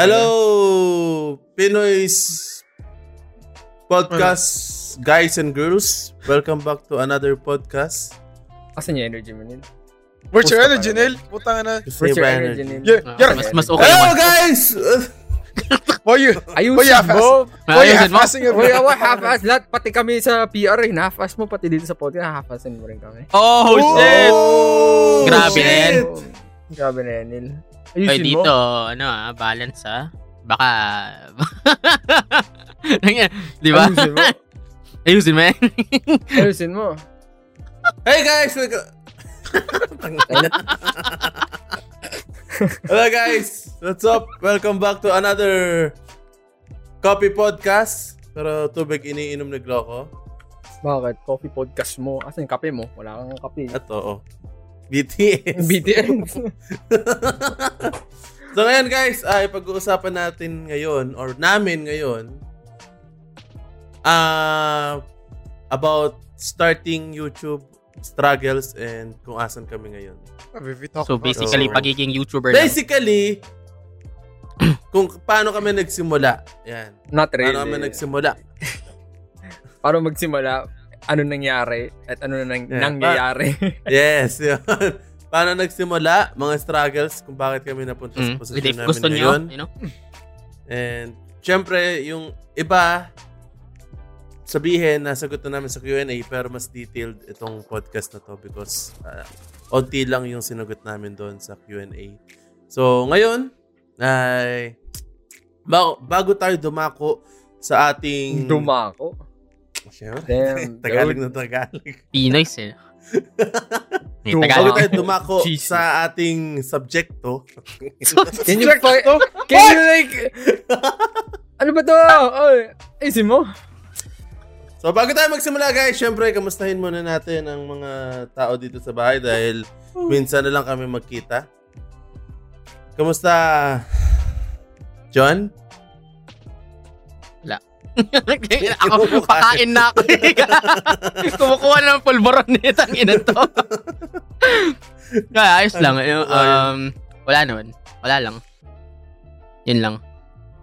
Hello, Pinoy's podcast guys and girls. Welcome back to another podcast. Asan yung energy mo, Neil? Where's your energy, ka Neil? Putang na. Where's your energy. Neil? Yeah, Ah, yeah. mas, mas okay Hello guys! Why you? Ayusin half-ass? mo! Why you mo. half-assing it? Uy, awa, half-ass. Lahat, pati kami sa PR, eh. half-ass mo, pati dito sa podcast, half-assin mo rin kami. Oh, shit! Oh, Grabe na yan. Grabe na yan, Neil. Ay, Ayusin dito, mo. ano ah, balance ah. Baka... Di ba? Ayusin mo. Ayusin mo yan. Ayusin mo. Hey guys! Hello guys! What's up? Welcome back to another Copy Podcast. Pero tubig iniinom ni Gloco. Bakit? Coffee podcast mo. Asan yung kape mo? Wala kang kape. At oo. BTS. BTS. So ngayon guys, ay pag-uusapan natin ngayon or namin ngayon uh, about starting YouTube struggles and kung asan kami ngayon. So, basically, So, pagiging YouTuber lang. Basically, kung paano kami nagsimula. Yan. Not really. Paano kami nagsimula. Paano magsimula? Ano nangyari? At ano na nang- Yeah. nangyayari? Yes, yun. paano nagsimula, mga struggles, kung bakit kami napunta sa Mm. posisyon If namin gusto nyo, ngayon. you know? And, syempre, yung iba, sabihin, nasagot na namin sa Q&A, pero mas detailed itong podcast na to because uh, onti lang yung sinagot namin doon sa Q&A. So, ngayon, ay, bago, bago tayo dumako sa ating... Dumako. Damn, Tagalog na Tagalog. Pinoys eh. May Dumako. Bago Tagalog. tayo dumako Jesus. sa ating subjekto, Can you, fi- can you like... ano ba to? Oh, ayusin mo. So bago tayo magsimula guys, syempre kamustahin muna natin ang mga tao dito sa bahay dahil minsan na lang kami magkita. Kamusta? John? Ako, pakain na ako. Kumukuha na ng pulboron nito ang ina to. Kaya, ayos lang. Oh. Um, wala naman. Wala lang. Yun lang.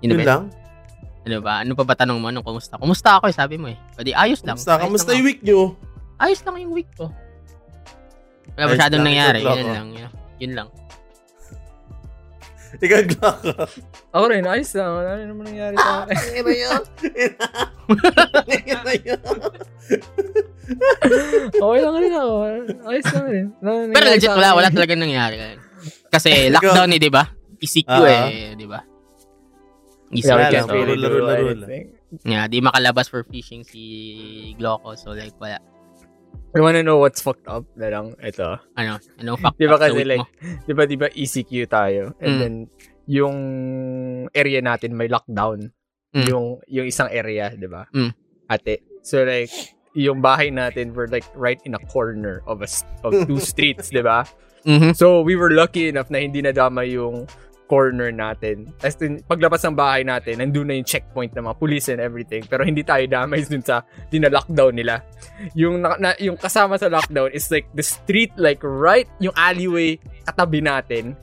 Yun, Yun lang? Ano ba? Ano pa ba tanong mo? Ano, kumusta? Kumusta ako eh, sabi mo eh. Pwede, ayos lang. Kamusta? Ayos lang yung week nyo? Ayos lang yung week ko. Wala Ayos masyadong lang, nangyari. Yun lang. Yun, yun lang. Ikaw, Glock. Ako rin, ayos lang. Wala rin naman nangyari sa akin. Ina yun. Ina yun. okay lang rin ako. Ayos lang rin. Wala Pero legit, sa wala, wala talagang nangyari. Kasi lockdown eh, di ba? ECQ Ah. eh, di ba? ECQ. Yeah, really laro, laro, laro anything. Yeah, di makalabas for fishing si Gloco. So like, wala. You wanna know what's fucked up? Na lang, ito. Ano? Anong fuck Di ba up sa kasi week like, mo? di ba, di ba ECQ tayo? And Mm. then, yung area natin may lockdown. Mm. Yung, yung isang area, di ba? Mm. Ate. So like, yung bahay natin, we're like right in a corner of a of two streets, di ba? Mhm. So, we were lucky enough na hindi nadama yung corner natin. As in, paglabas ng bahay natin, nandun na yung checkpoint ng mga police and everything. Pero hindi tayo damay dun sa dina-lockdown nila. Yung, na, na- yung kasama sa lockdown is like the street, like right, yung alleyway katabi natin.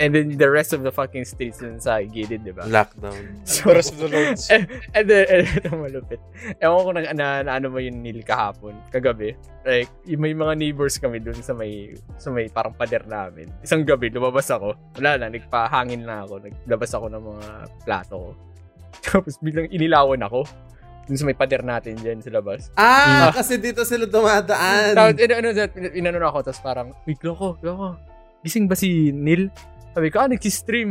And then the rest of the fucking streets dun sa gilid, di ba? Lockdown. So, The rest of the roads. and, and then, and, ito malupit. Ewan ko na, na, na ano mo yung nil kahapon, kagabi. Like, yung may mga neighbors kami dun sa may, sa may parang pader namin. Isang gabi, lumabas ako. Wala na, nagpahangin na ako. Naglabas ako ng mga plato ko. Tapos biglang inilawan ako. Dun sa may pader natin dyan sa labas. Ah, kasi dito sila dumadaan. Tapos, ino, ano, inano na ako, tapos parang, wait, loko, loko. Gising ba si Neil? Sabi ko, ah, nag-stream.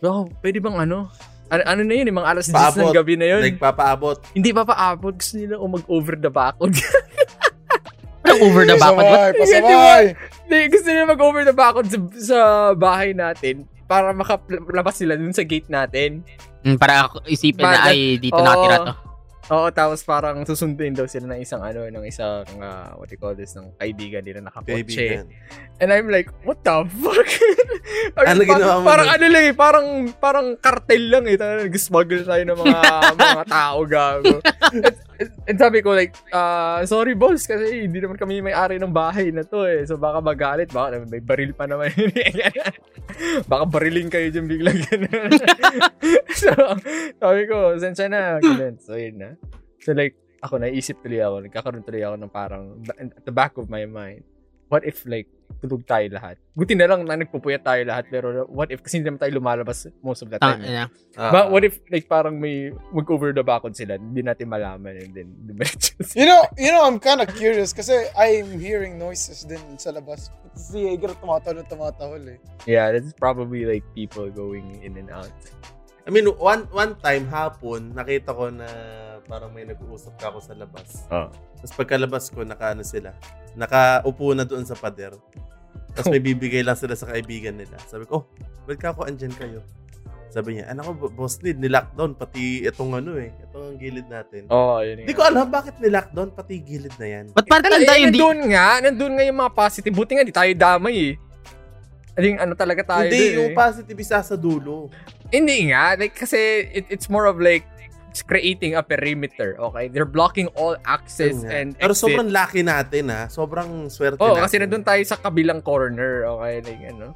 Loko, pwede bang ano? Ano, ano na yun, yung mga alas 10 Paabot. ng gabi na yun. Nagpapaabot. Hindi pa paabot. Gusto nila o mag-over the backwood. Ano over the back? What? Pasaway, pasaway. Hindi, gusto nila mag-over the backwood sa, sa bahay natin para makalabas sila dun sa gate natin. Mm, para ako isipin na Ba- ay dito Oo. nakatira to. Oo, tapos parang susunduin daw sila ng isang ano, ng isang, ah, what do you call this, ng kaibigan nila nakakotse. Kaibigan. And I'm like, what the fuck? Ano pa- ginawa mo Parang ano lang eh, parang, parang cartel lang eh. Nag-smuggle tayo ng mga, mga tao, gago. and, and, and sabi ko like, ah, sorry boss, kasi hindi naman kami may-ari ng bahay na to eh. So baka magalit, baka may baril pa naman. baka bariling kayo dyan biglang ganun. so, sabi ko, sensya na. Ganun. So, yun na. So, like, ako, naisip tuloy ako, nagkakaroon tuloy ako ng parang, at the back of my mind, what if, like, tulog tayo lahat? Buti na lang na nagpupuyat tayo lahat, pero what if, kasi hindi naman tayo lumalabas most of the time. eh. ina. Ah, But what if, like, parang may mag-over the background sila, hindi natin malaman, and then, dumiretso sila. You know, you know, I'm kind of curious kasi I'm hearing noises din sa labas. Si Agar tumatahol tumatahol eh. Yeah, that's probably, like, people going in and out. I mean, one one time hapon, nakita ko na parang may nag-uusap ka ako sa labas. Oh. Tapos pagkalabas ko, nakaano sila. Nakaupo na doon sa pader. Tapos may bibigay lang sila sa kaibigan nila. Sabi ko, oh, ba't ka ako andyan kayo? Sabi niya, anak ko, boss need, nilockdown pati itong ano eh. Itong gilid natin. Oh, yun Hindi ko alam bakit nilockdown pati gilid na yan. Ba't parang Ay, tanda eh, yung di... nandun nga, nandun nga yung mga positive. Buti nga, di tayo damay eh. Aling ano talaga tayo Hindi, dun, yung eh. positive isa sa dulo. Hindi nga, like, kasi it, it's more of like, creating a perimeter, okay? They're blocking all access nga. and Pero exit. sobrang lucky natin ha. Sobrang swerte Oo, natin. kasi nandun tayo sa kabilang corner, okay? Like, ano?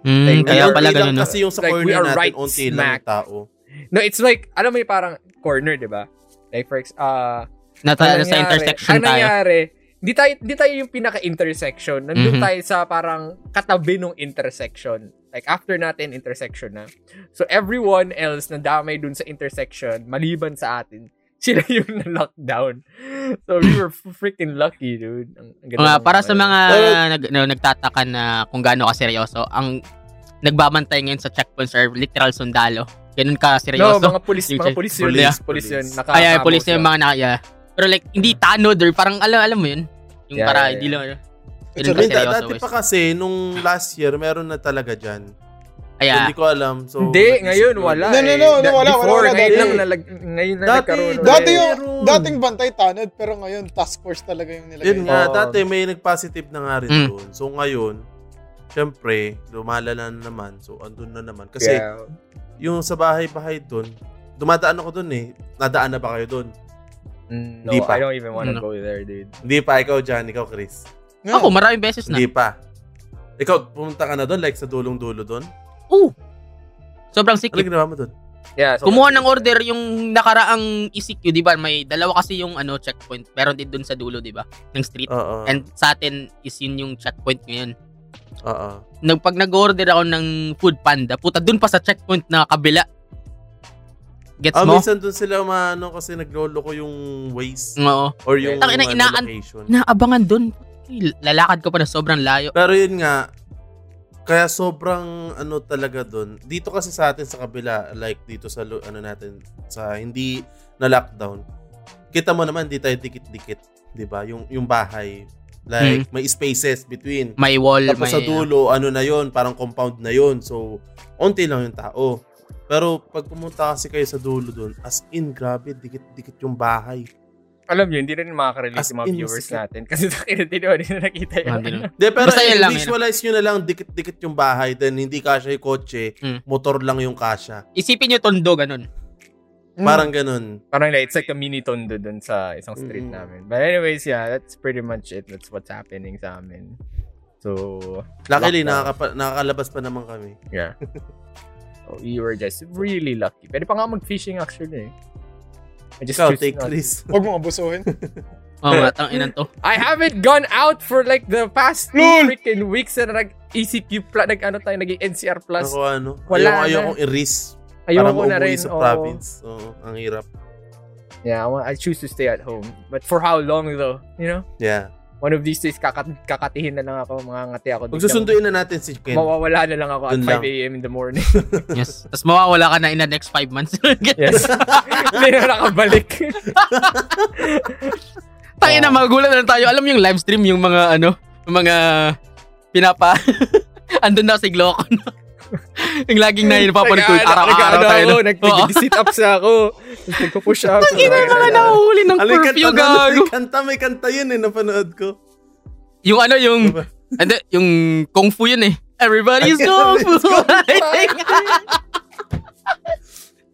Hmm, Like, kaya pala ganun. no? Kasi yung sa Like, we corner are natin, right unti lang smack. yung tao. No, it's like, alam mo yung parang corner, di ba? Like, for ex, ah, Nata, sa intersection Anong tayo. nangyari? Di tayo, di tayo yung pinaka-intersection. Nandun Mhm. tayo sa parang katabi ng intersection. Like, after natin, intersection na. So, everyone else na damay dun sa intersection, maliban sa atin, sila yung na-lockdown. So, we were freaking lucky, dude. Ang, ang ganda ng- para sa mga Pero- nag, no, nagtataka na kung gaano ka seryoso, ang nagbabantay ngayon sa checkpoints are literal sundalo. Ganun ka No, seryoso. mga pulis, mga pulis yun. police, Police, police yun. Naka- Ay, ay, police yung mga nakaya. Pero like, hindi tanod or parang alam, alam mo yun? Yung Yeah, para yeah, hindi lang, It's ganun a ka Hindi, seryoso. dati pa kasi, nung last year, meron na talaga dyan. Kaya, Hindi ko alam. So, Hindi, ngayon wala. No, no, eh. no, no, wala, wala, Before, wala, ngayon dati. lang, nalag, ngayon na Dati, nagkaroon. dati Dati yung, Meron. dating bantay tanod, pero ngayon task force talaga yung nilagay. Yun nga, Oo. dati may nag-positive na nga rin Mm. doon. So, ngayon, syempre, lumalala na naman. So, andun na naman. Kasi, Yeah. yung sa bahay-bahay doon, dumadaan ako doon eh. Nadaan na ba kayo doon? Mm, Hindi no, pa. I don't even wanna Ano? go there, dude. Hindi pa, ikaw dyan, ikaw Chris. Nga. ako, maraming beses na. Hindi pa. Ikaw, pumunta ka na doon, like sa dulong-dulo doon? Oo. Sobrang Ano sikip. ginawa mo doon? Yeah, so Kumuha ng order yung nakaraang ECQ, di ba? May dalawa kasi yung ano checkpoint. Meron din dun sa dulo, di ba? Ng street. Oo. And sa atin is yun yung checkpoint ngayon. Oo. Nag, pag nag-order ako ng food panda, puta, dun pa sa checkpoint na kabila. Gets Ah, mo? minsan doon sila maano kasi naglolo ko yung ways Oo. or yung Tangina, ano, inaan- location. Naabangan. Ay, Lalakad ko pa na sobrang layo. Pero yun nga, kaya sobrang ano talaga doon. Dito kasi sa atin sa kabila, like dito sa ano natin, sa hindi na lockdown, kita mo naman di tayo dikit-dikit, 'di ba? Yung yung bahay, like may spaces between. May wall, Tapos may... sa dulo, ano na yon parang compound na yon So, onti lang yung tao. Pero pag pumunta kasi kayo sa dulo doon, as in, grabe, dikit-dikit yung bahay. alam nyo, hindi rin makaka-relate yung mga in, viewers masakit. natin. Kasi hindi naman nila nakita Ah, yun. hindi naman. De, pero Basta yun lang, visualize nyo na lang, dikit-dikit yung bahay, then hindi kasya yung kotse, Hmm. motor lang yung kasya. Isipin nyo tondo, ganun. Mm. Parang ganun. Parang like, it's like a mini tondo dun sa isang street Mm. namin. But anyways, yeah, that's pretty much it. That's what's happening sa amin. So, Luckily, nakakapa- nakakalabas pa naman kami. yeah. so, we were just really lucky. Pwede pa nga mag-fishing actually. I just Ikaw, take not. Chris. Huwag mong abusuhin. Oo nga, tang inan to. I haven't gone out for like the past two freaking weeks na nag ECQ plus, nag ano tayo, nag NCR plus. Ako ano, Wala ayaw, na. ayokong i-risk. Ayoko para na mauwi rin. sa oo. province. Oo, ang hirap. Yeah, I choose to stay at home. But for how long though? You know? Yeah. One of these days, kakat kakatihin na lang ako, mga ngati ako. Magsusunduin na natin si Ken. Mawawala na lang ako at Dun 5 lang. a.m. in the morning. Yes. Tapos mawawala ka na in the next five months. yes. Hindi na nakabalik. Tayo na, magulat na tayo. Alam yung live stream, yung mga ano, yung mga pinapa... Andun na si Glocon. Yung laging na yun papanood Araw-araw tayo. ako, Nag-sit ups ako. Tapos nagpo-push up. Ang ina mga nahuli ng Ano yung curfew, kanta na- gago. May kanta, may kanta yun eh, napanood ko. Yung ano, yung... Diba? Hindi, yung kung fu yun eh. Everybody's kung fu.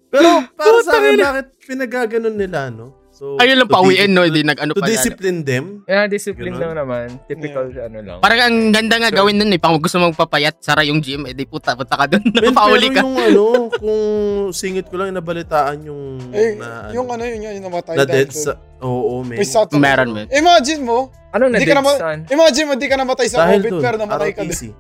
Pero para sa akin, bakit pinagaganon nila, no? So, Ayun lang to pauwiin, no? discipline- Hindi nag-ano To pala. discipline them. Yeah, discipline Ganun. lang naman. Typical ano lang. Parang ang ganda nga gawin nun eh. Pang gusto mong papayat, sara yung gym, eh di puta, punta ka dun. Napahuli pero ka. yung ano, kung singit ko lang, nabalitaan yung Eh, na, yung ano yun yung namatay na dead sa, oo, men. May satellite. Meron, men. Imagine mo, ka na-dead naman- son? imagine mo, di ka namatay sa Dahil COVID, dun, pero namatay ka din.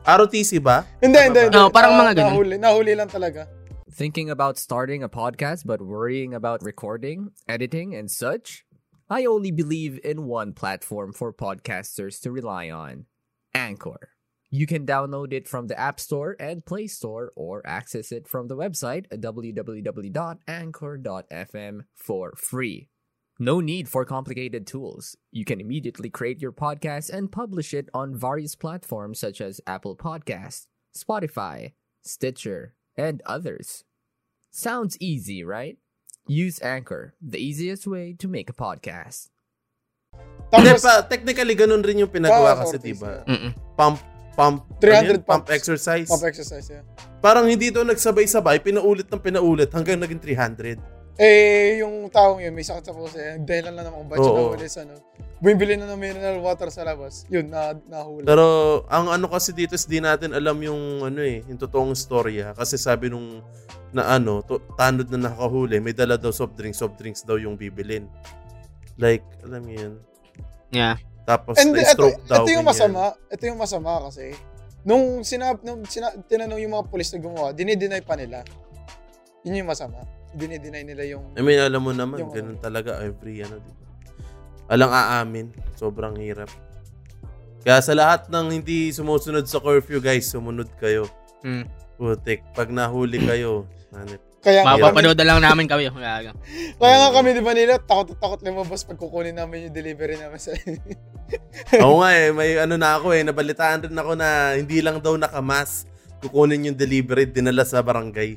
ROTC ba? Hindi, hindi, hindi. Parang Na- mga ganun. Nahuli, nahuli lang talaga. Thinking about starting a podcast but worrying about recording, editing, and such? I only believe in one platform for podcasters to rely on Anchor. You can download it from the App Store and Play Store or access it from the website www.anchor.fm for free. No need for complicated tools. You can immediately create your podcast and publish it on various platforms such as Apple Podcasts, Spotify, Stitcher, and others. Sounds easy, right? Use Anchor, the easiest way to make a podcast. Hindi pa, technically, ganun rin yung pinagawa kasi, diba? Mm-mm. Pump, pump, 300 ano pump exercise. pump exercise, yeah. Parang hindi ito nagsabay-sabay, pinaulit ng pinaulit hanggang naging 300. Eh, yung taong yun, may sakit sa puso. Eh, dahilan lang naman kung bakit siya Oo. nahuli sa ano. Bumibili na ng mineral water sa labas. Yun, na, nahuli. Pero ang ano kasi dito is di natin alam yung ano eh, yung totoong storya. Kasi sabi nung na ano, to, tanod na nakahuli, may dala daw soft drinks, soft drinks daw yung bibilin. Like, alam mo yun. Yeah. Tapos And ito, na-stroke daw. ito yung masama. Ito yung masama kasi. Nung sinab nung sina, tinanong yung mga pulis na gumawa, dinideny pa nila. Yun yung masama. Dinideny nila yung I mean, alam mo naman, Yung ganun talaga every ano, di ba? Alang aamin, sobrang hirap. Kaya sa lahat ng hindi sumusunod sa curfew, guys, sumunod kayo. Mm. Putik, pag nahuli kayo, nanip. kaya nga Mapapanood na lang namin kami. Kaya, kaya nga kami di ba nila takot takot lumabas pag kukunin namin yung delivery namin sa Oo nga eh, may ano na ako eh, nabalitaan rin ako na hindi lang daw nakamas kukunin yung delivery, dinala sa barangay.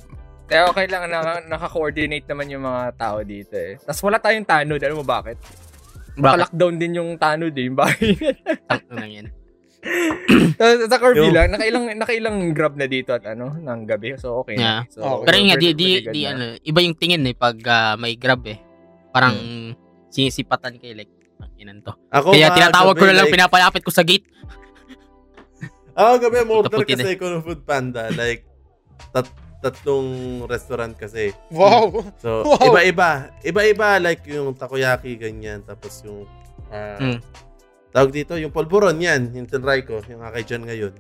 Kaya okay lang na naka-coordinate naman yung mga tao dito eh. Tapos wala tayong tanod. Alam mo bakit? bakit? Naka-lockdown din yung tanod eh, yung bahay. Ang lang yan. Tapos sa lang, nakailang, nakailang grab na dito at ano, ng gabi. So okay Yeah. na. So, Okay. Pero yun nga, di, di, di, na. ano, iba yung tingin eh pag ah, may grab eh. Parang sinisipatan kayo like, "Ah, inan to. Ako Kaya tinatawag ko na lang, like, pinapalapit ko sa gate. Ako gabi, order Puti na. kasi ko ng food panda. Like, tat tatlong restaurant kasi. Wow. So, Wow. iba-iba. Iba-iba, like yung takoyaki, ganyan. Tapos yung, ah, Mm. tawag dito, yung polvoron, yan. Yung tinry ko, yung akay dyan ngayon.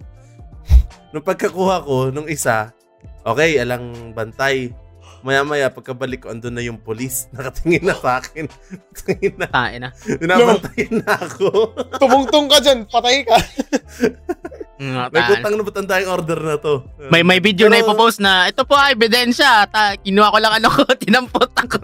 nung pagkakuha ko, nung isa, okay, alang bantay. Maya-maya, pagkabalik ko, andun na yung polis. Nakatingin na sa akin. Tingin na. Tain na. Binabantayan na ako. Tumungtong ka dyan, patay ka. Mm, May taan. putang na ba't ang tayong order na to? May may video na Pero- ipopost na ito po ay ebidensya. Ta, kinuha ko lang ano ko, tinampot ako.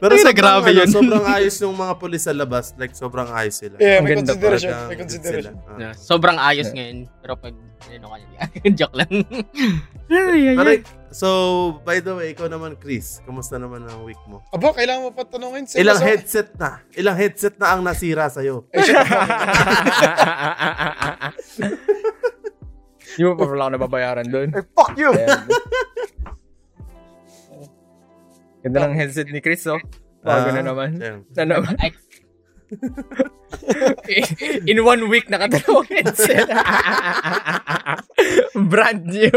Pero Ay, sobrang, grabe ano, yun. sobrang ayos yung mga polis sa labas. Like, sobrang ayos sila. Yeah, may ganda consideration. May consideration. sila. Yeah, Sobrang ayos ngayon. Pero pag, ano ka joke lang. ay, ay, Pero. So, by the way, ikaw naman, Chris, kamusta naman ang week mo? Aba, kailangan mo pa tanungin. Sino Ilang sa- headset na? Ilang headset na ang nasira sa'yo? Eh, shit. Yung pa wala ako nababayaran doon. Eh, fuck you! Ganda ng headset ni Chris, oh. Bago na Ah, naman. damn. Na naman. In one week, nakadalawang headset. Brand new.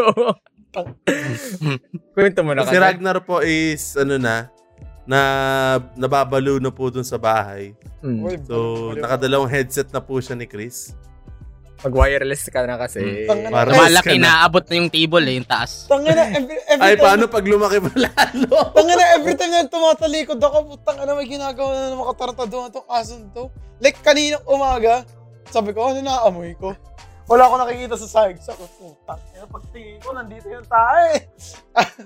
Kwento mo na Si Ragnar po is, ano na, na nababalo na po dun sa bahay. Mm. So, nakadalawang headset na po siya ni Chris. Pag wireless ka na kasi. Tangina. Para- ka na. na, abot na yung table eh, yung taas. Tangina, every, every Ay, time, paano pag lumaki pa lalo? Tangina, every time na tumatalikod ako, putang ina, may ginagawa na ng mga tarataduhan tong ason to. Like, kaninang umaga, sabi ko, ano naamoy ko? Wala ako nakikita sa. Sabi ko, putang ina, pagtingin ko, nandito yung tae.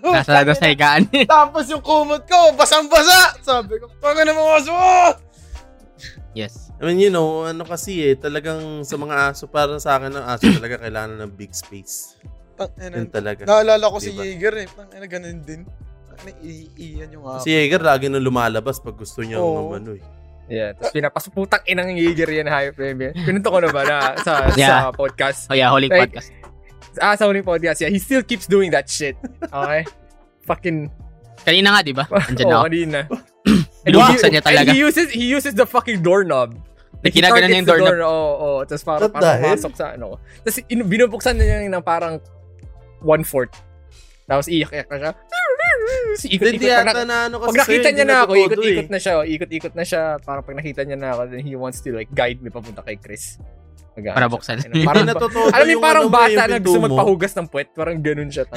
Nasa nasa higaan. Tapos yung kumot ko, basang-basa. Sabi ko, tanga na mga aso! Yes. I mean, you know, ano kasi eh, talagang sa mga aso, para sa akin ang aso talaga kailangan ng big space. Yun talaga. naalala ko si Diba? Jaeger eh. Tang, ina, ganun din. Iiyan yung ako. Si Jaeger lagi na lumalabas pag gusto niya Oo. ng ano eh. Yeah, tapos pinapasuputang inang Jaeger yan, hype baby. Pinunto ko na ba na sa, Yeah. sa podcast? Oh yeah, Holy Like, Podcast. Ah, sa huling podcast, yeah. He still keeps doing that shit. Okay? Fucking... Kanina nga, di ba? Andyan na oh, ako. kanina. Binubuksan niya talaga. And he uses, he uses the fucking doorknob. Like, he Ginaganon niya yung doorknob. door, Oo, oh, Tapos para, What para the hell? pumasok sa ano. Tapos in, binubuksan niya yung ng parang one-fourth. Tapos iyak-iyak na siya. Si ikot-ikot Hindi na, yata na ano kasi pag nakita niya na ako, ikot-ikot eh. na siya. oh, Ikot-ikot na siya. Parang pag nakita niya na ako, then he wants to like guide me papunta kay Chris. Mag- Para buksan. Ayun, Parang, natututo alam mo parang ano bata na gusto magpahugas ng puwet. Parang ganun siya.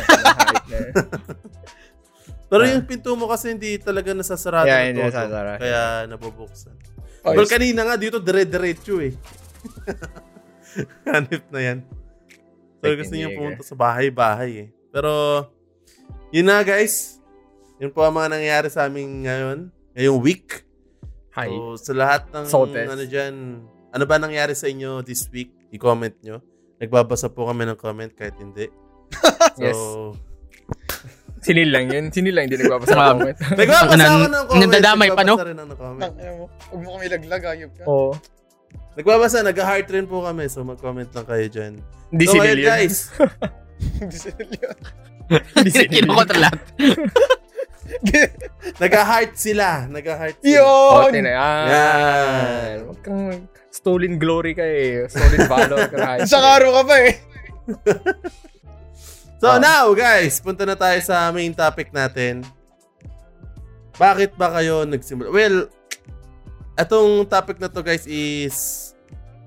Pero yung pinto mo kasi hindi talaga nasasarado Yeah, hindi nasasara. Kaya nabubuksan. Oh, Well, kanina nga dito dire-diretso eh. Hanip na yan. So, gusto niyo pumunta sa bahay-bahay eh. Pero, yun na guys. Yun po ang mga nangyayari sa amin ngayon. Ngayong week. Hi. So, sa lahat ng Saltes. ano dyan, ano ba nangyari sa inyo this week? I-comment nyo. Nagbabasa po kami ng comment kahit hindi. So, Yes. Sinil lang yun. Sinil lang hindi nagbabasa ng comment. Nagbabasa ako ng comment. nandadamay pa, no? nagbabasa rin ako ng comment. Huwag mo kami laglag, ayop ka. Oo. Nagbabasa, nag-heart rin po kami. So, mag-comment lang kayo dyan. Hindi so, sinil ayun, yun. guys. Hindi sinil yun. Kinukontra lahat. Nag-heart sila. Nag-heart sila. Oh, Yun! Yan. Yan. Huwag kang stolen glory ka eh. Stolen valor ka na. Isang araw ka pa eh. So Ah. now, guys, punta na tayo sa main topic natin. Bakit ba kayo nagsimula? Well, atong topic na to guys is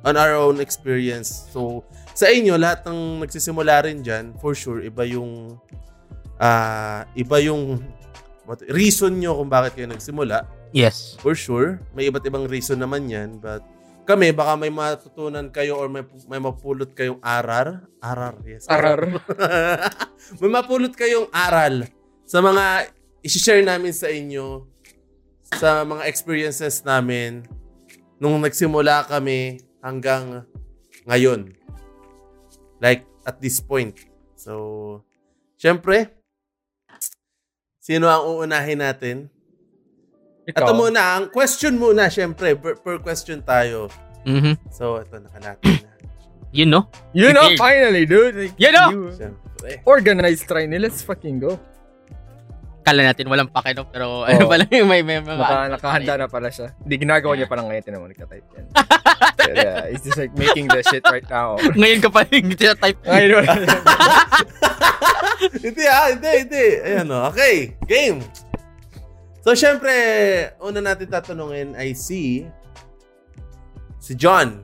on our own experience. So, sa inyo, lahat ng nagsisimula rin dyan, for sure, iba yung ah iba yung what, reason nyo kung bakit kayo nagsimula. Yes. For sure. May iba't ibang reason naman yan. But kami, baka may matutunan kayo or may, may mapulot kayong arar. Arar, yes. Arar. may mapulot kayong aral sa mga isi-share namin sa inyo sa mga experiences namin nung nagsimula kami hanggang ngayon. Like, at this point. So, syempre, sino ang uunahin natin? Ikaw. Ito muna, ang question muna, syempre, per, per question tayo. Mhm. So, ito, nakalatan na. You know? You know, finally, dude. Like, You know? Syempre. Organized try nila. Let's fucking go. Kala natin walang pake, no? Pero ano Oo. pala yung may, may mga... Naka, nakahanda na pala siya. Hindi, ginagawa niya pa lang ngayon. Tinan mo, nagka-type yan. yeah, he's just like making the shit right now. Ngayon ka pa yung type. Ngayon, hindi ah, hindi, hindi. Ayan o. Okay, game. So, syempre, una natin tatanungin ay si si John.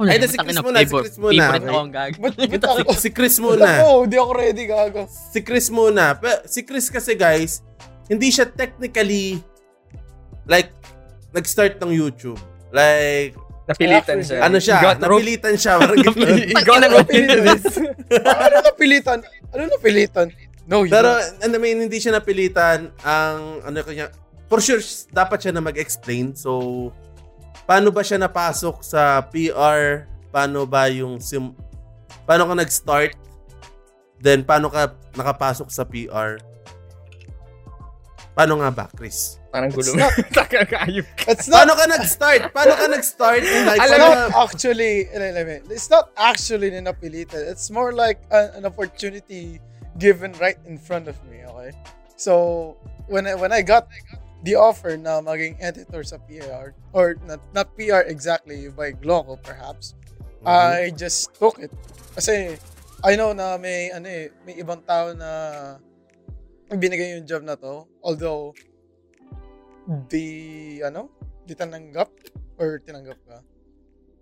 Ako na, Ay, na, si Chris muna, si Chris muna. Favorite ako ang gag. Si Chris muna. ako? Hindi ako ready, gago. Si Chris muna. Si Chris kasi, guys, hindi siya technically like nag-start ng YouTube. Like, napilitan siya. ano siya, got napilitan siya. Roped into this. ano napilitan? Ano napilitan? No, you Pero, don't. I mean, hindi siya napilitan. Ang, ano kanya, for sure, dapat siya na mag-explain. So, paano ba siya napasok sa PR? Paano ba yung, sim, paano ka nag-start? Then, paano ka nakapasok sa PR? Paano nga ba, Chris? Parang gulo. It's not- Takakayop ka. It's not, Paano ka nag-start? Paano ka nag-start? Like, it's Alam ka- actually, let- let me- it's not actually ninapilitan. It's more like an, an opportunity given right in front of me, okay? So, when I, when I got the offer na maging editor sa PR, or not, not PR exactly, by Gloco perhaps, I just took it. Kasi, I know na may, ano eh, may ibang tao na binigay yung job na to. Although, di, ano, di tananggap or tinanggap ka?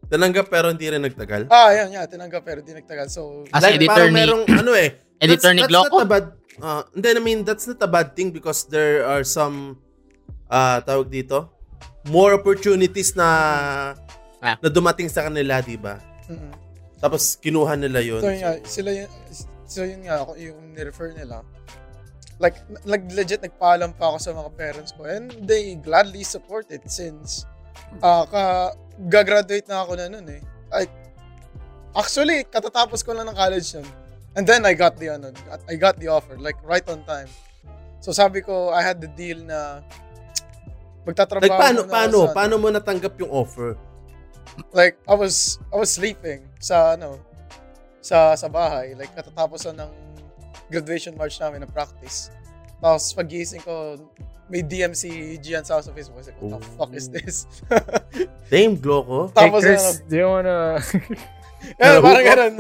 Tinanggap pero hindi rin nagtagal. Ah, yan, yeah, tinanggap pero di nagtagal. So, As like, editor parang ni- merong, ano eh, Editor ni that's not Gloco? a bad, uh, hindi, I mean, that's not a bad thing because there are some, uh, tawag dito, more opportunities na, Ah. na dumating sa kanila, di ba? mm Tapos, kinuha nila yun. so nga, sila yun, so yun nga, ako, yung ni-refer nila, like, like legit, nagpaalam pa ako sa mga parents ko and they gladly support it since Ah, ka gagraduate na ako na nun eh. I, actually, katatapos ko lang ng college nun. And then I got the ano, I got the offer like right on time. So sabi ko, I had the deal na magtatrabaho Like, paano, muna ako paano, sa, ano. paano mo natanggap yung offer? like I was I was sleeping sa ano sa sa bahay like katatapos na ng graduation march namin na practice. Tapos pagising ko may DMC Gian sa house of Facebook. I was like, what the Oh. fuck is this? Dame Gloco? Hey, Tapos Chris, ano, do you wanna... eh, parang ganun.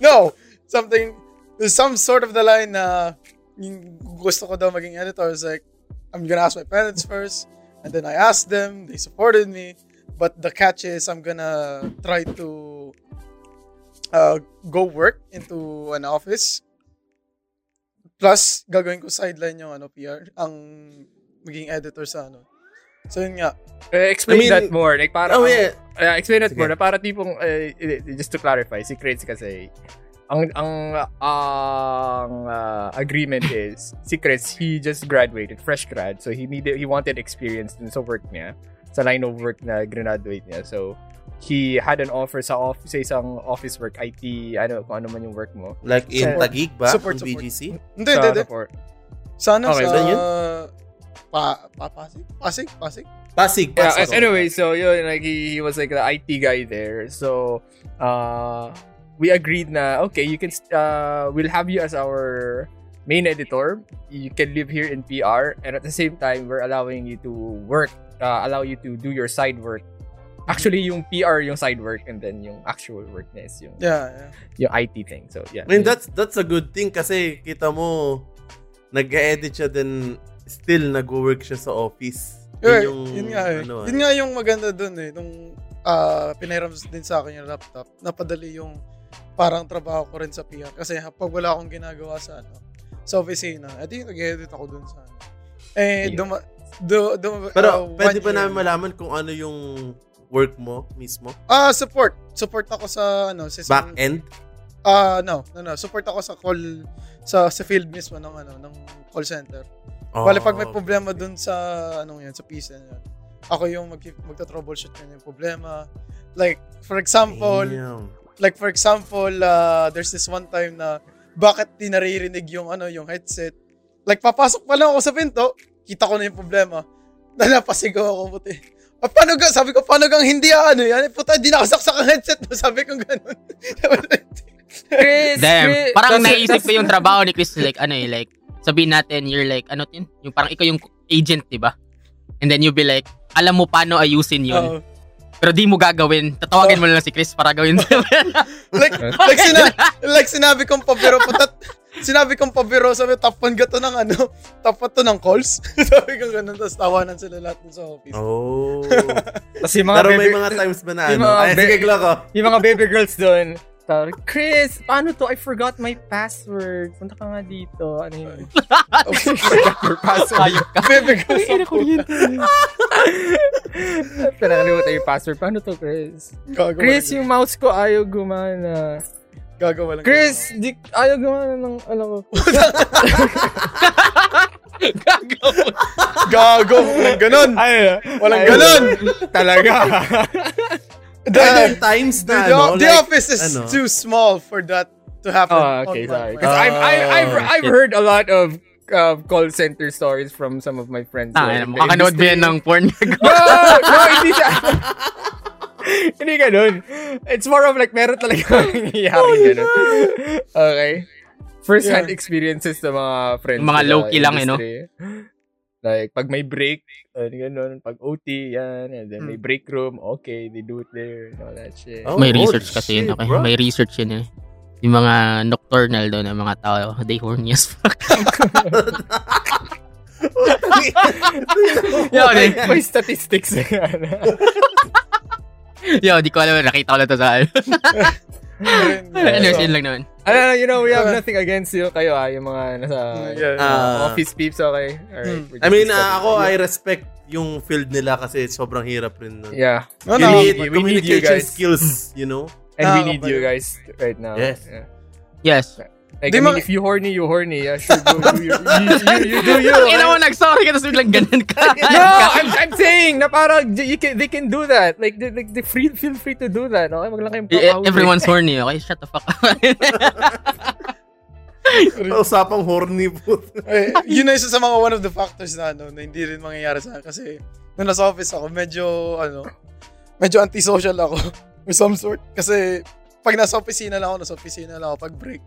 no, something there's some sort of the line na yung gusto ko daw maging editor is like I'm gonna ask my parents first and then I asked them they supported me but the catch is I'm gonna try to uh, go work into an office plus gagawin ko sideline yung ano PR ang maging editor sa ano so yun nga Eh, explain I mean- that more. Like, para, Oh, yeah. Uh, explain that Sige. more. Na para tipong, uh, just to clarify, si Krates kasi, ang ang ang uh, agreement is si Chris he just graduated fresh grad so he needed he wanted experience dun sa work niya sa line of work na graduate niya so he had an offer sa office sa isang office work IT ano kung ano man yung work mo Like in Support. Tagig ba? Support, Support, support. BGC? hindi sa hindi hindi support. sana Okay, sa saan yun? pa, pa Pasig Pasig Pasig Pasig. Yeah, Pasig. as- anyway, so yun, like he, he was like the IT guy there. So, uh, we agreed na okay, you can uh, we'll have you as our main editor. You can live here in PR, and at the same time, we're allowing you to work, uh, allow you to do your side work. Actually, yung PR yung side work, and then yung actual work na is yung yeah, yeah. yung IT thing. So yeah, I mean, that's that's a good thing kasi kita mo, nag-edit siya then still nag-work siya sa office. Eh, yung, yun nga eh. ano, yun nga yung maganda dun eh. Nung uh, pinairam din sa akin yung laptop, napadali yung parang trabaho ko rin sa PR. Kasi pag wala akong ginagawa sa ano, sa opisina, edi nag-edit ako dun sa ano. Eh, Ayun. duma, do, do, Pero uh, pwede year- namin malaman kung ano yung work mo mismo? Ah, support. Support ako sa ano, sa Back end? Ah, no, no, no. Support ako sa call sa sa field mismo ng ano, ng call center. Bale, pag may Oh. problema dun sa, anong yan, sa PC na yan, ako yung mag magta-troubleshoot yun yung problema. Like, for example, Damn. Like for example, uh, there's this one time na bakit di naririnig yung ano, yung headset. Like, papasok pa lang ako sa pinto, kita ko na yung problema. Nalapasigaw ako puti. Ah, paano ga? Sabi ko, paano gang hindi ano yan? Puta, di nakasaksak ang headset mo. Sabi ko ganun. Chris, Damn. Chris- Parang that's- naisip ko yung trabaho ni Chris like ano eh like sabihin natin you're like ano tin yung parang ikaw yung agent, 'di ba? And then you be like alam mo paano ayusin yun. Oo. Pero di mo gagawin. Tatawagin mo na lang si Chris para gawin. like, like, sina, like sinabi kong pabiro, patat, sinabi kong pabiro, sabi, top 1 gato ng ano, top 1 to ng calls. sabi ko ganun, tapos tawanan sila lahat dun sa office. Oh. Tapos yung mga Pero may baby- mga times ba na ano? Ay, sige, Gloco. yung mga baby girls doon. Sabi, Chris, paano to? I forgot my password. Punta ka nga dito. Ano yun? forgot your password. Ayok ka. Bebe ko sa Pero nakalimutan yung password. Paano to, Chris? Gagawa Chris, yung mouse ko ayaw gumana. gagawa lang. Chris, di, ayaw gumana ng, ano ko. Gago, walang ganun. Ay, Walang ganun. Talaga. The, Are there the, times the, na, ano, the like, office is ano? too small for that to happen. oh, okay, sorry. Because I've, I, I've, Oh, I've shit. heard a lot of uh, call center stories from some of my friends. Ah, the makakanood ba yan industry. ng porn? No! No, hindi siya. hindi ganun. It's more of like, meron talaga nangyayari ganun. Okay. First hand Yeah. experiences sa mga friends. Mga low-key lang, eh, no? Like, pag may break, uh, ganun, pag OT, yan, and then may break room, okay, they do it there, and all that shit. Oh, May holy research kasi yun. shit, Okay? bro. May research yun eh. Yung mga nocturnal doon ng mga tao, they horny as fuck. Yo, may, di, may statistics yo, di ko alam, nakita ko lang to sa Anyways, yun lang naman. ano, you know, we have nothing against you kayo, ah, yung mga nasa Yeah. uh, Ah. office peeps, okay? Alright. Hmm. I mean, ah, ako, I respect yung field nila kasi sobrang hirap rin nun. Yeah. No, You no. need we need you communication guys. skills, you know? And we Ah, need okay. you guys right now. Yes. Yeah. Yes. Like, Di I mean, ma- if you horny, you horny. Yeah, sure, go do you, you, you, you do you. Ang ina mo, nag-sorry ka, tapos biglang ganun ka. No, I'm, I'm saying na parang you can, they can do that. Like, they, like, they free, feel free to do that. Okay, wag lang kayong Eh, papahuli. Everyone's horny, okay? Shut the fuck up. Usapang horny po. Eh, yun na isa sa mga one of the factors na ano, na hindi rin mangyayari sa akin kasi nung nasa office ako, medyo ano, medyo antisocial ako or some sort. Kasi pag nasa opisina lang ako, nasa opisina lang ako pag break.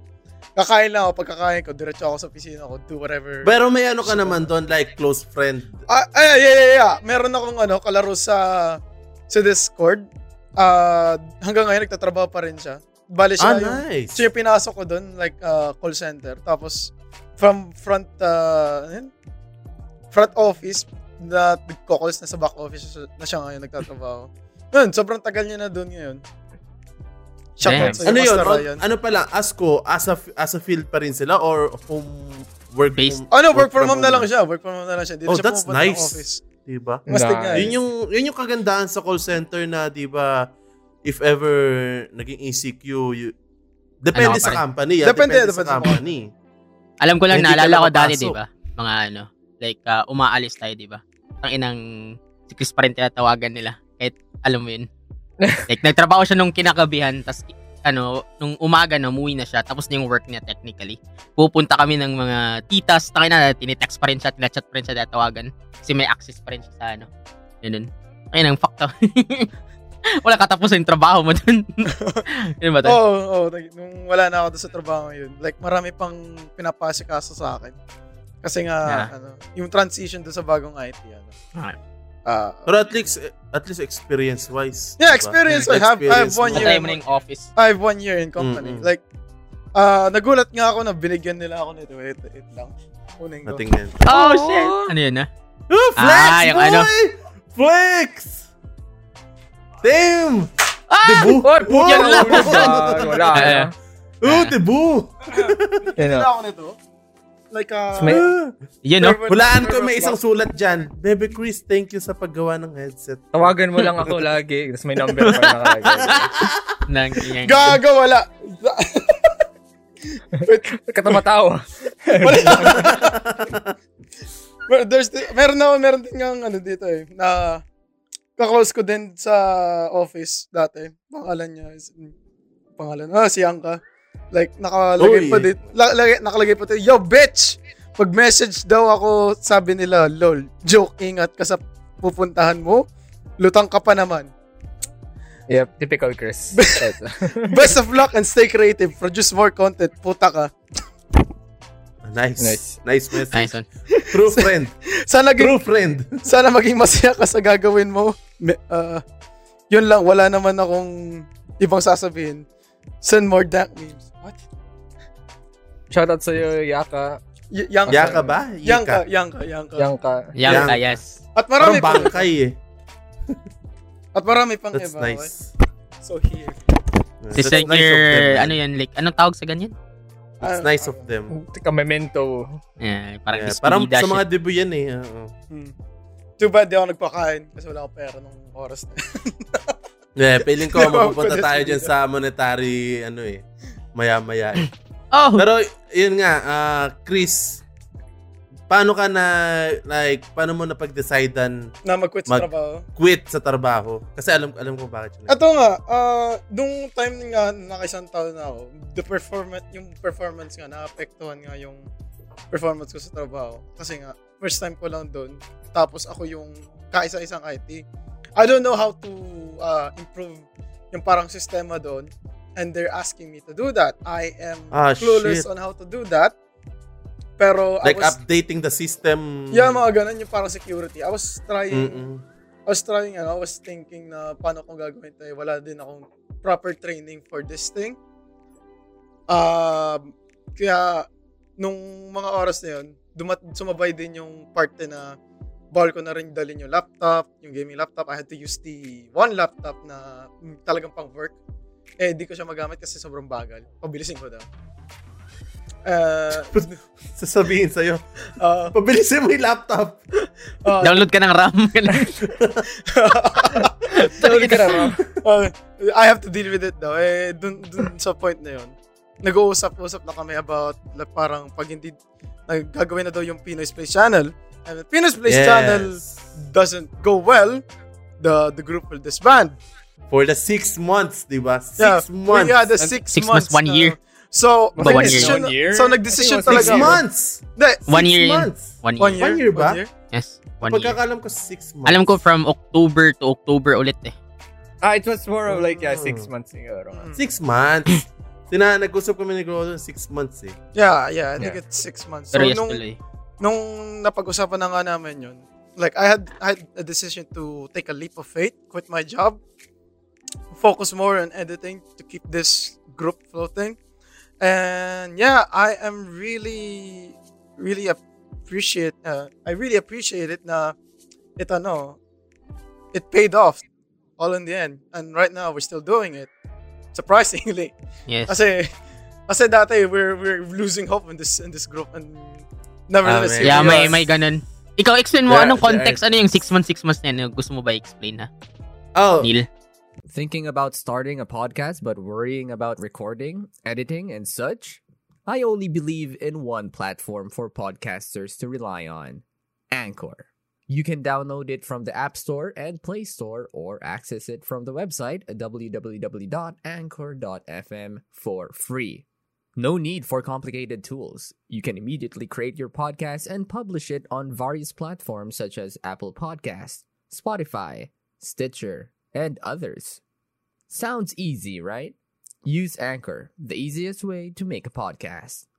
Kakain lang ako, pag kakain ko, diretso ako sa opisina ko, do whatever. Pero may ano ka naman doon, like close friend. Ah, ay, yeah, yeah, yeah. Meron akong ano, kalaro sa sa Discord. Ah, hanggang ngayon nagtatrabaho pa rin siya. Bale siya Ah, yung nice. siya yung pinasok ko doon like uh, call center. Tapos from front uh, yun? front office na nagko-calls na sa back office na siya ngayon nagtatrabaho. Yun, sobrang tagal niya na doon ngayon. Shoutout Damn. sa Ano yun? Master O- Ryan. ano pala, ASCO, as a, as a field pa rin sila or home work Based. home- Ano, work from home na lang home? siya. Work from home na lang siya. Hindi na Oh, siya that's nice. office. Diba? Mastig Nice. Yun yung, yun yung kagandahan sa call center na, di ba, if ever naging ECQ, you, depende Ano sa company. Ah, Depende, depende, depende sa company. Alam ko lang, Hindi naalala ko dati, di ba? Mga ano, like, uh, umaalis tayo, di ba? Ang inang, si Chris pa rin tinatawagan nila. Kahit, alam mo yun. like, nagtrabaho siya nung kinakabihan, tas ano, nung umaga na, umuwi na siya, tapos na yung work niya technically. Pupunta kami ng mga titas, takin na, tinitext pa rin siya, tinachat pa rin siya, tatawagan. Kasi may access pa rin siya sa ano. Yun, Ayun ang fuck to. Wala katapos yung trabaho mo dun. Yun ba? Oo, oh, oh, nung wala na ako sa trabaho ngayon, like marami pang pinapasikaso sa akin. Kasi nga, Yeah. ano, yung transition doon sa bagong IT, ano. Okay. Ah, Pero at least, at least experience-wise. Yeah, diba? experience. I have- I have one year. Yung office. I have one year in company. Mm-mm. Like, ah nagulat nga ako na binigyan nila ako nito. Wait, wait lang. Kunin ko. Natingnan. Oh, shit! Ano yun, ha? Oh, flex, Ah, yung boy! ano. Flex! Damn! Ah! Debu! What? Wow! Yan lang. Ah, wala. Ano. Oh, debu! Yan Binigyan na. ako nito. Like, ah, May- Ah. Yun, no? Hulaan ko may isang sulat dyan. Baby Chris, thank you sa paggawa ng headset. Tawagan mo lang ako lagi. Tapos may number pa nakalagay. Nang, gaga, wala. Katamatawa. Well, there's the, meron ako, meron din nga ano dito eh, na kaklose ko din sa office dati. Pangalan niya is, pangalan, ah, si Angka. Like, nakalagay Uy. pa dito, la, lagay- nakalagay pa dito, yo, bitch! Pag message daw ako, sabi nila, lol, joke, ingat ka sa pupuntahan mo, lutang ka pa naman. Yep, typical Chris. Best of luck and stay creative. Produce more content. Puta ka. Nice. Nice. Nice message. Nice one. True friend. Sana, gi- True friend. sana maging masaya ka sa gagawin mo. Ah, yun lang, wala naman akong ibang sasabihin. Send more dank memes. What? Shoutout sa'yo, Yaka. Y- yang Yaka ba? Yangka, Yangka, Yangka. Yangka. Yang Yang. kayas. At Parang marami pang, bangkay eh. at marami pang That's iba. nice. So here. Si That's nice of your, them, man. ano yan, like, anong tawag sa ganyan? It's Ah, nice ah, of them. Tika, memento. Yeah, parang Yeah, yeah, parang sa mga debut yan eh. oo. Hmm. Too bad di ako nagpakain kasi wala akong pera nung oras na. Yeah, feeling ko mapupunta tayo dyan sa monetary, ano eh, maya-maya eh. Oh! Pero, yun nga, ah, Chris, paano ka na, like, paano mo napag-decidean na mag-quit sa Mag- trabaho. quit sa trabaho? Kasi alam alam ko bakit yun. Ito nga, ah, nung time nga, nakaisang taon na ako, the performance, yung performance nga, naapektuhan nga yung performance ko sa trabaho. Kasi nga, first time ko lang doon. Tapos ako yung kaisa-isang IT. I don't know how to ah, improve yung parang sistema doon. And they're asking me to do that. I am Ah, clueless shit. on how to do that. Pero Like, I was, updating the system. yeah, mga ganun yung parang security. I was trying Mm-mm. I was trying, ano, I was thinking na paano kong gagawin eh. Wala din akong proper training for this thing. Um, kaya, nung mga oras na yun, dumat, sumabay din yung parte na bawal ko na rin dalhin yung laptop, yung gaming laptop. I had to use the one laptop na mm, talagang pang work. Eh, di ko siya magamit kasi sobrang bagal. Pabilisin ko daw. Uh, Sasabihin sa'yo, uh, pabilisin mo yung laptop. uh, Download ka ng RAM. Tuloy ka na, Rob. Uh, I have to deal with it daw. Eh, dun, dun sa point na yun. nag-uusap-usap na kami about like, parang pag hindi naggagawin na daw yung Pinoy's Place channel and the Pinoy's Place channel doesn't go well, the the group will disband. For the six months, di ba? Six Yeah, months. Yeah, the six, Six months, one uh, year. So, Ba, one nag-decision, year? One year? so I nag-decision think it Six talaga. months. Hindi, One year months. One year. One year? One year ba? One year? Yes. One year. Pagkakalam ko, six months. Alam ko from October to October ulit eh. Ah, it was more of like, yeah, six months siguro. Mm. Six months. Sina, nag-usap kami ni Gro six months eh. Yeah, yeah, I think Yeah. it's six months. Pero So, yes nung, tuloy. Nung napag-usapan na nga namin yun, like, I had, I had a decision to take a leap of faith, quit my job, focus more on editing to keep this group floating. And yeah, I am really, really appreciate, uh, I really appreciate it na, it ano, it paid off all in the end. And right now, we're still doing it. Surprisingly. Yes. Kasi, kasi dati, we're, we're losing hope in this, in this group. And nevertheless, Ah, here Yeah, we may are. may ganun. Ikaw, explain mo There- anong there context, ano yung 6 months, 6 months na yun? Gusto mo ba explain ha? Oh, Neil? Thinking about starting a podcast but worrying about recording, editing, and such? I only believe in one platform for podcasters to rely on Anchor. You can download it from the App Store and Play Store or access it from the website at www.anchor.fm for free. No need for complicated tools. You can immediately create your podcast and publish it on various platforms such as Apple Podcasts, Spotify, Stitcher, and others. Sounds easy, right? Use Anchor, the easiest way to make a podcast.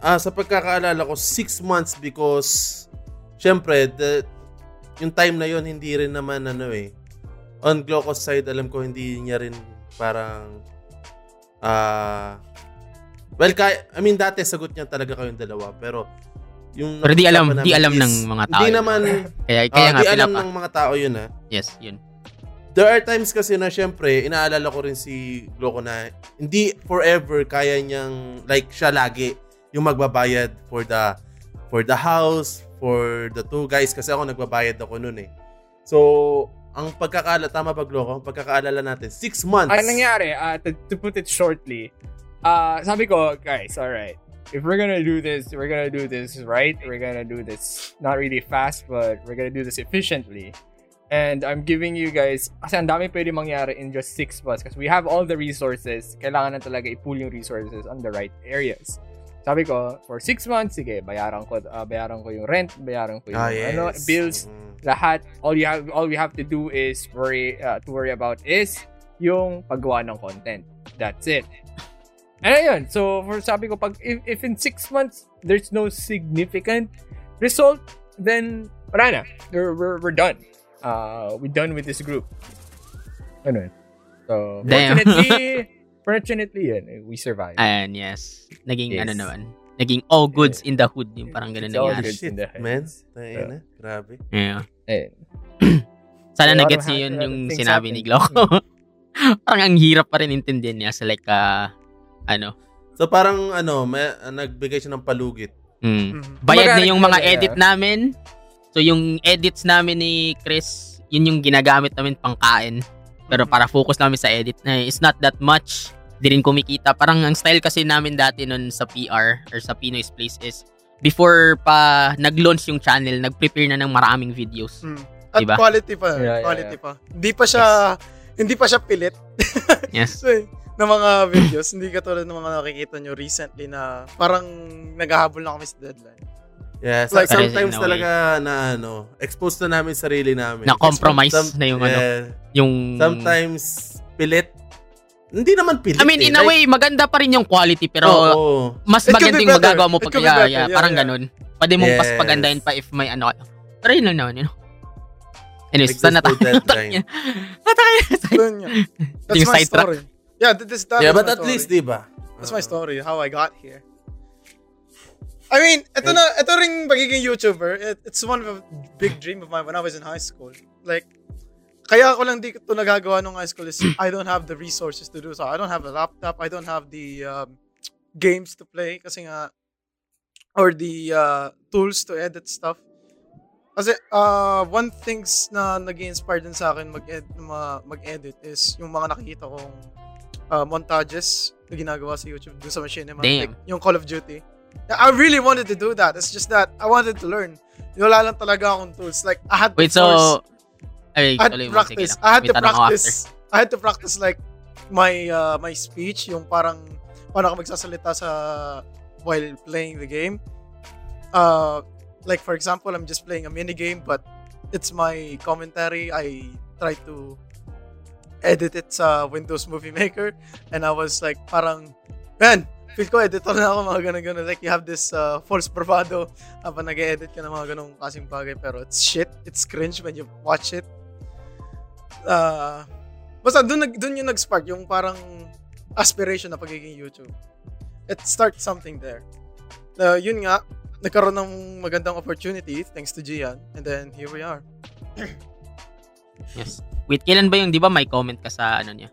ah, sa pagkakaalala ko, six months because, syempre, the, yung time na yon hindi rin naman ano eh. On Glocos side, alam ko hindi niya rin parang, ah, well, kaya, I mean, dati sagot niya talaga kayong dalawa, pero, yung Pero di alam, di alam is- ng mga tao. Hindi yun. naman, Kaya, ah, kaya nga di alam pinapa. ng mga tao yun ha. Yes, yun. There are times kasi na syempre, inaalala ko rin si Gloco na hindi forever kaya niyang, like, siya lagi yung magbabayad for the for the house, for the two guys kasi ako nagbabayad ako noon eh. So, ang pagkakala tama ba Gloco? Ang pagkakaalala natin, six months. Ang nangyari, uh, to, to put it shortly, uh, sabi ko, guys, alright, if we're gonna do this, we're gonna do this right, we're gonna do this not really fast, but we're gonna do this efficiently. And I'm giving you guys, kasi ang dami pwede mangyari in just six months because we have all the resources. Kailangan na talaga i-pool yung resources on the right areas. Sabi ko, for six months, sige, bayaran ko, uh, bayaran ko yung rent, bayaran ko yung ah, yes. ano, bills, Mm. lahat all you have all we have to do is worry uh, to worry about is yung paggawa ng content that's it and ayun so for sabi ko pag if, if in six months there's no significant result then wala na we're, we're, we're done uh we're done with this group ano yun so Damn. fortunately fortunately yun we survived Ayan, yes. Naging Yes. ano naman. Naging all goods in the hood. Yung parang ganun It's all nangyari. good. Shit, in the man. heads. Tayo na. Grabe. Yeah. ayun Sana of niyo yun yung sinabi ni happen. Gloco. parang ang hirap pa rin intindihan niya sa like, ah, ano, So, parang, ano, may, ah, nagbigay siya ng palugit. mm, bayad na yung mga yeah. edit namin. So, yung edits namin ni Chris, yun yung ginagamit namin pangkain. Pero Mm-hmm. para focus namin sa edit na it's not that much. Di rin kumikita. Parang ang style kasi namin dati nun sa PR or sa Pinoy's Place is before pa nag-launch yung channel, nag-prepare na ng maraming videos. Mm. At Diba? quality pa. Yeah, yeah, quality yeah. pa. Hindi pa siya, hindi pa siya pilit. Yes. So, eh, ng mga videos, hindi katulad ng mga nakikita nyo recently na parang naghahabol na kami sa deadline. Yeah, sa- Like, sometimes talaga na ano, exposed na namin sarili namin. Na compromise Some- na yung ano, yeah, Yung... Sometimes pilit. Hindi naman pilit. I mean, in eh. a way, maganda pa rin yung quality pero Oo. mas It could maganda be magagawa mo pag yeah, yeah, Yeah, parang yeah. ganun. Pwede mong Yes. pas pagandahin pa if may ano ka. Pero yun lang naman, you know. Anyways, saan na tayo? to deadline. Yun yun. That's my story. Yeah, this, that yeah, but at story. least, di ba? That's my story, how I got here. I mean, ito na, ito ring pagiging YouTuber, it, it's one of a big dream of mine when I was in high school. Like, kaya ako lang di ito nagagawa nung high school is I don't have the resources to do so. I don't have a laptop, I don't have the um, games to play kasi nga, or the uh, tools to edit stuff. Kasi uh, one things na nag inspire din sa akin mag-ed, ma- mag-edit is yung mga nakikita kong uh, montages na ginagawa sa YouTube doon sa machinima. Damn. Like, yung Call of Duty. I really wanted to do that. It's just that I wanted to learn. Wala lang talaga akong tools. Like, I had to Wait, force, so... Ay, I had to practice. I had to practice. I had to practice like my uh, my speech, yung parang paano ako magsasalita sa while playing the game. Uh, like for example, I'm just playing a mini game, but it's my commentary. I try to edit it sa Windows Movie Maker, and I was like, parang, man, feel ko editor na ako mga ganun ganun. Like you have this uh, false bravado habang nag-edit ka ng mga ganung kasing bagay, pero it's shit. It's cringe when you watch it uh, basta nag doon yung nag-spark yung parang aspiration na pagiging YouTube. It starts something there. Uh, yun nga, nagkaroon ng magandang opportunity thanks to Gian and then here we are. Yes. Wait, kailan ba yung, di ba may comment ka sa ano niya?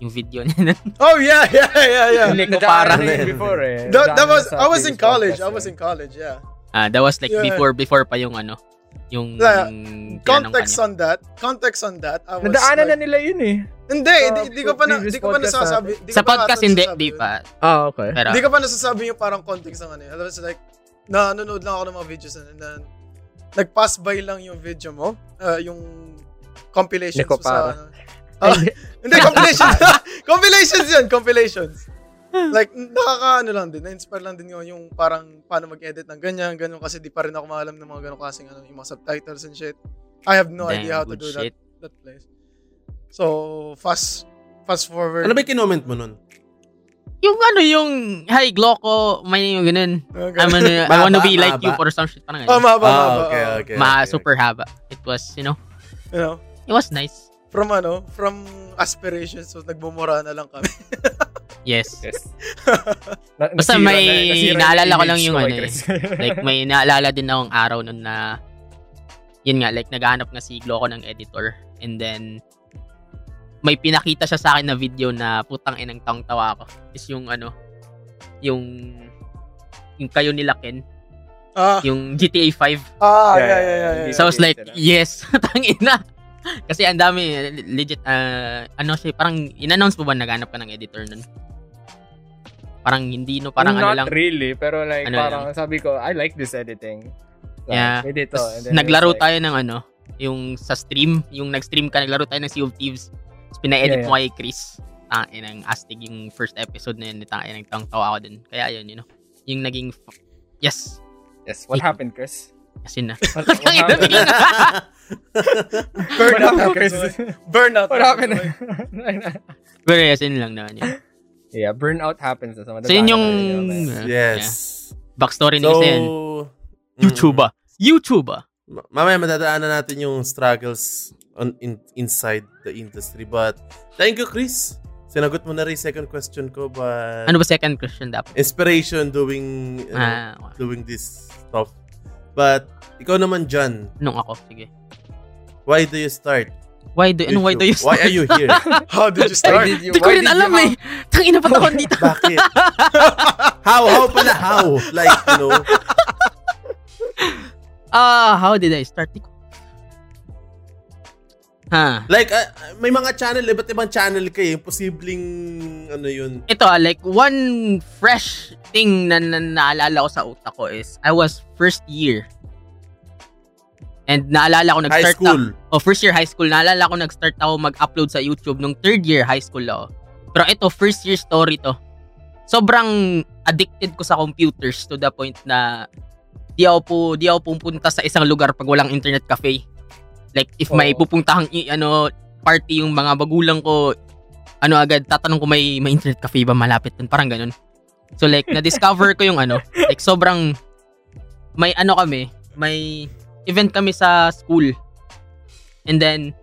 Yung video niya. Oh yeah, yeah, yeah, yeah. Hindi ko parang na before eh. That, that was I was in college. podcast I was in college, yeah. Ah, that was like Yeah. before before pa yung ano, yung Yeah. Context on that, context on that, I was Nadaanan na like, nila yun eh. Hindi, hindi, ko pa na, hindi ko pa nasasabi. Hindi Sa podcast hindi, di pa. Ah, okay. Pero, Hindi ko pa nasasabi yung parang context ng ano. yun. I was like, nanonood lang ako ng mga videos and then nag-pass by lang yung video mo, uh, yung compilations mo sa... para. Ah, hindi, compilations. compilations yun, compilations. Like, nakaka-ano lang din, na-inspire lang din yun yung parang paano mag-edit ng ganyan, ganyan, kasi di pa rin ako maalam ng mga ganong kasing ano, yung mga subtitles and shit. I have no damn, idea how to do shit. that, that place. So, fast fast forward. Ano ba yung kinoment mo nun? Yung ano, yung, hi, Gloco, may yung ganun. Uh, I'm ano, I wanna be like you for some shit. Parang Oh, ganun. mahaba, Ah, mahaba. okay, oh. okay. Ma, okay. super haba. It was, you know, You know? it was nice. from ano, from aspirations, so nagbumura na lang kami. Yes. Yes. Basta may naalala ko lang yung ano eh. like may naalala din akong araw nun na yun nga like naghahanap nga si Gloco ng editor and then may pinakita siya sa akin na video na putang inang tawang tawa ako is yung ano yung yung kayo nila Ken Ah, yung GTA 5 ah, yeah, Yeah, yeah, yeah, yeah. yeah. yeah. so I was like yes tangina kasi ang dami legit ah, ano siya parang in-announce mo ba naghanap ka ng editor nun parang hindi no parang ano Not lang really, pero like, Ano parang sabi ko, I like this editing. So, Yeah. Pwede to. Tas And then naglaro like, tayo ng ano, yung sa stream, yung nag-stream ka, naglaro tayo ng Sea of Thieves. Tapos pina-edit Yeah, mo kay Chris. Tangin ng astig yung first episode na yun. Tangin ng tawang tawa ako dun. Kaya yun, you know. Yung naging, f- yes. Yes, what happened, Chris? Kasi na. What, what na, happened? na. What Burnout. Chris? Burnout What happened? Pero yes, yun lang naman yun. yeah, burnout happens. So, So yun yung, Yeah. Yes. backstory ni So, kasi yan. mm, YouTube ah. YouTube ah. ma- Mamaya madadaanan natin yung struggles on in, inside the industry. But, thank you, Chris. Sinagot mo na rin second question ko, but Ano ba second question dapat? inspiration doing you know, Ah, doing this stuff. But, ikaw naman dyan, nung ako, sige. why do you start? Why do, ano, why do you Why are you here? How did you Why start? did you, Hindi ko why rin did alam eh. Tangina pa ako dito. Bakit? how? How pala? How? Like, you know, Ah, how did I start? Di ko- Ha. like, ah, may mga channel, iba't ibang channel kayo. Posibleng, ano yun. Ito ah, like one fresh thing na, na naalala ko sa utak ko is I was first year. And naalala ko High nag-start school. Ako, oh, first year high school, naalala ko nag-start ako mag-upload sa YouTube nung third year high school ako. Pero ito, first year story to. Sobrang addicted ko sa computers to the point na di ako po di ako pupunta sa isang lugar pag walang internet cafe. Like if may Oo. pupuntahang i- ano party yung mga bagulang ko ano agad tatanong ko may may internet cafe ba malapit dun parang ganun. So like na-discover ko yung ano like sobrang may ano kami may event kami sa school and then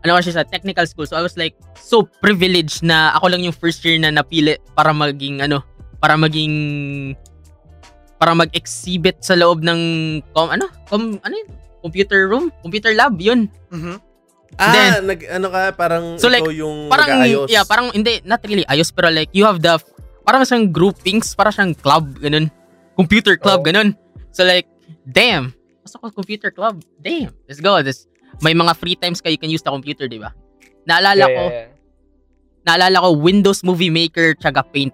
ano kasi sa technical school so I was like so privileged na ako lang yung first year na napili para maging ano para maging para mag-exhibit sa loob ng com, ano com, ano yun? Computer room computer lab yun Mhm. Ah, Then- nag, ano ka, parang So, like, ikaw yung parang nag-aayos. yeah parang hindi not really ayos pero like you have the parang siyang groupings para siyang club ganun computer club Oh. ganun so like damn pasok ko computer club damn let's go this may mga free times ka you can use the computer di ba naalala Yeah, ko yeah, yeah. naalala ko, Windows Movie Maker tsaga Paint.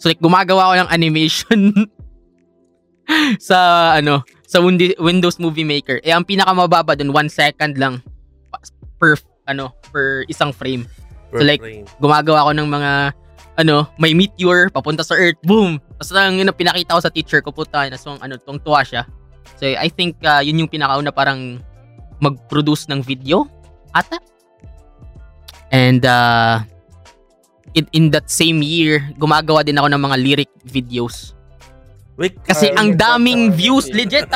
So like, gumagawa ako ng animation sa, ano, sa Windows Movie Maker. Eh, ang pinakamababa dun, one second lang per, ano, per isang frame. Per So, like, frame. Gumagawa ako ng mga, ano, may meteor, papunta sa Earth, boom! Tapos lang yun ang pinakita ko sa teacher ko, puta, na so, ano, tuwang tuwa siya. So, I think uh, yun yung pinakauna parang mag-produce ng video, ata? And, uh, in, in that same year, gumagawa din ako ng mga lyric videos. Wait, Kasi ang daming ah, views, okay. legit.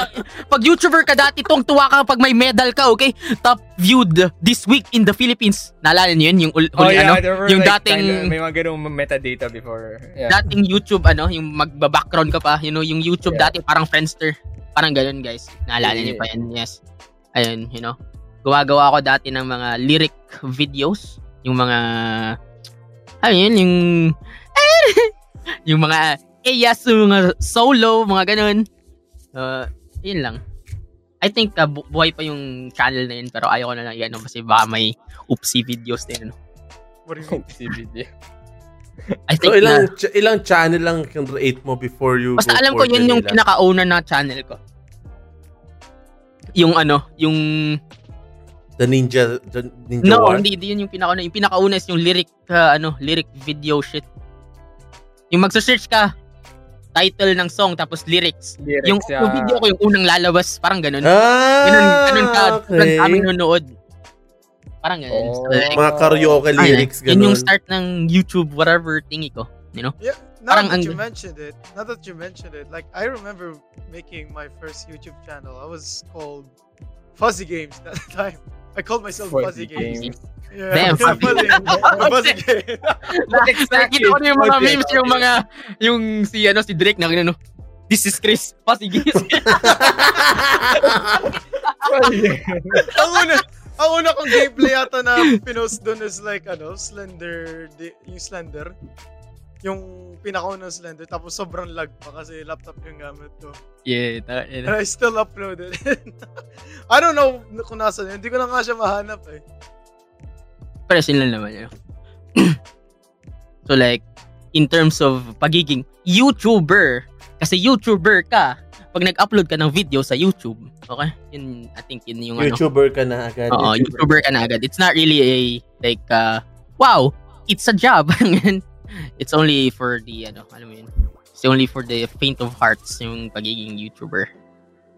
Pag YouTuber ka dati, tuwang tuwa ka pag may medal ka, okay? Top viewed this week in the Philippines. Naalala niyo yun? Yung ul- Oh huli, yeah, ano? yung like, dating- kinda- may mga ganung metadata before. Yeah. dating YouTube ano, yung magba-background ka pa, you know, yung YouTube Yeah. dati parang Friendster. Parang ganun, guys. Naalala Yeah, niyo pa yan, yes. Ayun, you know. Gumagawa ako dati ng mga lyric videos, yung mga ayun, yung yung mga eyas, yung mga solo, mga ganun. Uh, yun lang. I think uh, bu- buhay pa yung channel na yun pero ayaw ko na lang yan no, kasi baka may oopsie videos din. Ano. What do you mean? si video. I so think na, ilang, ch- ilang channel lang yung create mo before you Basta go alam ko yun yung Manila? pinaka-owner na channel ko. Yung ano, yung The Ninja, the Ninja no, War? hindi, hindi yun yung pinaka-una. Yung pinaka-una is yung lyric uh, ano, lyric video shit. Yung magsa-search ka title ng song tapos lyrics. Lyrics, yung, yeah. yung video ko yung unang lalabas, parang ganun. Ah, ganun, ganun ka, okay. daming nanonood. Parang ganun. Oh. So, like, Mga karaoke lyrics, yun ganun. yung start ng YouTube, whatever thingy ko. You know? Yeah, now Parang that ang- you mentioned it, now that you mentioned it, like I remember making my first YouTube channel. I was called Fuzzy Games that time. I called myself Fuzzy, Fuzzy Games. Games. Yeah, Games. Nakikita ko na yung mga Okay, memes, yung mga, yung si, ano, si Drake na ano, this is Chris, pasigis. ang una, ang una kong gameplay yata na pinost doon is like, ano, Slender, di, yung Slender. Yung pinakaunang Slender, tapos sobrang lag pa kasi laptop yung gamit ko. yeah, ta- And I still uploaded it. I don't know kung nasa na. Hindi ko na nga siya mahanap eh. Pero sila naman yun. so like, in terms of pagiging YouTuber, kasi YouTuber ka, pag nag-upload ka ng video sa YouTube, okay? Yun, I think yun yung ano. YouTuber ka na agad. Oo, YouTuber ka na agad. It's not really a, like, uh, wow, it's a job. it's only for the, ano, alam mo yun, it's only for the faint of hearts yung pagiging YouTuber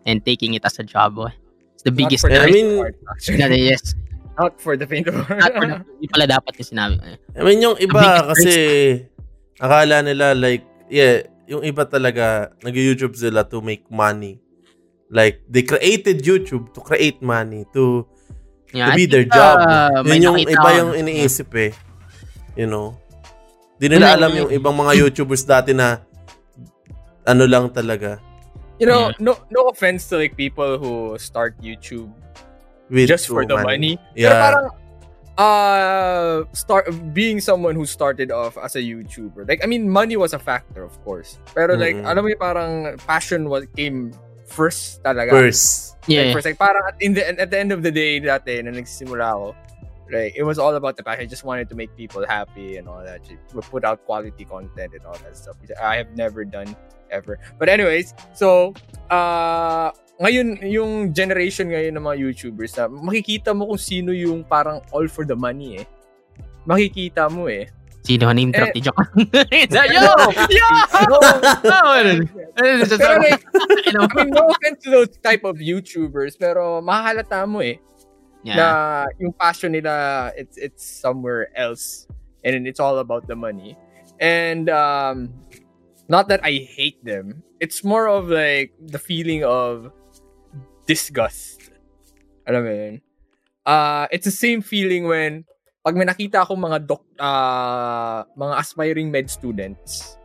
and taking it as a job. Oh. It's the biggest I mean-. Yeah, yes. Not for the faint of heart. Not for the, hindi pala dapat yung sinabi. I mean, yung iba kasi akala nila like, yeah, yung iba talaga, nag-YouTube sila to make money. Like, they created YouTube to create money, to, Yeah, to be their think, job. uh, Yun yung iba yung iniisip eh. You know? Di nila alam yung ibang mga YouTubers dati na ano lang talaga. You know, Yeah. no no offense to like people who start YouTube With just for the money. Pero Yeah. parang uh start being someone who started off as a YouTuber. Like I mean money was a factor of course. Pero like Mm-mm. alam mo yung parang passion was came first talaga. First. Yeah. Like, first, like, parang at, in the, at the end of the day dati na nagsisimula ako, like, it was all about the passion. I just wanted to make people happy and all that. shit. Put out quality content and all that stuff. I have never done ever. But anyways, so, uh, ngayon, yung generation ngayon ng mga YouTubers na makikita mo kung sino yung parang all for the money eh. Makikita mo eh. Sino name drop Eh. ni Joke? Yo! Yo! Pero like, I mean, no offense to those type of YouTubers, pero mahalata mo eh. na Yeah. yung passion nila it's it's somewhere else and it's all about the money and um not that I hate them it's more of like the feeling of disgust alam mo yun uh it's the same feeling when pag may nakita akong mga doc uh, mga aspiring med students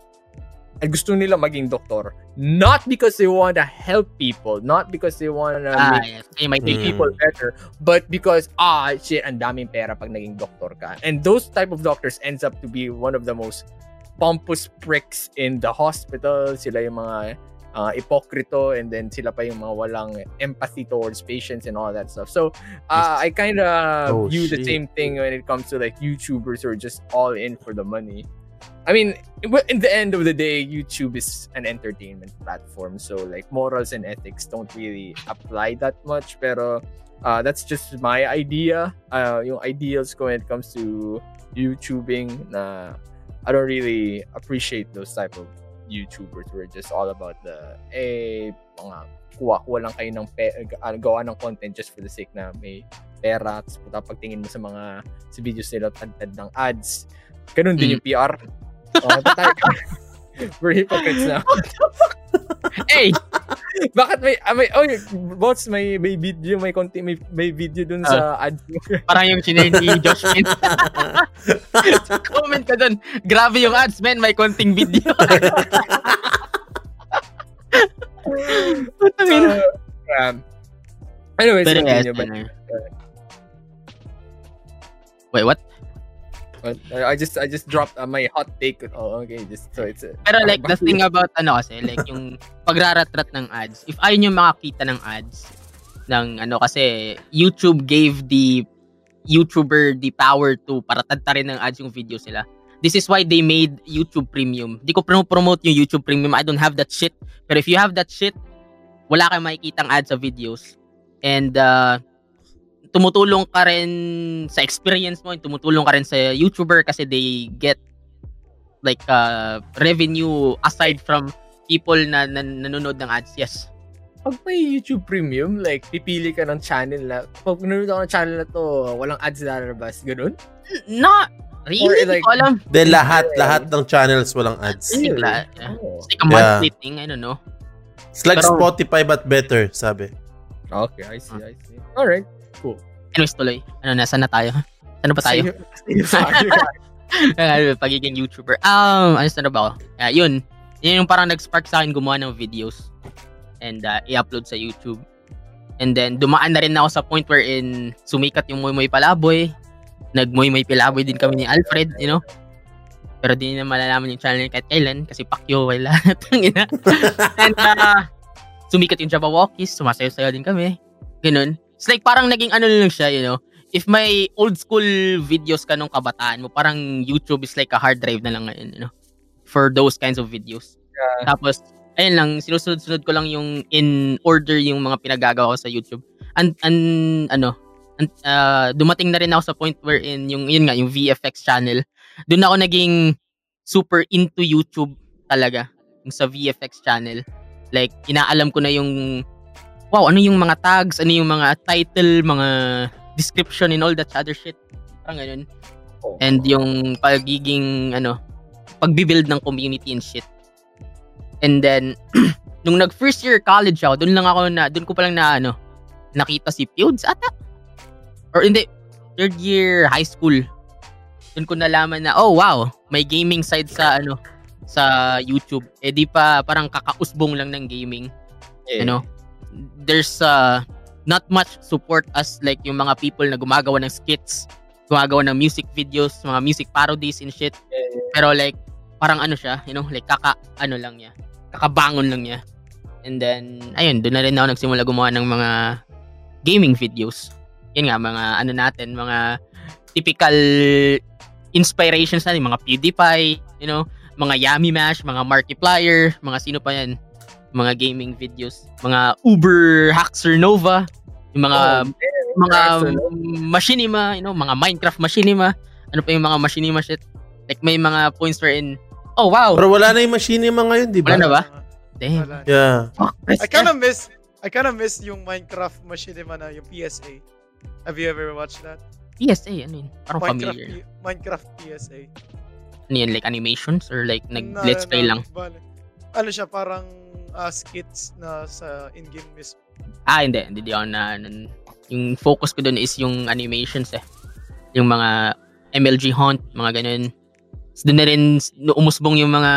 at gusto nila maging doktor not because they want to help people not because they want to Ah, make yes. May make Mm. people better but because ah shit ang daming pera pag naging doktor ka and those type of doctors ends up to be one of the most pompous pricks in the hospital sila yung mga uh, ipokrito and then sila pa yung mga walang empathy towards patients and all that stuff. So, uh, I kind of Oh, view the same thing when it comes to like YouTubers who are just all in for the money. I mean, in the end of the day, YouTube is an entertainment platform. So, like, morals and ethics don't really apply that much. Pero, uh, that's just my idea. Uh, yung ideals ko when it comes to YouTubing na I don't really appreciate those type of YouTubers who are just all about the, eh, mga kuha-kuha lang kayo ng pe- uh, gawa ng content just for the sake na may pera. Tapos puta pagtingin mo sa mga sa videos nila, tantad ng ads. Ganun din Mm. yung PR. Oh, tayo. We're hypocrites na. Hey! Bakit may, ah, may, oh, boss, may, may video, may konti, may, may video dun sa ads mo. Parang yung sinare ni Josh Min. Comment ka dun. Grabe yung ads, man. May konting video. Putang ina. Um, anyways, Pero yes, continue. But, ano. Wait, what? I just I just dropped uh, my hot take. Oh, okay, just so it's uh, Pero like, the thing about ano kasi, like yung pagraratrat ng ads, if ayaw nyo makakita ng ads, ng ano kasi, YouTube gave the YouTuber the power to para tadtarin ng ads yung video sila. This is why they made YouTube Premium. Di ko promote yung YouTube Premium. I don't have that shit. Pero if you have that shit, wala kang makikitang ads sa videos. And uh, tumutulong ka rin sa experience mo, tumutulong ka rin sa YouTuber kasi they get like uh, revenue aside from people na, na nanonood ng ads. Yes. pag may YouTube Premium, like, pipili ka ng channel na, pag nanonood ako ng channel na to, walang ads lalabas, ganun? Not really. Or Hindi like- ko alam. De lahat, lahat ng channels walang ads. Really? Yeah. Oh. It's like a monthly thing. I don't know. It's like Pero- Spotify but better, sabi. Okay, I see, I see. Alright, cool. Anyways, tuloy. Ano, nasa na tayo? Saan na ba tayo? Ano, pagiging YouTuber. Um, ano na ba ako? Ah, yun. Yun yung parang nag-spark sa akin gumawa ng videos and uh, i-upload sa YouTube. And then, dumaan na rin ako sa point wherein sumikat yung Moy Moy Palaboy. Nag-Moy Moy Palaboy din kami ni Alfred, you know? Pero di na malalaman yung channel kahit kailan kasi pakyo wala lahat. And uh, sumikat yung Jabawalkies, sumasayo-sayo din kami. Ganun. It's like parang naging ano lang siya, you know? If may old school videos ka nung kabataan mo, parang YouTube is like a hard drive na lang ngayon, you know? For those kinds of videos. Tapos, ayun lang, sinusunod-sunod ko lang yung in order yung mga pinagagawa ko sa YouTube. And, and ano, and, uh, dumating na rin ako sa point wherein yung, yun nga, yung VFX channel. Doon ako naging super into YouTube talaga. Yung sa VFX channel. Like, inaalam ko na yung, wow, ano yung mga tags, ano yung mga title, mga description and all that other shit. Parang ganun. And yung pagiging, ano, pagbibuild ng community and shit. And then, nung nag first year college ako, doon lang ako na, doon ko pa lang na, ano, nakita si Pewds ata. Or hindi, third year high school. Doon ko nalaman na, oh wow, may gaming side sa, ano, sa YouTube. Eh di pa, parang kakausbong lang ng gaming. Yeah. You know, there's uh, not much support as like yung mga people na gumagawa ng skits, gumagawa ng music videos, mga music parodies and shit. Pero like, parang ano siya, you know, like kaka, ano lang niya, kakabangon lang niya. And then, ayun, doon na rin ako nagsimula gumawa ng mga gaming videos. Yun nga, mga ano natin, mga typical inspirations natin, mga PewDiePie, you know, mga Yummy Mash, mga Markiplier, mga sino pa yan, mga gaming videos, mga Uber Haxer Nova, yung mga Oh, mga Haxer machinima, you know, mga Minecraft machinima, ano pa yung mga machinima shit. Like may mga points wherein, oh wow, Pero wala na yung machinima ngayon, di ba? Wala na ba? damn. Wala. Yeah. Fuck, I kinda miss, I kinda miss yung Minecraft machinima na, yung PSA. Have you ever watched that? PSA, ano yun? Parang Minecraft, familiar. P- Minecraft PSA. Ano yun, like animations or like nag Na- let's play na- lang? bale. Ano siya, parang ah, skits na sa in-game mismo. Ah, hindi. Hindi di ako na, yung focus ko dun is yung animations eh. Yung mga MLG Hunt, mga ganun. Tapos doon na rin umusbong yung mga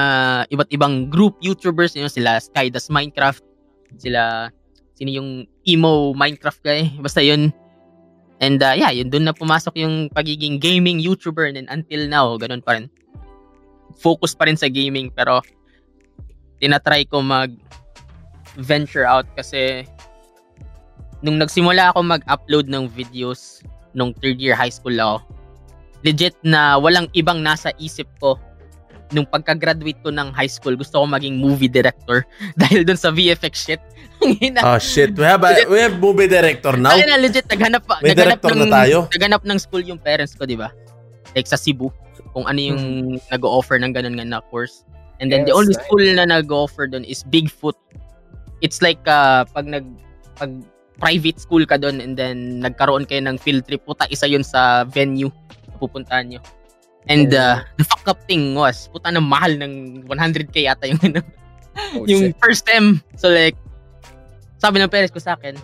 iba't ibang group YouTubers, you know, sila Sky Does Minecraft, sila, sino yung emo Minecraft guy, basta yun. And uh, yeah, yun doon na pumasok yung pagiging gaming YouTuber and until now, ganun pa rin. Focus pa rin sa gaming pero tinatry ko mag venture out kasi nung nagsimula ako mag-upload ng videos nung third year high school ako, legit na walang ibang nasa isip ko nung pagka-graduate ko ng high school, gusto ko maging movie director dahil dun sa VFX shit. Oh shit, we have a, we have movie director now. Na legit naghanap pa May naghanap director ng, na tayo. Naghanap ng school yung parents ko, 'di ba? Like sa Cebu, kung ano yung nag-o-offer ng ganun nga na course. And then the Yes, only nice. school na nag-o-offer doon is Bigfoot. It's like uh, pag nag pag private school ka doon and then nagkaroon kayo ng field trip, puta isa yun sa venue na pupuntahan nyo. And uh, the fuck up thing was, puta na mahal ng 100k yata yung ano, Oh, yung shit. first sem. So like, sabi ng parents ko sa akin,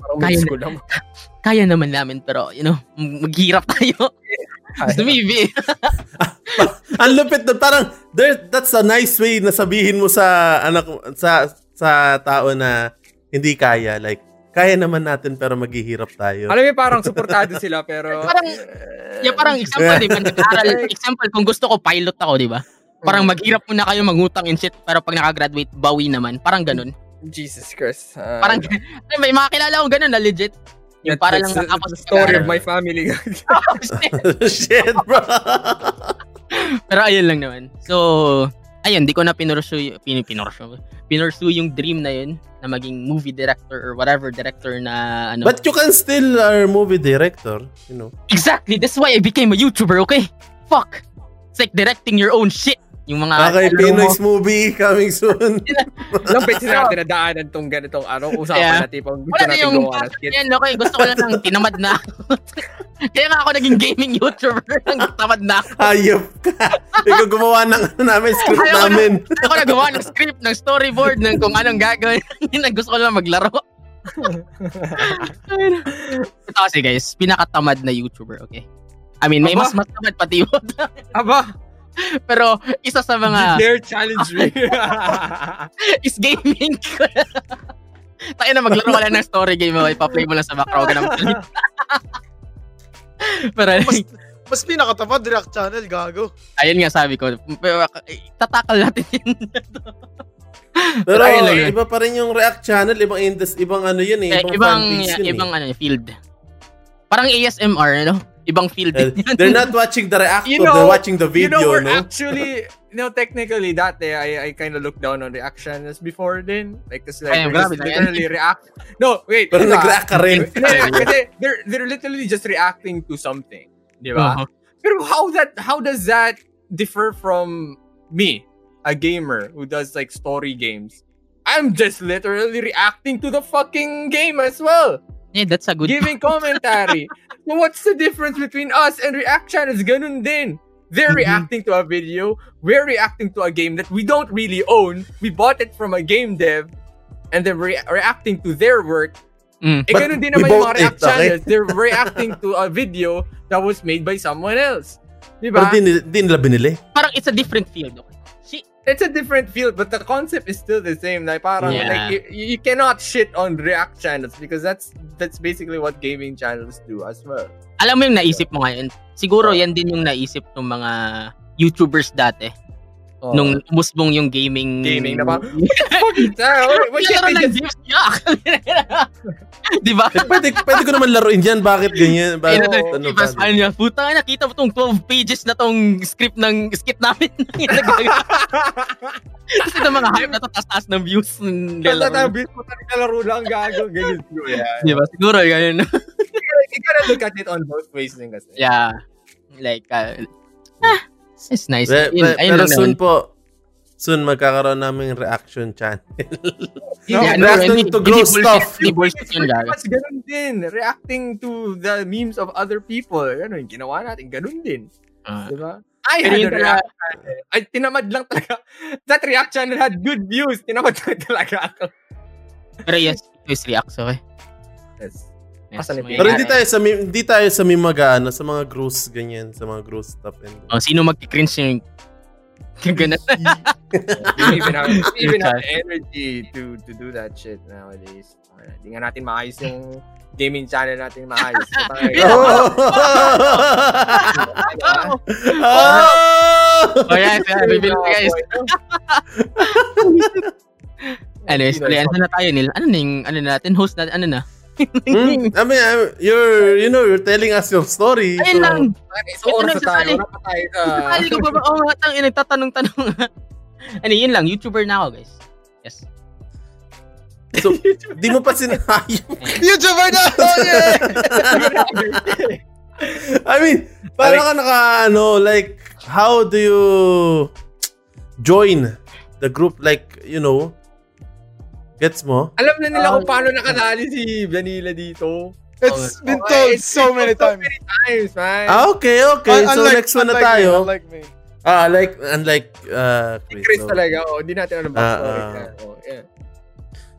Parang kaya school naman. kaya naman namin pero you know, maghirap tayo. Gusto mo i- Ang lupit na parang there that's a nice way na sabihin mo sa anak sa sa tao na hindi kaya like kaya naman natin pero maghihirap tayo. Alam mo, parang suportado sila pero... Parang, yeah, parang example, di ba? Nag-aaral, example, kung gusto ko pilot ako, di ba? Parang maghirap muna kayo magutang and shit, pero pag nakagraduate, bawi naman. Parang ganun. Jesus Christ. Ah, Parang, ay, may mga kilala akong ganun na legit. Yung that's- para lang the- natapos the story of my family. Shit, bro. Pero ayun lang naman. So, ayun, di ko na pinursue, pin, pinursue, pinursue yung dream na yun, na maging movie director or whatever director na ano. But you can still are movie director, you know. exactly, that's why I became a YouTuber, okay? Fuck! It's like directing your own shit. Yung mga... Okay, ano mo. Pinoy's movie coming soon. Ilang beses na natin nadaanan tong ganitong ano, usapan Yeah. na tipong gusto Wala na natin yung gawa ng skit. yan, okay, gusto ko lang ng tinamad na. Kaya nga ako naging gaming YouTuber, ang tamad na ako. Hayop ka. Ikaw gumawa ng ano namin, script Ayaw ko na- namin. Ako nagawa ng script, ng storyboard, ng kung anong gagawin. Gusto ko lang maglaro. Ito kasi guys, pinakatamad na YouTuber, okay? I mean, may Aba? mas matamad pati yun. Aba, Pero isa sa mga dare challenge me. is gaming. Tayo na maglaro ka lang ng story game mo, ipa-play mo lang sa background ka naman. Pero Mas, mas pinakatamad, React Channel, gago. ayun nga sabi ko, pero, eh, tatakal natin yun. Pero ayun lang yun. iba pa rin yung React channel, ibang indus, ibang ano yun eh, Eh, ibang, ibang fanbase yun ibang eh. ano field. Parang ASMR, ano? Ibang field. Din yun. They're not watching the reactor, You know- they're watching the video, you know, we're no? actually, you know, technically, dati, I, I kind of looked down on reactions before din. Like, kasi like, Ay, we're grabe just yan. literally react. No, wait. Pero diba? nag-react ka rin. Kasi they're, they're literally just reacting to something. Di ba? Uh-huh. Pero how that, how does that differ from me, a gamer who does like story games? I'm just literally reacting to the fucking game as well. Yeah, that's a good giving commentary. so what's the difference between us and React channels? Ganun din. They're Mhm. reacting to a video. We're reacting to a game that we don't really own. We bought it from a game dev. And then re- reacting to their work. Mm. Eh, ganun din naman yung mga React it, okay? channels. They're reacting to a video that was made by someone else. Pero Diba? di, nila- di nila binili. Parang it's a different field. Okay? Shit. It's a different field, but the concept is still the same. Like, parang, Yeah. like, you, you cannot shit on React channels because that's that's basically what gaming channels do as well. Alam mo yung naisip mo ngayon? Siguro yan din yung naisip ng mga YouTubers dati. Oh. Nung umusbong yung gaming... Gaming na parang, Fuck it, ah, Laro ng games yak! Di ba? Eh, pwede, pwede ko naman laruin yan. Bakit ganyan? Bakit, Ayun na, ano diba, ba? sabi niya, puta nga, nakita mo tong 12 pages na tong script ng skit namin. Kasi ng mga hype na to, taas-taas ng views. ng Kala lalaro. na, bit mo talaga laro lang gago. Ganun siguro. Yeah. Di ba? Siguro, ganun. You gotta look at it on both ways din kasi. yeah. Like, uh, ah, it's nice. Yun, pe- ayun pero lang soon naman. po, soon magkakaroon namin reaction channel. Yeah, No, reacting hindi- to gross stuff. Hindi bullshit yun, ganun din. Reacting to the memes of other people. Ganun, ginawa natin. Ganun din. Ah. Di ba? I had a talaga- react channel. Ay, tinamad lang talaga. That react channel had good views. Tinamad lang talaga ako. Pero yes, please react, okay? Yes. Yes, may- pero hindi tayo sa mi- hindi tayo sa mi mga ano, sa mga gross ganyan, sa mga gross stuff and Oh, sino magki-cringe yung ganun? You even have, you even have energy to to do that shit nowadays. Hindi nga natin maayos yung gaming channel natin maayos. Oh! oh, yeah, reveal guys. Sorry, ano na tayo, Neil? Ano na yung, ano natin, host natin, ano na? Hmm? I mean, I- you're, you know, you're telling us your story. Ayun so- lang. So, oras na tayo. Sasali- Wala pa tayo sa... Sasali ko ba? Oo, nga, tang, ina, tatanong-tanong. ano, yun lang, YouTuber na ako, guys. Yes. So, di mo pa sinabi. YouTuber na! Oh, yeah! I mean, parang ka naka, ano, like, how do you join the group? Like, you know, gets mo? Alam na nila kung paano nakadali si Vanilla dito. It's been Okay, told so many So times. many times, man. Ah, okay, okay. Un- so, next one na unlike tayo. Me, unlike me. Ah, like, unlike, uh, Si Chris, Chris so, talaga. Oh, hindi natin alam backstory Ah, ah. niya. Oh, yeah.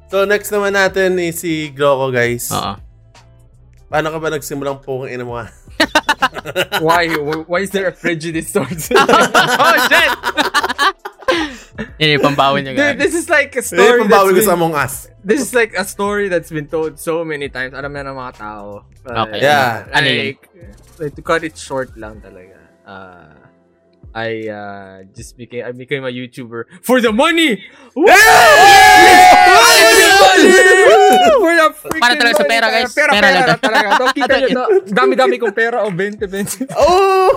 so, next naman natin is si Gloco, guys. Oo. Paano ka ba nagsimulang pong ina mo? Why? Why is there a prejudice towards it? oh, shit! Yan yung pambawi niya, Dude, guys. this is like a Story Ito pambawi ko sa Among Us. this is like a story that's been told so many times. Alam na ng mga tao. But, Okay. Yeah. Ano yun? Like, like, to cut it short lang talaga. Uh, I uh, just became I became a YouTuber for the money. Woo! For the freaking Para talaga sa money. pera, guys. Pera, Pera pera, lang to. talaga. Kita nyo, no? Dami-dami kong pera o 20, 20. Oh!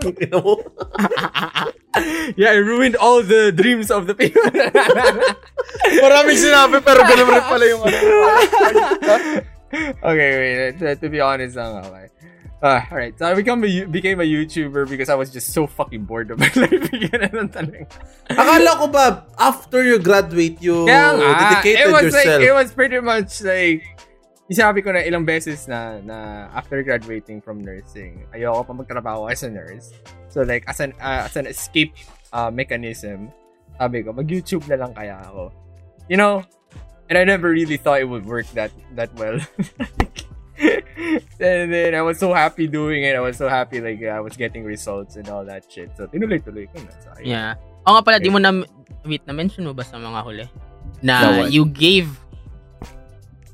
Ang ina mo. Yeah, I ruined all the dreams of the people. Maraming sinabi pero ganun rin pala yung ano. okay, wait. To, to be honest lang, okay. Uh, alright, so I become a, became a YouTuber because I was just so fucking bored of my life. Yan ang talaga. Akala ko ba, after you graduate, you Kaya nga, dedicated it was yourself? like, it was pretty much like, isabi ko na ilang beses na, na after graduating from nursing, ayoko pa magtrabaho as a nurse. So like, as an, uh, as an escape uh, mechanism, sabi ko, mag-YouTube na lang kaya ako. You know, and I never really thought it would work that that well. and then I was so happy doing it. I was so happy like I was getting results and all that shit. So tinuloy-tuloy ko na. So, ayun. Yeah. O nga pala, di mo na, wait, na-mention mo ba sa mga huli? Na Na you gave,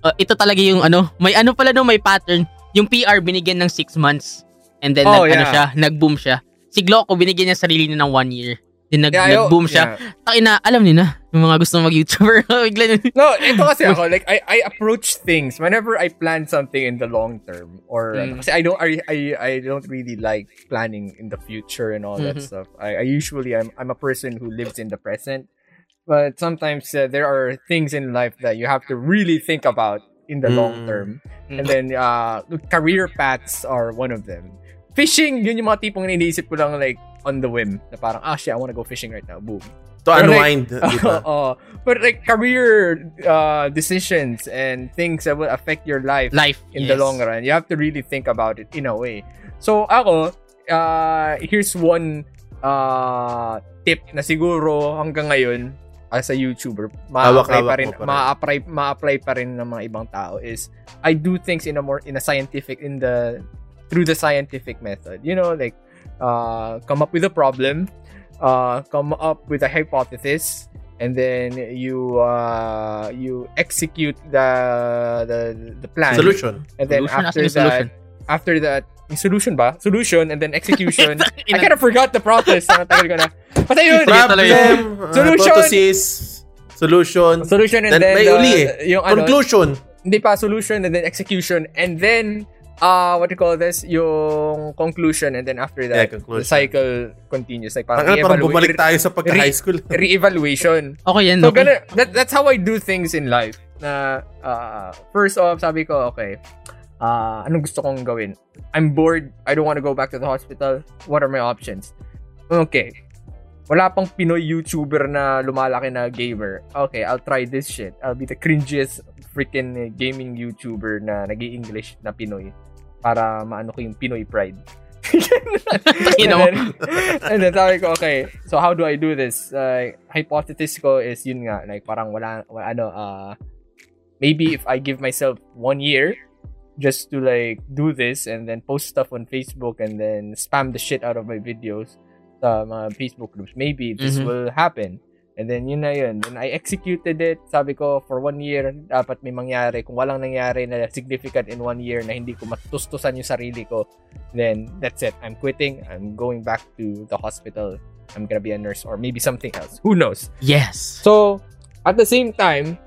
uh, ito talaga yung ano, may ano pala no, may pattern. Yung PR binigyan ng 6 months. And then, Oh, nag, ano yeah. siya, nag-boom siya. Si Gloco, binigyan niya sarili niya ng 1 year. Then, nag, Yeah, nag-boom siya. yeah. Takina, alam niyo na, yung mga gusto mag-YouTuber. Na- No, ito kasi ako, like, I, I approach things whenever I plan something in the long term. Or, Mm. kasi I don't, I, I, I don't really like planning in the future and all that Mhm. stuff. I, I usually, I'm, I'm a person who lives in the present. But sometimes uh, there are things in life that you have to really think about in the long Mm. term. Mm. And then, uh, career paths are one of them. Fishing, yun yung mga tipong iniisip ko lang like on the whim. Na parang, ah shit, I wanna go fishing right now. Boom. to Pero like- unwind, di ba? Oo. but like career uh, decisions and things that will affect your life Life. in yes. the long run, you have to really think about it in a way. So ako, uh, here's one uh, tip na siguro hanggang ngayon as a YouTuber, ma-apply Hawak-hawak pa rin, mo pa ma-apply, ma-apply pa rin ng mga ibang tao is I do things in a more in a scientific in the through the scientific method. You know, like uh, come up with a problem, uh, come up with a hypothesis, and then you uh, you execute the the the plan. Solution. And then Solution, after asan yung solution? after that, yung solution ba? Solution and then execution. I kind of forgot the process. Ang tagal ko na. Basta yun. Problem, uh, Solution. hypothesis, solution, Solution and then, then, may uh, uli eh. yung ano, Conclusion. hindi pa solution and then execution and then uh what do you call this yung conclusion and then after Yeah, that conclusion. the cycle continues like parang, Ang parang re-evaluate- bumalik tayo sa pagka-high re- school. re-evaluation Okay yan, So, okay. ganun, that, that's how I do things in life. Na, uh, first off, sabi ko, okay, uh, anong gusto kong gawin? I'm bored. I don't want to go back to the hospital. What are my options? Okay. Wala pang Pinoy YouTuber na lumalaki na gamer. Okay, I'll try this shit. I'll be the cringiest freaking gaming YouTuber na nag english na Pinoy para maano ko yung Pinoy pride. Ina mo. and, then, and then sabi ko, okay, so how do I do this? Uh, hypothesis ko is yun nga, like parang wala, wala ano, uh, maybe if I give myself one year just to like do this and then post stuff on Facebook and then spam the shit out of my videos sa mga Facebook groups, maybe this Mhm. will happen. And then yun na yun. Then I executed it. Sabi ko, for one year, dapat may mangyari. Kung walang nangyari na significant in one year na hindi ko matustusan yung sarili ko, then that's it. I'm quitting. I'm going back to the hospital. I'm gonna be a nurse or maybe something else. Who knows? Yes. So, At the same time,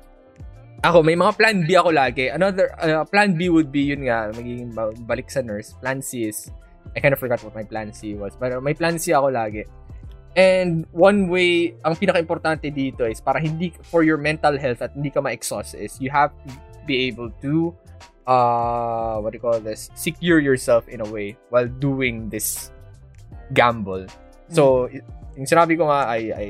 ako, may mga plan B ako lagi. Another, uh, plan B would be yun nga, magiging ba- balik sa nurse. Plan C is, I kind of forgot what my plan C was. But uh, may plan C ako lagi. And one way, ang pinaka-importante dito is para hindi, for your mental health at hindi ka ma-exhaust is you have to be able to, uh, what do you call this, secure yourself in a way while doing this gamble. So, Hmm. yung sinabi ko nga ay, ay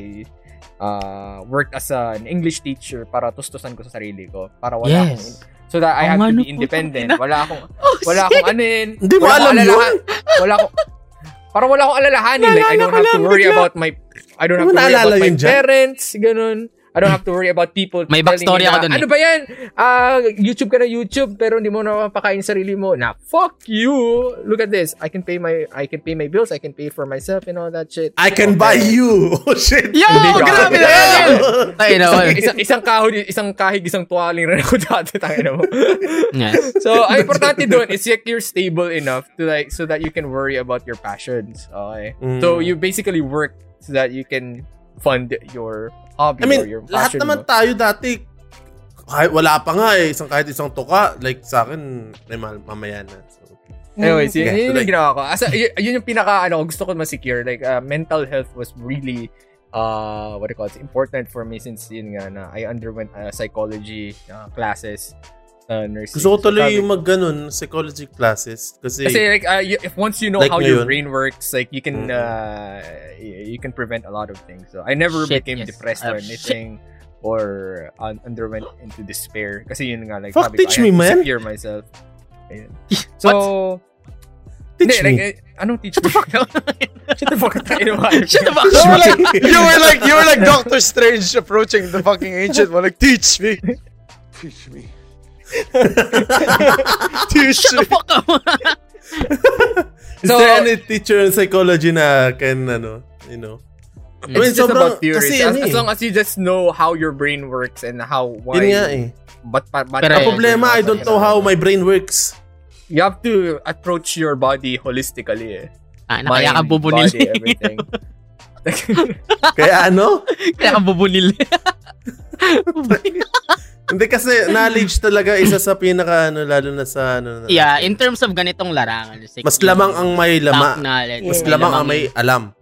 uh, worked as an English teacher para tustusan ko sa sarili ko. Para wala Yes. akong, so that I Oo have to be independent. putang ina. Wala akong, Oh, wala shit! akong anin. Hindi mo alam yun? Wala akong, para wala akong alalahanin. Like, I don't have to worry about my, I don't have to worry about my yun parents, ganun. I don't have to worry about people May telling backstory me na, ako dun eh. Ano ba yan? Ah, YouTube ka na YouTube pero hindi mo na mapakain sarili mo. Na, fuck you! Look at this. I can pay my I can pay my bills. I can pay for myself and all that shit. I can buy you. Oh, shit. Yo! Grabe na yan! Tayo na. isang, isang, isang kahig, isang kahig, isang tuwaling rin ako dati. Tangina mo. Yes. So, ang importante doon is like you're stable enough to like so that you can worry about your passions. Okay. Mm. So you basically work so that you can fund your hobby I mean, or your lahat passion naman mo. tayo dati, kahit wala pa nga eh, isang kahit isang tuka, like sa akin, may ma- mamaya na. So, Anyways, yun, Okay. yun yung Like- ginawa ko. Asa, yun, yun yung pinaka, ano, gusto ko ma-secure. Like, uh, mental health was really, uh, what do you call it, important for me since yun nga na I underwent uh, psychology uh, classes uh, nursing. gusto ko tuloy sabi- yung mag ganun, psychology classes. Kasi, Kasi like uh, you, if once you know Like how your brain works, like you can Mhm. uh you can prevent a lot of things. So I never Shit, became yes. depressed Uh, or anything or un- underwent into despair. Kasi yun nga like Fuck, sabi ko, teach I me, had to man. secure myself. Ayun. So teach hindi, me. like, eh, anong teach me? Shut the fuck up. tayo naman. Shut the fuck You were up. like, you were like, you were like Doctor Strange approaching the fucking ancient one. Like, teach me. Teach me. teach Shut the fuck up. Is So- there any teacher in psychology na can, ano, you know? I mean, It's just sobrang, about theories. kasi as, ano as eh. long as you just know how your brain works and how why Yun nga eh. but, but, but Pero Ang problema, I don't know how my brain works. you have to approach your body holistically eh. Ah, nakaya ka bubunil. body, everything. Kaya ano? Kaya ka bubunil. Hindi kasi knowledge talaga isa sa pinaka ano lalo na sa ano. yeah, in terms of ganitong larangan. like, Mas lamang ang may lama. knowledge. Mas Yeah. lamang ang may alam.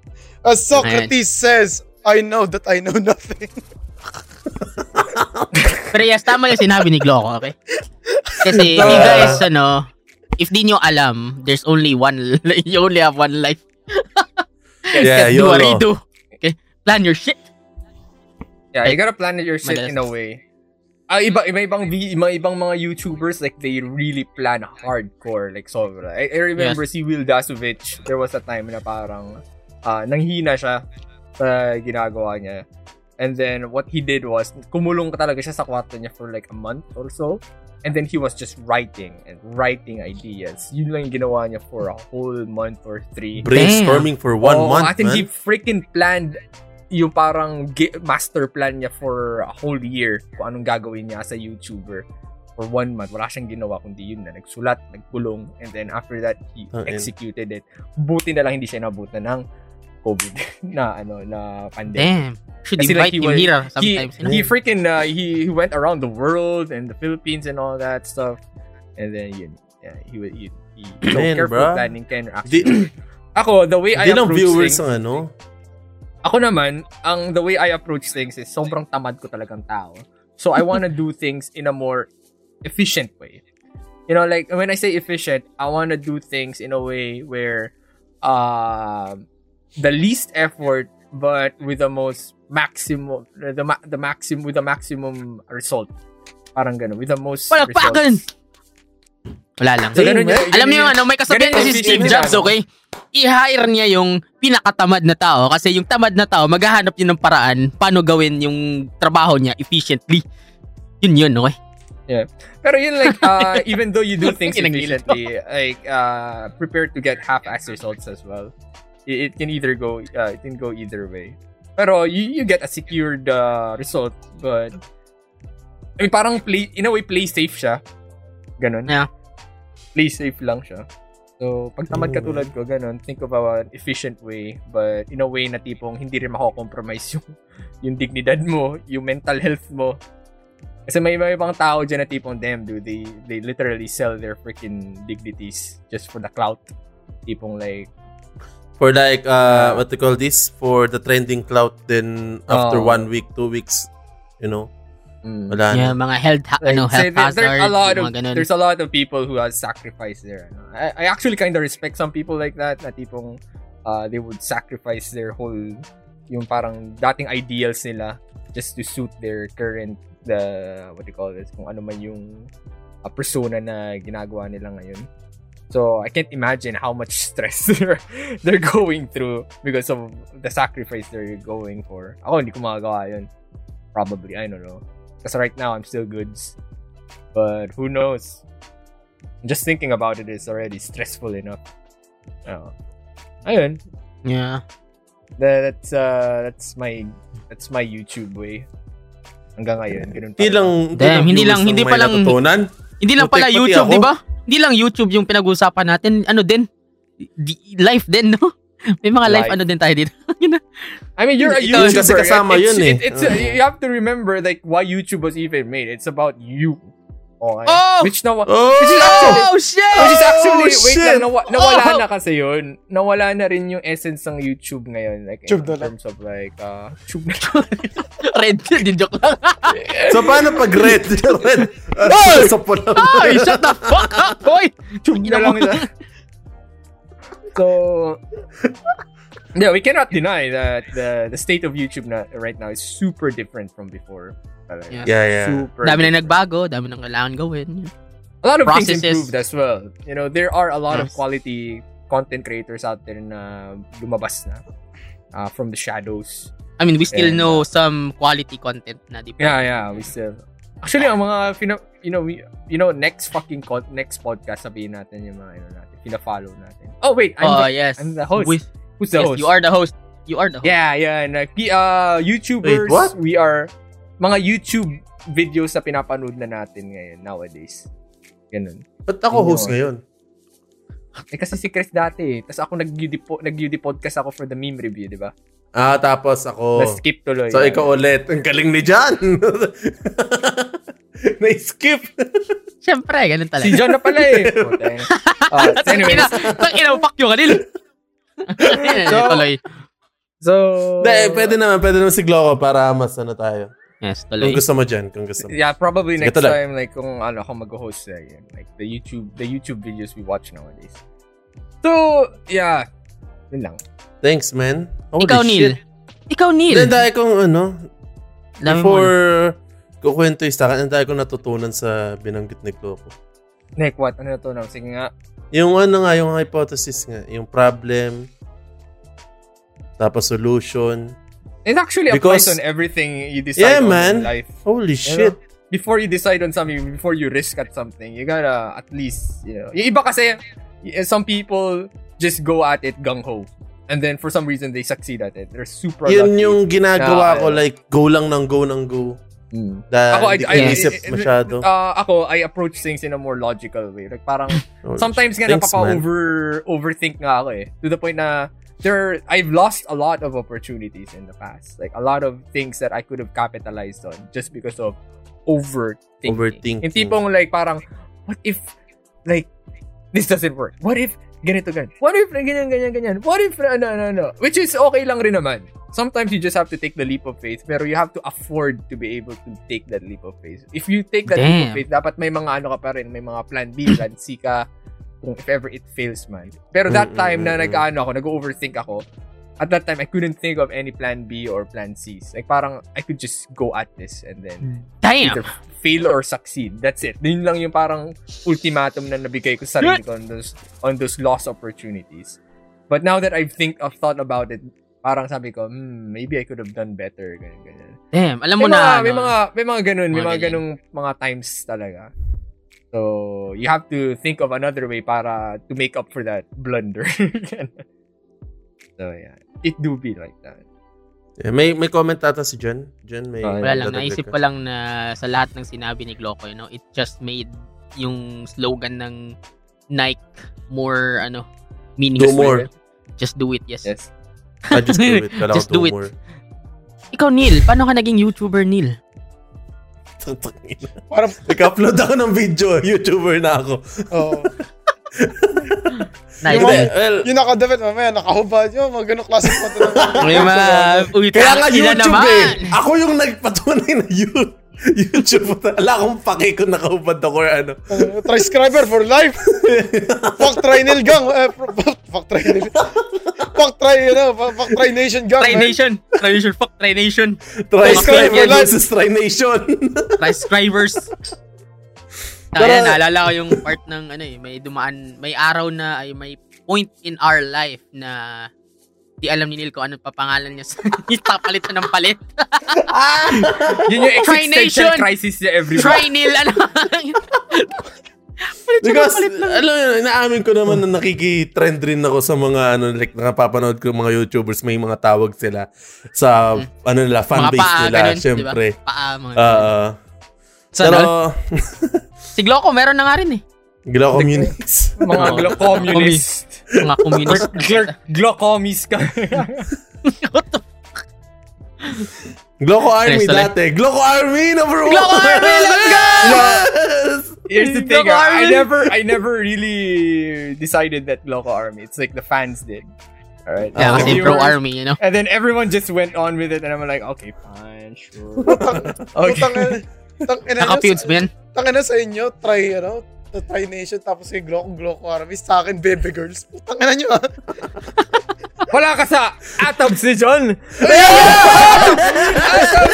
As Socrates says, I know that I know nothing. Pero yes, tama yung sinabi ni Gloco, okay? Kasi you guys, ano, if di nyo alam, there's only one, you only have one life. Yeah, do YOLO. you do. Okay? Plan your shit. Yeah, you gotta plan your shit Madalas. in a way. Ah, iba iba ibang iba ibang mga YouTubers like they really plan hardcore like sobra. I, I remember si Will Dasovich, there was a time na parang ah nanghina siya sa ginagawa niya. And then what he did was kumulong ka talaga siya sa kwarto niya for like a month or so. And then he was just writing and writing ideas. Yun lang yung ginawa niya for a whole month or three. Brainstorming for one Oo, month, I think man. he freaking planned yung parang master plan niya for a whole year kung anong gagawin niya as a YouTuber for one month. Wala siyang ginawa kundi yun na. Nagsulat, nagpulong, and then after that, he in. executed it. Buti na lang hindi siya nabutan ng COVID na ano na pandemic. Damn. Should Kasi invite like he him was- here sometimes. you know? he freaking uh, he, he went around the world and the Philippines and all that stuff. And then yun, yeah, he would he, he so Man, careful bruh. planning can Di, actually. Ako, the way I di lang approach viewers things, ang ano. ako naman, ang the way I approach things is sobrang tamad ko talagang tao. So I want to do things in a more efficient way. You know, like when I say efficient, I want to do things in a way where uh, the least effort but with the most maximum the ma- the maximum with the maximum result. Parang ganun, with the most Palakpakan! results. Wala lang. So, ganun yun. Alam niyo ano, may kasabihan kasi Steve Jobs, okay? I-hire niya yung pinakatamad na tao kasi yung tamad na tao, maghahanap yun ng paraan paano gawin yung trabaho niya efficiently. Yun yun, okay? Pero yun like uh, even though you do things efficiently, like uh, prepare to get half-ass results as well. It, it can either go uh, it can go either way. Pero you, you get a secured uh, result, but I mean, parang play in a way play safe siya. Ganun. Yeah. Play safe lang siya. So, pag tamad ka tulad ko, ganun, think of an efficient way, but in a way na tipong hindi rin mako-compromise yung, yung dignidad mo, yung mental health mo. Kasi may may ibang tao dyan na tipong, damn dude, they, they literally sell their freaking dignities just for the clout. Tipong like, For like, uh, what to call this? For the trending clout, then after Oh. one week, two weeks, you know, mm, wala Yeah, na. mga health, ha- Like, ano, health there- hazard, there's a lot of ganun. there's a lot of people who have sacrificed their ano. I, I actually kind of respect some people like that na tipong uh, they would sacrifice their whole yung parang dating ideals nila just to suit their current the what do you call this kung ano man yung uh, persona na ginagawa nila ngayon. So I can't imagine how much stress they're, they're going through because of the sacrifice they're going for. Ako hindi ko magagawa yun. Probably, I don't know. Because right now I'm still goods. But who knows? Just thinking about it is already stressful enough. Oh. Ayun. Yeah. That, that's uh that's my that's my YouTube way. Hanggang ngayon, ganun pa Hindi lang, Damn, hindi lang- ang hindi pa lang-. Hindi lang pala YouTube, di ba? Hindi lang YouTube yung pinag-uusapan natin. Ano din? Di- life din, no? May mga life, Life. ano din tayo dito. I mean, you're a YouTuber. kasi kasama it's, yun eh. it- it's, uh, you have to remember like why YouTube was even made. It's about you. Okay. Oh! Which na Oh! Which is actually, oh, shit! which is actually, Oh, wait shit! lang, nawa- nawala Oh! na kasi yun. Nawala na rin yung essence ng YouTube ngayon. Like, Tube in terms of like, uh, tube na Red, di joke lang. So, paano pag red? red. Oy! Sa pula. Ay, shut the fuck up, boy! tube na lang nila. So, yeah, we cannot deny that the the state of YouTube na right now is super different from before. Talaga. Yeah. Yeah, yeah. Super Dami na nagbago, dami na kailangan gawin. a lot of things improved as well. You know, there are a lot of quality content creators out there na lumabas na uh, from the shadows. I mean, we still And, know some quality content na, di ba? Yeah, yeah, we still. Actually, ang mga fina, you know, we, you know, next fucking con- next podcast sabihin natin yung mga ano natin, pina-follow natin. Oh wait, I'm Oh, the, yes. I'm the host. With- Who's the yes, host? you are the host. You are the host. Yeah, yeah. And, uh, ki- uh, YouTubers, Wait, what? we are mga YouTube videos na pinapanood na natin ngayon nowadays. Ganun. Ba't ako host ngayon? Eh kasi si Chris dati eh. Tapos ako nag-UD, po- nag-UD podcast ako for the meme review, di ba? Ah, tapos ako. Na-skip tuloy. So, Yeah. ikaw ulit. Ang galing ni John. Na-skip. Siyempre, ganun talaga. Si John na pala eh. Eh. So anyways, Tang ina, fuck you kanil. So- tuloy. so... Hindi, pwede naman. Pwede naman si Gloco para mas ano tayo. Yes, Kung tuloy. gusto mo dyan. Kung gusto mo. Yeah, probably Sige, next tuloy. time like kung ano ako mag-host na yun. Like the YouTube the YouTube videos we watch nowadays. So, yeah. Yun lang. Thanks, man. Holy Ikaw, shit. Neil. Ikaw, Neil. Hindi, dahil kong ano, Dami mo, before kukwento yung sa akin, ang dahil kong natutunan sa binanggit ni Gloco. Nick, what? Ano na to na? Sige nga. Yung ano nga, yung hypothesis nga, yung problem, tapos solution. It actually Because- applies on everything you decide Yeah, on man. in life. Holy You shit. know? Before you decide on something, before you risk at something, you gotta at least, you know. Yung iba kasi, some people just go at it gung-ho. And then for some reason, they succeed at it. They're super Yun lucky. yung ginagawa Na, ko, like, go lang ng go ng go. Mm. Ako, I, I, I- masyado. uh, ako, I approach things in a more logical way. Like parang, Holy sometimes nga Thanks, man. overthink nga ako eh. To the point na, there, I've lost a lot of opportunities in the past. Like, a lot of things that I could have capitalized on just because of overthinking. Overthinking. Yung tipong like, parang, what if, like, this doesn't work? What if, ganito, ganyan? What if, ganyan, ganyan, ganyan? What if, ano, ano, ano? Which is okay lang rin naman. Sometimes you just have to take the leap of faith, pero you have to afford to be able to take that leap of faith. If you take that leap of Damn. faith, dapat may mga ano ka pa rin, may mga plan B, plan C ka, kung if ever it fails man. Pero that Mm, time na nag-ano ako, nag-overthink ako, at that time, I couldn't think of any plan B or plan C's. Like, parang, I could just go at this and then Damn. either fail or succeed. That's it. Yun lang yung parang ultimatum na nabigay ko sa sarili ko on those, on those lost opportunities. But now that I've think I've thought about it, parang sabi ko, hmm, maybe I could have done better, ganyan, ganyan. Damn. Alam May mo mga, na, may ano, mga, may mga ganun, may Mga mga ganung mga times talaga. So, you have to think of another way para to make up for that blunder. so, yeah. It do be like that. Yeah, may may comment ata si John. John, may... Ah, wala lang. Naisip ko lang na sa lahat ng sinabi ni Gloco, you know, it just made yung slogan ng Nike more ano Do meaningful. more. Just do it, yes. Yes. I just do it. Just do it. more. Ikaw Neil, paano ka naging YouTuber Neil? Parang, Nag-upload ako ng video. YouTuber na ako. oh. Nice. Yung mga- well, yung nakadabit, mamaya nakahubad yun, mga ganong klase pa ito. May mga uy, kaya nga YouTube naman. eh. Ako yung nagpatunay na you- YouTube. Wala akong pake kung nakahubad ako or ano. Uh, Transcriber for life. Fuck Trinil gang. Eh, pro- fuck Trinil. Fuck Tri, ano, fuck Tri Nation gang. Try. Nation. Try Nation. Fuck Try Nation. Transcriber versus Try Nation. Transcribers. Pero- Kaya naalala ko yung part ng ano eh, may dumaan, may araw na ay may point in our life na di alam ni Neil kung anong papangalan niya sa papalit na ng palit. Yun yung Try existential Nation! crisis niya every Try Neil, ano? Because, alam mo, inaamin ko naman na nakikitrend rin ako sa mga, ano, like, nakapapanood ko mga YouTubers, may mga tawag sila sa, ano nila, mga fanbase paa, nila, ganun, syempre. Diba? Paa, mga Oo. Sana pero? Si Gloco, meron na nga rin eh. Gila communities. Mga glo- communist. Mga communist. Gl- Glocomis ka. Gloco Army lang. dati. Gloco Army, number one! Gloco Army, let's go! Yes! Here's the thing, Gloco ah, I never, I never really decided that Gloco Army. It's like the fans did. Alright. Yeah, Ah, kasi The pro army, you know? And then everyone just went on with it, and I'm like, okay, fine, sure. Putang ina. Tang ina nyo, Naka-feuds sa- ba? Tang sa inyo, try, ano, the Try Nation, tapos yung Glock, Glock Army, sa akin, Baby Girls. Putang ina nyo, ah. Wala ka sa Atabs ni John! Atap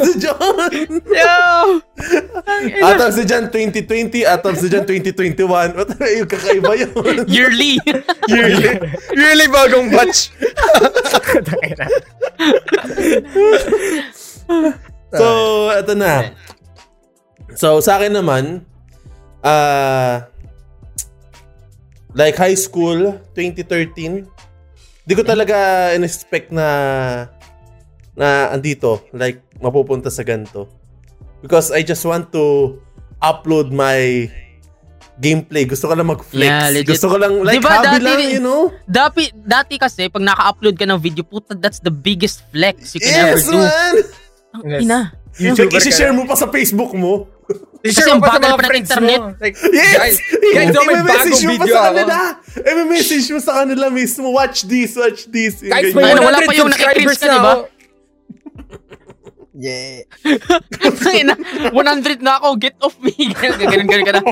si John! Yo! Atap si John 2020, Atap si John 2021. What yung kakaiba yun? Yearly. Yearly. Yearly bagong batch. So, eto na. So, sa akin naman, ah, like high school, 2013, di ko talaga in-expect na na andito, like, mapupunta sa ganito. Because I just want to upload my gameplay. Gusto ko lang mag-flex. Yeah, legit. Gusto ko lang, like, Diba, hobby dati lang, you know? Dati, dati kasi, pag naka-upload ka ng video, puta, that's the biggest flex you can ever Yes, do. man! Ang Yes. ina. Like, YouTuber ka isi-share na. mo pa sa Facebook mo. I-share ang bagal pa ng internet. mo. Like, Yes! guys, guys, oh, may bagong mo pa video ako. kanila. I-message mo sa kanila mismo. Watch this, watch this. Guys, may wala 100 pa yung subscribers nakikris ka, na diba? ako. Yeah. Ang ina, 100 na ako, get off me. Ganun, ganun, ganun.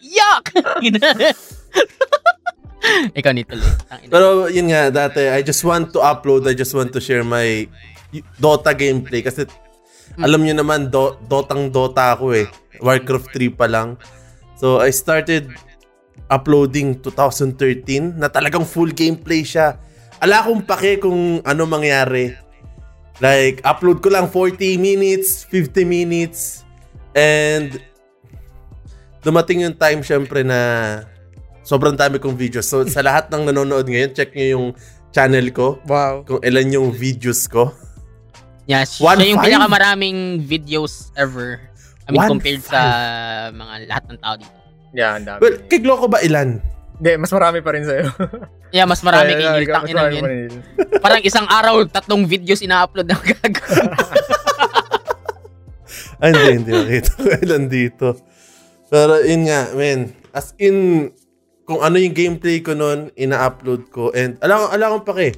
Yuck! Ikaw nito. Pero yun nga, dati, I just want to upload, I just want to share my Dota gameplay. Kasi alam nyo naman, do, Dotang Dota ako eh. Warcraft 3 pa lang. So, I started uploading 2013 na talagang full gameplay siya. Ala akong pake kung ano mangyari. Like, upload ko lang 40 minutes, 50 minutes, and dumating yung time syempre na sobrang dami kong videos. So, sa lahat ng nanonood ngayon, check nyo yung channel ko, Wow. kung ilan yung videos ko. Yeah, siya One yung five? pinakamaraming videos ever. I mean, One compared sa mga lahat ng tao dito. Yeah, ang dami. Well, kay Gloco ba ilan? Hindi, mas marami pa rin sa'yo. Yeah, mas marami kay Ay, Neil. mas Tang ina marami yun. Parang isang araw, tatlong videos ina-upload na gago. Ay, hindi, hindi nakita ko ilan dito. Pero yun nga, man. As in, kung ano yung gameplay ko nun, ina-upload ko. And alam, alam ko pa kay.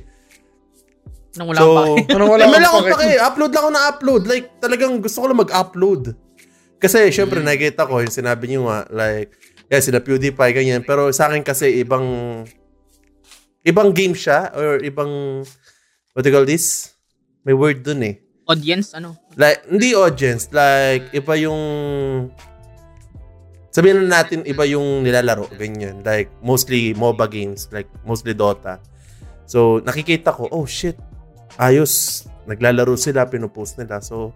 Nang wala So, pa. Ano wala wala akong pake. pake. Upload lang ako na upload. Like, talagang gusto ko lang mag-upload. Kasi, syempre, nakikita ko, yung sinabi niyo nga, like, yeah, sila PewDiePie, ganyan. Pero sa akin kasi, ibang, ibang game siya, or ibang, what do you call this? May word dun eh. Audience, ano? Like, hindi audience. Like, iba yung... Sabihin na natin, iba yung nilalaro. Ganyan. Like, mostly MOBA games. Like, mostly Dota. So, nakikita ko, oh shit. Ayos. Naglalaro sila, pinupost nila. So,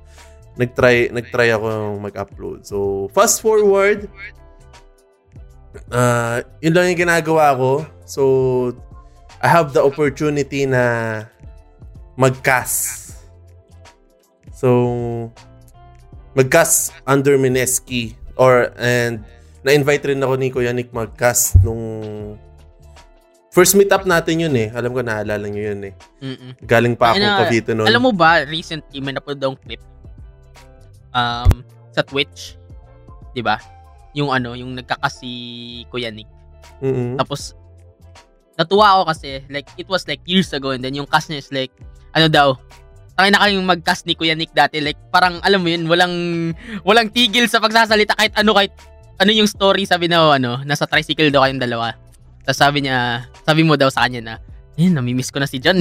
nagtry, nagtry ako mag-upload. So, fast forward. Uh, yun lang yung ginagawa ko. So, I have the opportunity na mag-cast. So, mag-cast under Mineski or and na-invite rin ako ni Kuya Nick mag-cast nung first meet-up natin yun eh. Alam ko, naalala nyo yun eh. Mm-mm. Galing pa ako Ayun na, Cavite noon. Alam mo ba, recently may napanood akong clip um, sa Twitch. 'Di ba? Yung ano, yung nagkakasi Kuya Nick. Mm-mm. Tapos, natuwa ako kasi, like, it was like years ago and then yung cast niya is like, ano daw, tangin na kayong mag-cast ni Kuya Nick dati. Like, parang, alam mo yun, walang, walang tigil sa pagsasalita kahit ano, kahit ano yung story, sabi na, ano, nasa tricycle daw kayong dalawa. Tapos sabi niya, sabi mo daw sa kanya na, ayun, namimiss ko na si John.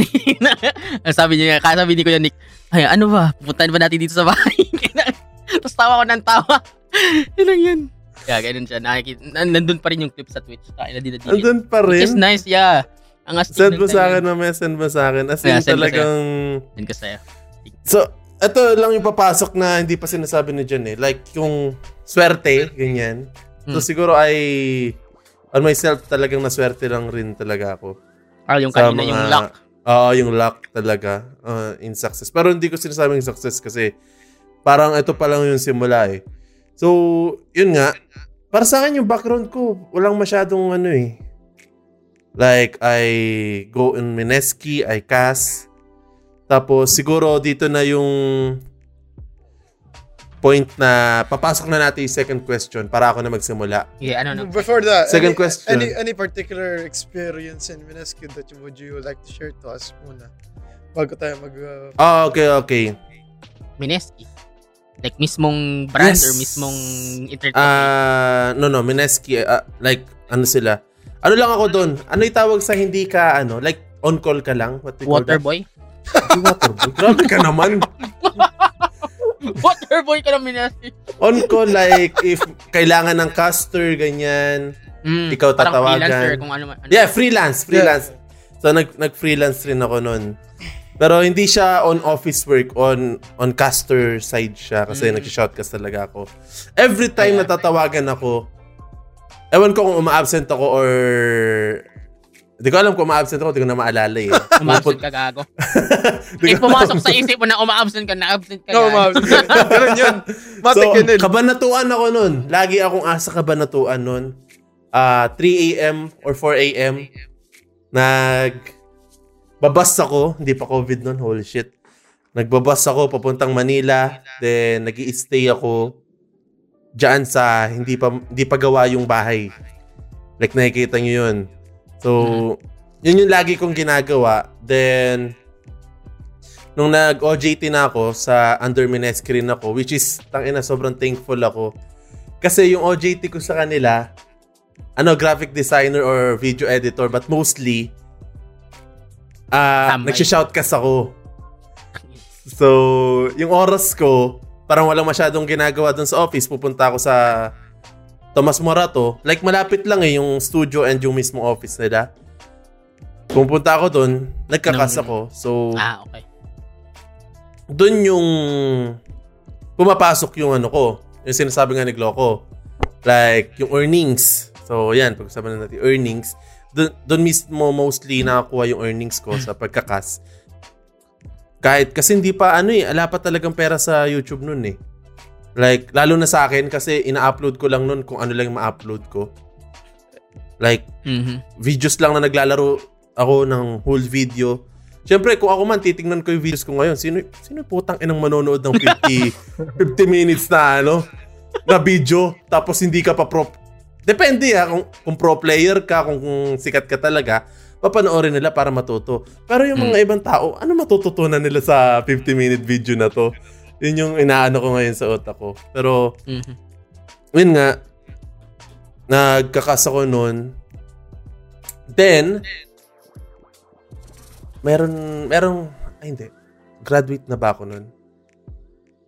sabi niya, kaya sabi ni Kuya Nick, ay, ano ba, pupuntahan ba natin dito sa bahay? Tapos tawa ko ng tawa. yun lang yun. Kaya ganun siya. Nakikita, nan- nandun pa rin yung clip sa Twitch. Tayo na din na Andun pa Which rin. is nice, yeah. Ang astig Send mo sa akin mamaya, send mo sa akin. As in, Yeah, send talagang... Yun ko sa'yo. So, ito lang yung papasok na hindi pa sinasabi ni John eh. Like, yung swerte, ganyan. So, Hmm. siguro ay... On myself, talagang naswerte lang rin talaga ako. Ah, yung Sa kanina, yung mga- luck. Oo, yung luck talaga uh, in success. Pero hindi ko sinasabing success kasi parang ito pa lang yung simula eh. So, yun nga. Para sa akin yung background ko, walang masyadong ano eh. Like, I go in Mineski, I cast. Tapos, siguro dito na yung point na papasok na natin yung second question para ako na magsimula. Yeah, ano, no. Before that, Second any, question. Any, any particular experience in Minescu that you, would you like to share to us muna? Bago tayo mag... Uh, Ah, okay, okay. Mineski. Like, mismong brand Yes. or mismong entertainment. Ah, no, no, Mineski, ah, like, ano sila? Ano lang ako doon? Ano yung tawag sa hindi ka, ano, like, on call ka lang? What do you call that? Waterboy? Yung Waterboy. Grabe ka naman. Waterboy ka ng Mineski. On call, like, if kailangan ng caster, ganyan. Mm, Ikaw tatawagan. kung ano. Ano. Yeah, freelance, freelance. So, nag, nag-freelance rin ako noon. Pero hindi siya on office work, on on caster side siya kasi Mm. nag-shoutcast talaga ako. Every time natatawagan ako, ewan ko kung uma-absent ako or hindi ko alam kung uma-absent ako, hindi ko na maalala eh. Umabsent ka gago. Hindi Eh, ko- pumasok sa isip mo na umabsent ka, na-absent ka. no, gago. ma'am. Ganun yun. Matik so, yun yun. kabanatuan ako nun. Lagi akong asa kabanatuan nun. Ah, 3 a.m. or 4 a.m. Nag babas ako, hindi pa COVID nun, holy shit. Nagbabas ako papuntang Manila, then nag stay ako diyan sa hindi pa hindi pa gawa yung bahay. Like nakikita niyo yun. So, yun yung lagi kong ginagawa. Then nung nag-OJT na ako sa under Mineski rin ako, which is, tangina, sobrang thankful ako. Kasi yung OJT ko sa kanila, ano, graphic designer or video editor, but mostly, Tambay. nagsishoutcast ako. So, yung oras ko, parang walang masyadong ginagawa dun sa office. Pupunta ako sa Tomas Morato. Like, malapit lang eh, yung studio and yung mismo office nila. Pupunta ako dun, nagkakas ako. So, Ah, okay. dun yung pumapasok yung ano ko. Yung sinasabi nga ni Gloco. Like, yung earnings. So, yan, pag-usapan na natin earnings. Dun, dun mismo mostly nakakuha yung earnings ko sa pagkakas. Kahit, kasi hindi pa ano eh, ala pa talagang pera sa YouTube nun eh. Like, lalo na sa akin kasi ina-upload ko lang nun kung ano lang ma-upload ko. Like, Mhm. videos lang na naglalaro ako ng whole video. Siyempre, kung ako man, titingnan ko yung videos ko ngayon. Sino, sino putang inang manonood ng 50, 50 minutes na ano, na video, tapos hindi ka pa pro... Depende ha, kung, kung pro player ka, kung, kung sikat ka talaga, papanoorin nila para matuto. Pero yung mga ibang tao, ano matututunan nila sa 50-minute video na to? Yun yung inaano ko ngayon sa utak ko. Pero, Mhm. yun nga, nagkakas ako noon. Then, meron, meron, ay hindi, graduate na ba ako noon?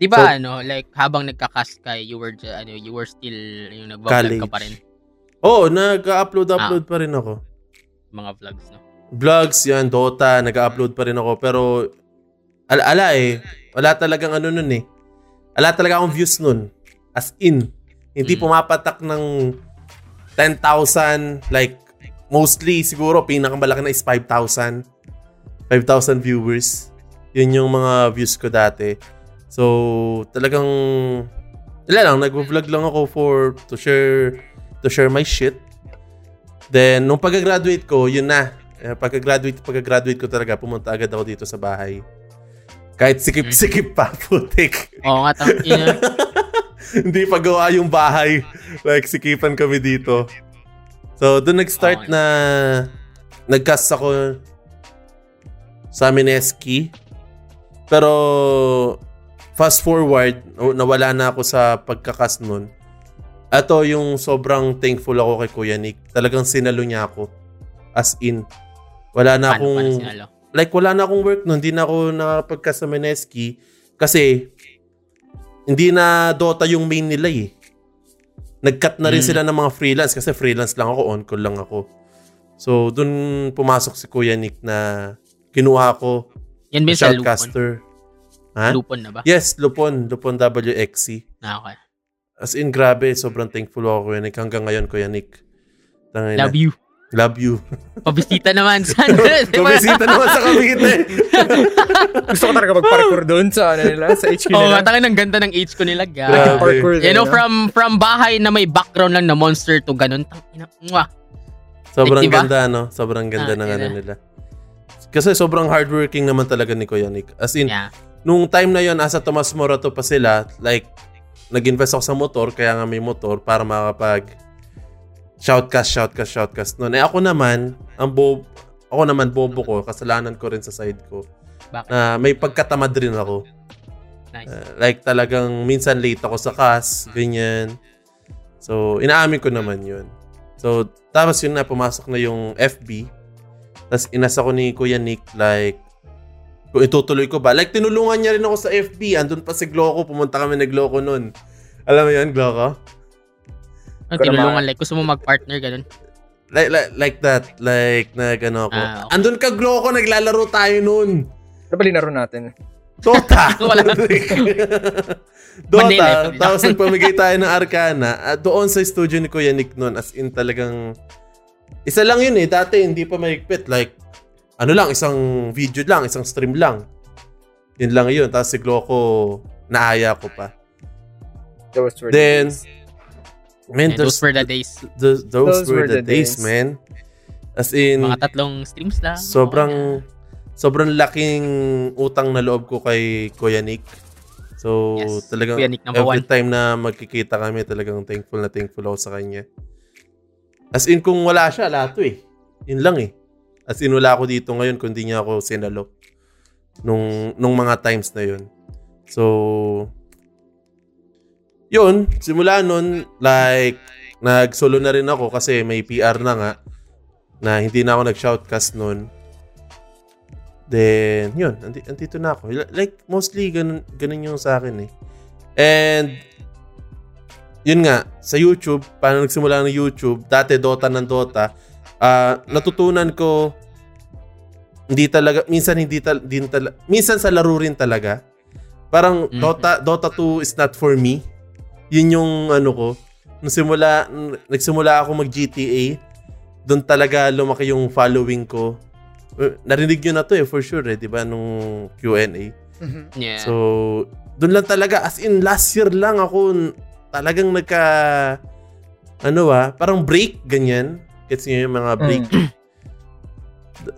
Di ba, So- ano, like, habang nagka-cast ka, you were, ano, you were still, yung nag-vlog ka pa rin. Oo, oh, nag-upload, upload pa rin ako. Mga vlogs, no? Vlogs, yan, Dota, nag-upload pa rin ako. Pero, ala, ala eh, wala talagang ano nun eh. Wala talaga akong views nun. As in, hindi Mm. pumapatak ng 10,000, like, mostly siguro, pinakamalaki na is 5,000. 5,000 viewers. Yun yung mga views ko dati. So, talagang, wala lang, nag-vlog lang ako for, to share to share my shit. Then, nung pag-graduate ko, yun na. Eh, Pagka-graduate, pagka-graduate ko talaga, pumunta agad ako dito sa bahay. Kahit sikip-sikip pa, putik. Oo nga, tang, Hindi pa gawa yung bahay. Like, sikipan kami dito. So, doon nag-start Okay. na nag-cast ako sa Mineski. Pero, fast forward, na- nawala na ako sa pagkakas nun. Ito yung sobrang thankful ako kay Kuya Nick. Talagang sinalo niya ako. As in, wala na paano akong pala sinalo? Like wala na akong work nun, hindi na ako nakapagka sa Mineski kasi hindi na Dota yung main nila eh. Nag-cut na rin Mm. sila ng mga freelance kasi freelance lang ako, on-call lang ako. So, dun pumasok si Kuya Nick na kinuha ko Yan ba sa Lupon? Ha? Lupon na ba? Yes, Lupon. Lupon WXC. Ah, okay. As in, grabe. Sobrang thankful ako Kuya Nick. Hanggang ngayon, Kuya Nick. Tangina. Love you. Love you. Pabisita naman. Saan? Kumisita naman sa Cavite. Gusto ko talaga mag-parkour doon sa ano nila, sa HQ Oo, nila. oh, tangin ang ganda ng ko nila, Grabe. guys. parkour You know, from from bahay na may background lang na monster to ganun. Tangina, mwah. Sobrang Like, diba? ganda, no? Sobrang ganda Ah, ng ano diba? nila. Kasi sobrang hardworking naman talaga ni Kuya Nick. As in, Yeah. nung time na yon asa Tomas Morato pa sila, like, nag-invest ako sa motor, kaya nga may motor para makapag shoutcast, shoutcast, shoutcast noon. Eh ako naman, ang bo ako naman bobo ko, kasalanan ko rin sa side ko. Bakit? Na may pagkatamad rin ako. Nice. Uh, like talagang minsan late ako sa kas, ganyan. So, inaamin ko naman yun. So, tapos yun na, pumasok na yung FB. Tapos inasa ko ni Kuya Nick, like, kung itutuloy ko ba. Like, tinulungan niya rin ako sa FB. Andun pa si Gloco, pumunta kami na Gloco nun. Alam mo yun, Gloco? Ang Pero tinulungan, ma- like, gusto mo mag-partner, ganun. Like, like, like that. Like, na gano ako. Ah, okay. Andun ka, Gloco, naglalaro tayo nun. Ano ba linaro natin? Dota! Wala. Dota, Manila, tapos nagpamigay tayo ng Arcana. At doon sa studio ni Kuya Nick noon, as in talagang... Isa lang yun eh. Dati hindi pa mahigpit. Like, ano lang, isang video lang, isang stream lang. Yun lang yun. Tapos si Gloco, naaya ko pa. Those were Then, the days. Man, Yeah, those those, were the days. those, those were the days, man. As in, Mga tatlong streams lang. sobrang sobrang laking utang na loob ko kay Kuya Nick. So, Yes. talagang Kuya Nick, every one. time na magkikita kami, talagang thankful na thankful ako sa kanya. As in, kung wala siya, lahat to eh. Yun lang eh. As in, wala ako dito ngayon kung di niya ako sinalo. Nung, nung mga times na yun. So, yun, simula nun, like, nag-solo na rin ako kasi may PR na nga na hindi na ako nag-shoutcast nun. Then, yun, andi- andito na ako. Like, mostly, ganun, ganun yung sa akin eh. And, yun nga, sa YouTube, paano nagsimula ng YouTube, dati Dota ng Dota, ah natutunan ko, hindi talaga, minsan hindi tal, din tala, minsan sa laro rin talaga. Parang Mhm. Dota Dota 2 is not for me. Yun yung ano ko. Nung simula, nagsimula ako mag GTA, doon talaga lumaki yung following ko. Eh, Narinig nyo na to eh, for sure eh, di ba, nung Q&A. Mhm. Yeah. So, doon lang talaga, as in last year lang ako talagang nagka, ano ah, parang break, ganyan. Gets nyo yung mga break.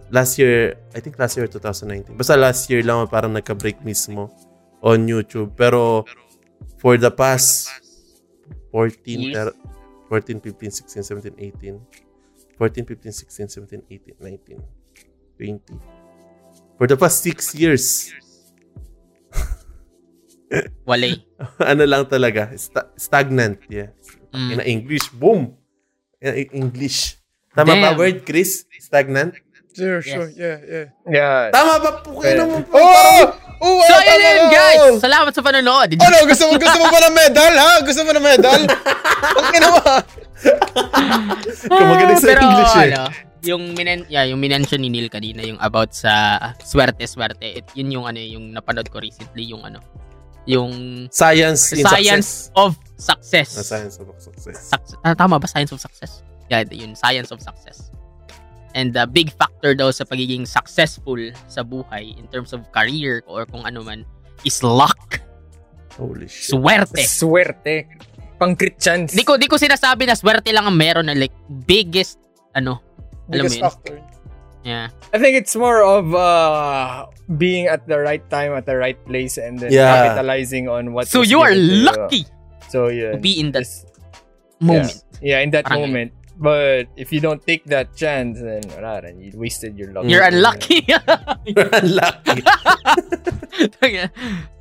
Last year, I think last year 2019. Basta last year lang parang nagka-break mismo on YouTube. Pero, for the past 14, Years? ter- 14, 15, 16, 17, 18. 14, 15, 16, 17, 18, 19, 20. For the past 6 years, Walay. ano lang talaga, sta- stagnant. Yeah. Mm. In English, boom. In English. Tama ba Damn. word, Chris? Stagnant? Sure, sure. Yes. Yeah, yeah. Yeah. Tama ba po kayo naman po? Oh! Oh, So, yun, na? guys. Salamat sa panonood. Ano, gusto mo, gusto mo ba ng medal, ha? Gusto mo ng medal? Ang ina mo, ha? Kung magaling sa Pero, English eh. ano, yung minen yeah, yung minention ni Neil kanina yung about sa swerte swerte it, yun yung ano yung napanood ko recently yung ano yung Science in science success. of success. Ah, science of success. Suc- ah, tama ba science of success? Yeah, yun science of success. And the big factor daw sa pagiging successful sa buhay in terms of career or kung ano man is luck, Holy shit. swerte. Swerte. pang chance. Di ko, di ko sinasabi na swerte lang ang meron na like biggest, ano, alam mo Biggest yun. factor. Yeah. I think it's more of uh, being at the right time at the right place and then Yeah. capitalizing on what So you are given to you. lucky So yeah. to be in that This- moment. Yeah, in that Parang- moment. But if you don't take that chance, then wala rin. You wasted your luck. You're unlucky. Unlucky.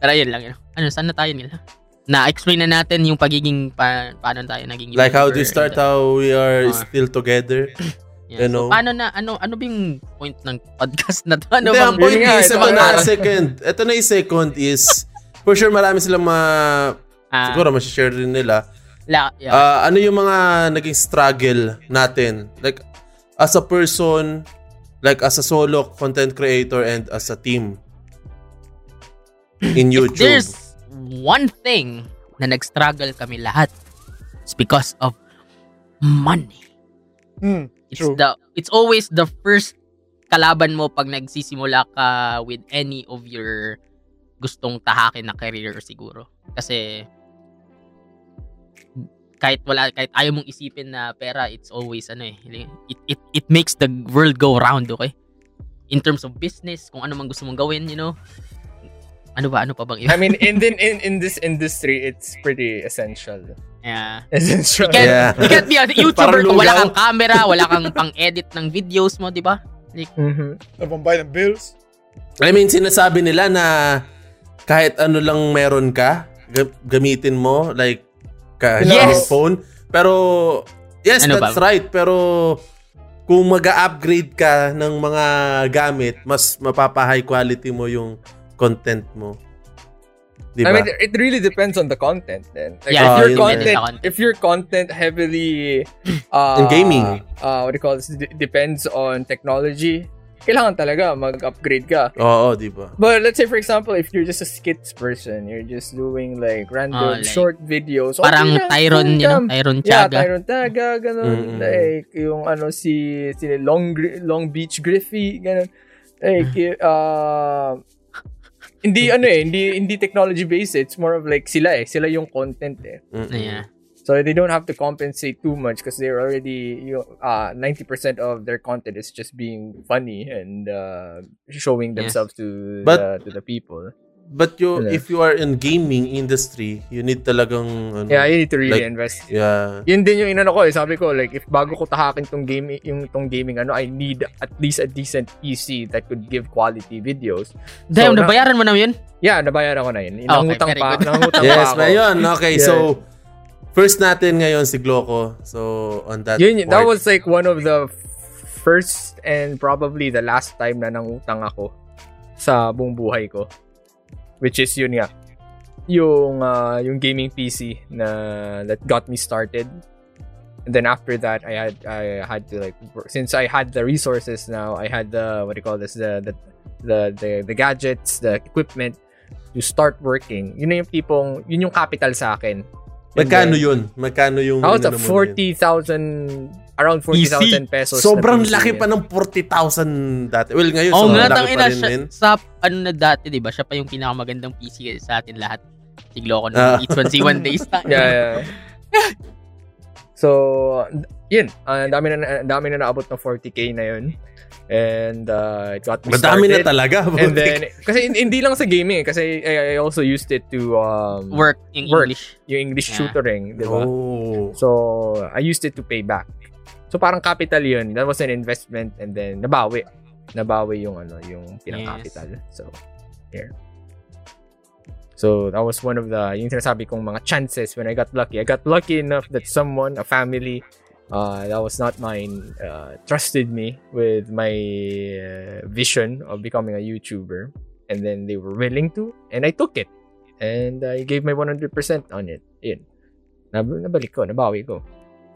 Pero yun lang yun. Ano, saan na tayo nila? Na-explain na natin yung pagiging pa, paano tayo naging like how YouTuber start how we are Ah. still together. Yeah. you know? So, paano na, ano, ano ba yung point ng podcast na to? Ano Hindi, ang bang- point is, ito na second. Ito na yung second is, for sure marami silang ma... Ah, siguro, masishare rin nila. La, yeah. Ah, ano yung mga naging struggle natin? Like, as a person, like as a solo content creator and as a team in If YouTube. there's one thing na nag-struggle kami lahat, it's because of money. Hmm. It's True. the it's always the first kalaban mo pag nagsisimula ka with any of your gustong tahakin na career siguro. Kasi kahit wala kahit ayaw mong isipin na pera it's always ano eh it it it makes the world go round okay in terms of business kung ano man gusto mong gawin you know ano ba ano pa bang I mean, in, in in in this industry, it's pretty essential. yeah Essential. You can't, Yeah. you can't be a YouTuber kung wala kang camera, wala kang pang-edit ng videos mo, di ba? Mhm. Napambayad ng bills. I mean, sinasabi nila na kahit ano lang meron ka, ga- gamitin mo, like, kahit Yes! phone. Pero, yes, Ano that's ba? right. Pero, kung mag-upgrade ka ng mga gamit, mas mapapa-high quality mo yung content mo. Di I mean, it really depends on the content then. Like, Yeah, Ah, if your content, content. if your content heavily uh, In gaming. uh, what do you call this? D- depends on technology. Kailangan talaga mag-upgrade ka. Oo, di ba? But let's say for example, if you're just a skits person, you're just doing like random Ah, like, short videos. Parang okay lang, Tyron, you know. Tyron Yeah, Tiaga. Tyron Taga, ganun. Mm-mm. Like, yung ano, si, si Long, Long Beach Griffey, ganun. Like, y- uh, hindi, ano eh, hindi, hindi technology based. It's more of like, sila eh. Sila yung content eh. Mm-mm. Yeah. So, they don't have to compensate too much because they're already, you know, uh, 90% of their content is just being funny and uh, showing Yes. themselves to, But- the, to the people. But you, Yeah. if you are in gaming industry, you need talagang, ano, Yeah, you need to really Like, invest. yeah. Yun din yung inano ko eh. Sabi ko, like, if bago ko tahakin tong gaming, yung tong gaming, ano, I need at least a decent PC that could give quality videos. Damn, na- nabayaran mo na yun? Yeah, nabayaran ko na yun. Okay, Nangutang very pa, nangutang pa Yes, ako. ba yun? Okay, Yeah. so, first natin ngayon si Gloco. So, on that Yun, that part. was like one of the first and probably the last time na nangutang ako sa buong buhay ko. Which is yun nga. Yung, uh, yung gaming PC na that got me started. And then after that, I had I had to like since I had the resources now, I had the what do you call this the the the the, the gadgets, the equipment to start working. Yun na yung tipong yun yung capital sa akin. Magkano yun? Magkano yung... Was ano at mo na yun? 40,000, around 40,000 pesos. Sobrang na laki yun. pa ng 40,000 dati. Well, ngayon, Oo sobrang nga, laki pa rin siya, din. sa ano na dati, di ba? Siya pa yung pinakamagandang PC sa atin lahat. Siglo ko Ah. na H1Z1 days. Yeah, yeah. so, yun. Ah, Ang dami na, dami na naabot ng 40k na yun. And uh, it got me Madami na started. talaga. And then, kasi hin- hindi lang sa gaming, eh, kasi I, I also used it to um, Work in Work. English. yung English Yeah. tutoring, di ba? Oh. So, I used it to pay back. So, parang capital yun. That was an investment and then nabawi. Nabawi yung ano, yung pinang-capital. So, here. So, that was one of the, yung sinasabi kong mga chances when I got lucky. I got lucky enough that someone, a family, uh, that was not mine, uh, trusted me with my uh, vision of becoming a YouTuber. And then they were willing to, and I took it. And I gave my 100% on it. Yun. Nab- nabalik ko, nabawi ko.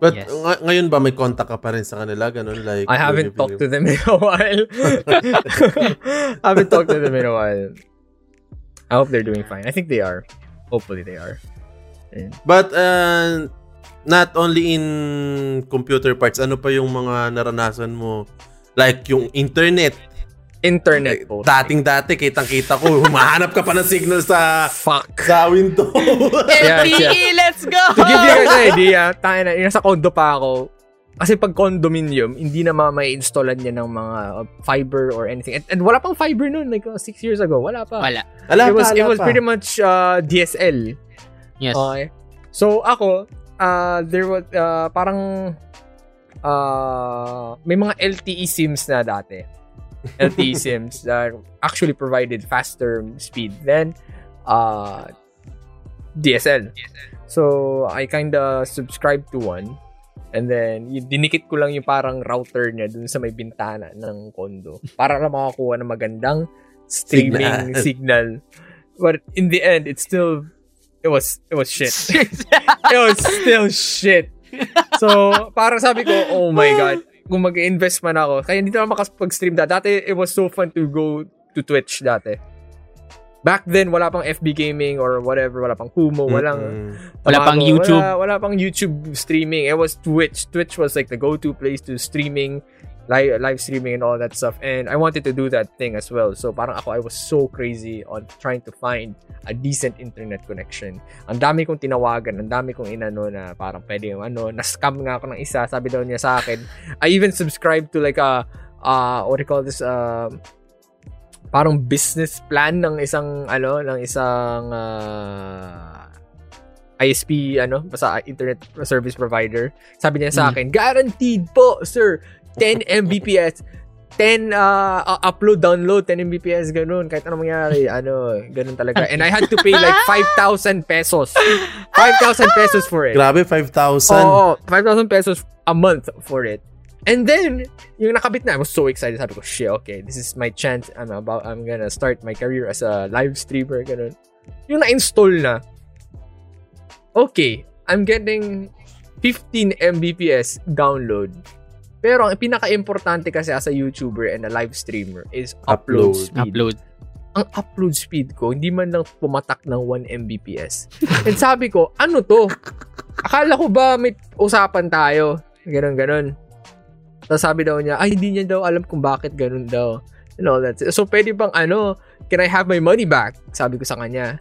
But Yes. ng- ngayon ba may contact ka pa rin sa kanila? Ganun, like... I haven't talked to them in a while. I haven't talked to them in a while. I hope they're doing fine. I think they are. Hopefully they are. And But, uh, not only in computer parts, ano pa yung mga naranasan mo? Like, yung internet. Internet po. Dating dati, kitang-kita ko, humahanap ka pa ng signal sa Fuck. sa window. Yeah, LTE, yeah. let's go! To give you an idea, tayo na, nasa condo pa ako, kasi pag condominium, hindi na may installan niya ng mga uh, fiber or anything. And, and wala pang fiber noon, like uh, six years ago. Wala pa. Wala. Ala it was, pa, it ala was pa. pretty much uh, DSL. Yes. Okay. So, ako, uh, there was, uh, parang, uh, may mga LTE SIMs na dati. LTE SIMs that actually provided faster speed than uh, DSL. So, I kinda subscribed to one. And then, y- dinikit ko lang yung parang router niya dun sa may bintana ng condo para lang makakuha ng magandang streaming signal. But in the end, it's still, it was, it was shit. it was still shit. So, parang sabi ko, oh my God, kung mag-invest man ako, kaya hindi na makapag-stream dati. Dati, it was so fun to go to Twitch dati. Back then, wala pang FB Gaming or whatever, wala pang Kumo, walang Mm-mm. Wala pang YouTube. Wala, wala pang YouTube streaming. It was Twitch. Twitch was like the go-to place to streaming, live, live streaming and all that stuff. And I wanted to do that thing as well. So parang ako, I was so crazy on trying to find a decent internet connection. Ang dami kong tinawagan, ang dami kong inano na parang pwede yung ano, na-scam nga ako ng isa, sabi daw niya sa akin. I even subscribed to like a, uh, what do you call this, um, parang business plan ng isang ano ng isang ah, ISP ano basta internet service provider sabi niya sa Mm. akin guaranteed po sir 10 Mbps 10 uh, uh, upload download 10 Mbps ganun kahit anong mangyari ano ganun talaga and I had to pay like 5,000 pesos 5,000 pesos for it Grabe, 5,000. Oo, 5,000 pesos a month for it. And then, yung nakabit na, I was so excited. Sabi ko, shit, okay, this is my chance. I'm about, I'm gonna start my career as a live streamer, ganun. Yung na-install na, okay, I'm getting 15 Mbps download. Pero ang pinaka-importante kasi as a YouTuber and a live streamer is upload, Upload. speed Upload. ang upload speed ko, hindi man lang pumatak ng 1 Mbps. And sabi ko, ano to? Akala ko ba may usapan tayo? Ganon, ganon. Tapos sabi daw niya, ay, hindi niya daw alam kung bakit ganun daw. And all that. So, pwede bang ano, can I have my money back? Sabi ko sa kanya.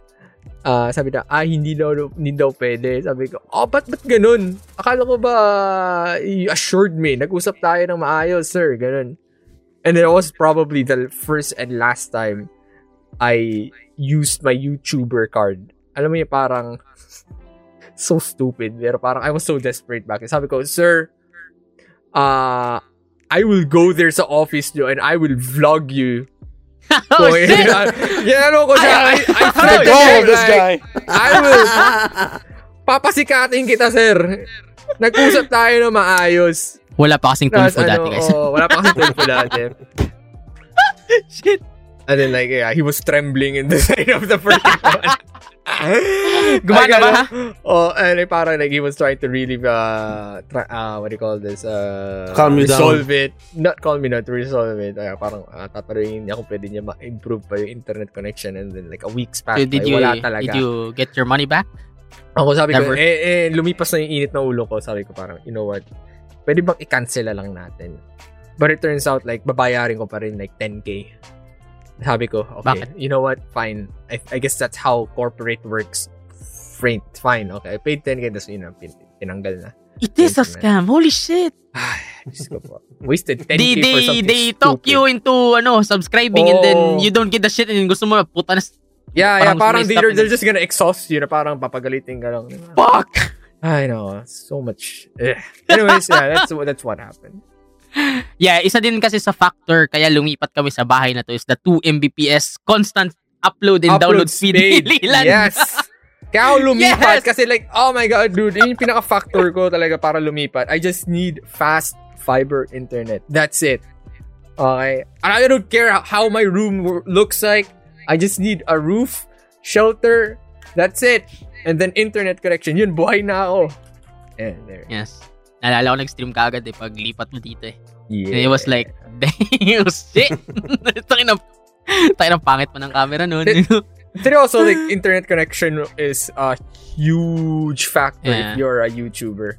Ah, sabi na, ah, hindi daw, hindi daw pwede. Sabi ko, oh, ba't, ba't ganun? Akala ko ba, you assured me, nag-usap tayo ng maayos, sir, ganun. And it was probably the first and last time I used my YouTuber card. Alam mo yung parang so stupid. Pero parang I was so desperate back. Sabi ko, Sir, uh, I will go there sa office nyo and I will vlog you. oh, So, shit! Ginano ko siya. I, I Let threatened go him, of this guy. I will papasikatin kita, sir. Nag-usap tayo na maayos. Wala pa kasing tulfo dati, guys. oo, wala pa kasi tulfo dati. Shit. And then like, yeah, he was trembling in the side of the first one. Gumana ba? Oh, and like, parang like he was trying to really, uh, try, uh, what do you call this? Uh, Calm you down. resolve it. Not calm me down, to resolve it. Uh, parang uh, tatanungin niya kung pwede niya ma-improve pa yung internet connection and then like a week's So, passed did you, wala talaga. did you get your money back? Ako sabi Never. ko, eh, eh, lumipas na yung init ng ulo ko. Sabi ko parang, you know what? Pwede bang i-cancel na lang natin? But it turns out, like, babayarin ko pa rin like 10k. Sabi ko, okay, Bakit? you know what? Fine. I, I guess that's how corporate works. Fine, fine. Okay, I paid 10k, tapos yun pin, tinanggal na. It is a scam. Holy shit. Ay, ko po. Wasted 10k They, for they, something they talk stupid. you into, ano, subscribing and then Oh. you don't get the shit and gusto mo, puta na, Yeah, yeah, Parang parang may they're, they're just gonna exhaust you na parang papagalitin ka lang. fuck! I know, so much. Eh. Anyways, yeah, that's, that's what happened. Yeah, isa din kasi sa factor kaya lumipat kami sa bahay na to is the 2 Mbps constant upload and download speed. Lilan. Yes. Kaya ako lumipat Yes! kasi like, oh my God, dude, yun yung pinaka-factor ko talaga para lumipat. I just need fast fiber internet. That's it. Okay? And I don't care how my room looks like. I just need a roof, shelter, that's it. And then internet connection. Yun, buhay na ako. And there. Yes. Naalala ko nag-stream ka agad eh pag lipat mo dito eh. Yeah. And it was like, damn, shit. Tangin na, tangin na pangit pa ng camera noon. Seryoso, like, internet connection is a huge factor Yeah. if you're a YouTuber.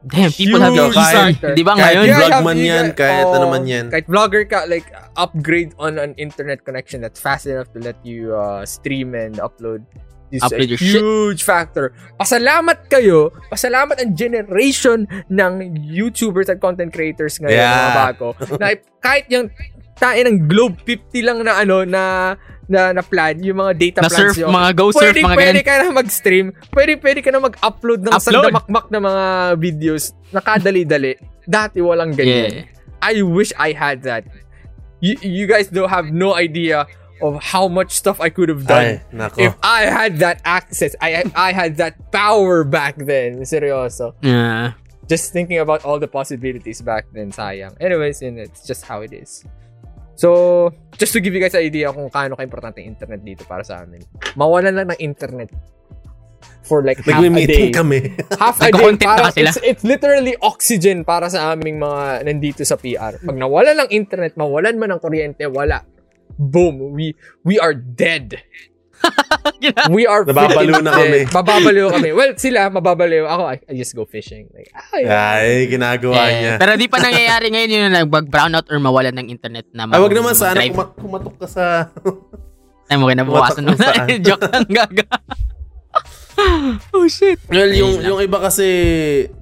Damn, people have Huge kahit- factor. Di ba kahit ngayon? Yeah, vlog man yan, kahit oh, ano man yan. Kahit vlogger ka, like, upgrade on an internet connection that's fast enough to let you uh, stream and upload is Upload a shit. huge factor. Pasalamat kayo, pasalamat ang generation ng YouTubers at content creators ngayon, Yeah. mga bago, na kahit yung tain ng Globe 50 lang na ano, na na, na plan, yung mga data Na plans surf, yun. mga go surf, pwede, mga pwede ganun. ka na mag-stream. Pwede, pwede ka na mag-upload ng Upload. sandamakmak na mga videos. Nakadali-dali. Dati walang ganyan. Yeah. I wish I had that. You, you guys don't have no idea of how much stuff I could have Ay, done nako. if I had that access. I I had that power back then. Seryoso. Yeah. Just thinking about all the possibilities back then, sayang. Anyways, yun, it's just how it is. So, just to give you guys an idea kung kaano ka-importante internet dito para sa amin. Mawalan lang ng internet for like half a day. Kami. Half a day. Sila. it's, it's literally oxygen para sa aming mga nandito sa PR. Pag nawalan ng internet, mawalan man ng kuryente, wala. Boom. We we are dead. We are Nababaliw na kami. dead. Mababaliw kami. Well, sila, mababaliw. Ako, I, I just go fishing. Like, ay, Ay, ginagawa Eh, niya. Pero di pa nangyayari ngayon yung nag-brownout or mawalan ng internet na Ay, wag naman sana mag-drive. kuma- kumatok ka sa... Ay, mo kinabukasan Kumatok na. Joke lang gaga. oh shit. Well, yung, yung iba kasi,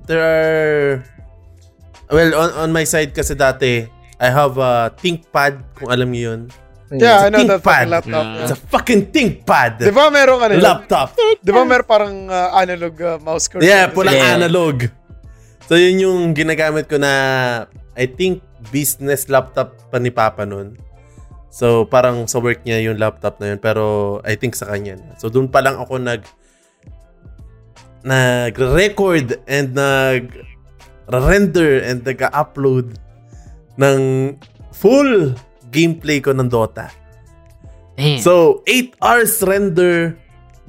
there are... Well, on, on my side kasi dati, I have a ThinkPad, kung alam niyo yun. Yeah, I know that fucking laptop. Yeah. It's a fucking ThinkPad. Di ba meron ano? Laptop. Di ba meron parang uh, analog uh, mouse cursor? Yeah, pulang Yeah. analog. So, yun yung ginagamit ko na, I think, business laptop pa ni Papa nun. So, parang sa work niya yung laptop na yun. Pero, I think sa kanya na. So, doon pa lang ako nag nag-record and nag-render and nag-upload ng full gameplay ko ng Dota. Damn. So, 8 hours render,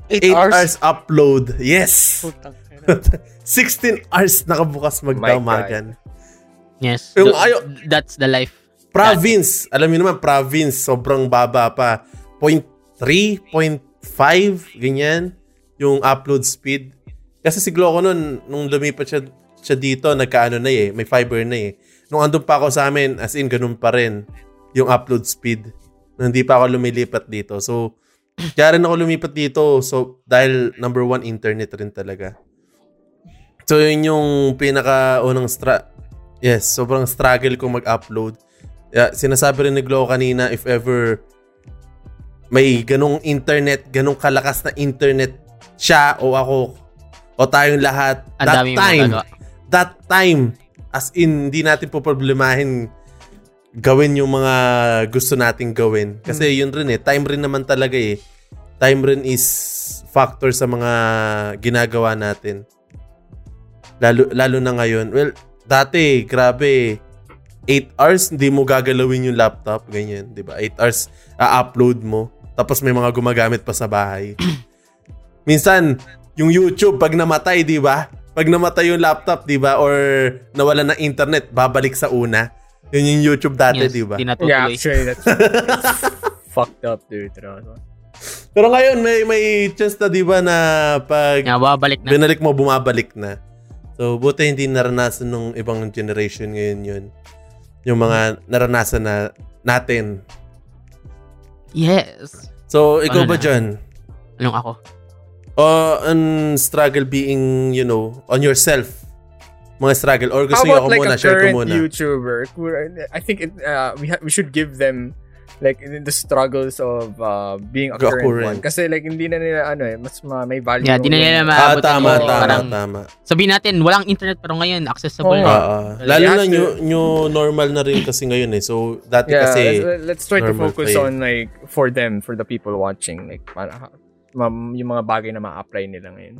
8 8 hours? hours? upload. Yes! Putang ina. 16 hours nakabukas magdamagan. yes. Yung Th- ayo- that's the life. Province. Alam niyo naman, province. Sobrang baba pa. 0.3, 0.5, ganyan. Yung upload speed. Kasi si Gloco nun, nung lumipat siya, siya dito, nagkaano na eh. May fiber na eh. Nung andun pa ako sa amin, as in, ganun pa rin. Yung upload speed. Hindi pa ako lumilipat dito. So, kaya rin ako lumipat dito. So, dahil number one, internet rin talaga. So, yun yung pinaka-unang stra... Yes, sobrang struggle ko mag-upload. Yeah, sinasabi rin ni Glow kanina, if ever may ganong internet, ganong kalakas na internet siya o ako o tayong lahat, Ang that time, that time, as in, hindi natin po problemahin gawin yung mga gusto nating gawin. Kasi yun rin eh, time rin naman talaga eh. Time rin is factor sa mga ginagawa natin. Lalo, lalo na ngayon. Well, dati, grabe, 8 hours, hindi mo gagalawin yung laptop, ganyan, di ba? 8 hours, a-upload mo, tapos may mga gumagamit pa sa bahay. Minsan, yung YouTube, pag namatay, di ba? Pag namatay yung laptop, di ba? Or nawala ng internet, babalik sa una. Yun yung YouTube dati, Yes, di ba? Yeah, actually, that's fucked up, dude. Pero, Pero ngayon, may may chance na, di ba, na pag Nga, babalik na. binalik mo, bumabalik na. So, buti hindi naranasan nung ibang generation ngayon yun. Yung mga naranasan na natin. Yes. So, ikaw Ano ba na? dyan? Anong ako? Uh, on struggle being, you know, on yourself? Mga struggle? Or gusto niyo ako like muna? Share ko current muna. YouTuber? I think it, uh, we ha- we should give them like the struggles of uh, being a current current. one. Kasi like hindi na nila ano eh, mas ma- may value. Yeah, di na nila Ah, maabot tama, yung tama, parang tama. sabihin natin walang internet pero ngayon accessible. Oo. na. Oo. Lalo na to- new, new normal na rin kasi ngayon eh. So, dati Yeah, kasi... let's, let's try to focus eh. on like for them, for the people watching, like para ma- yung mga bagay na ma-apply nila ngayon.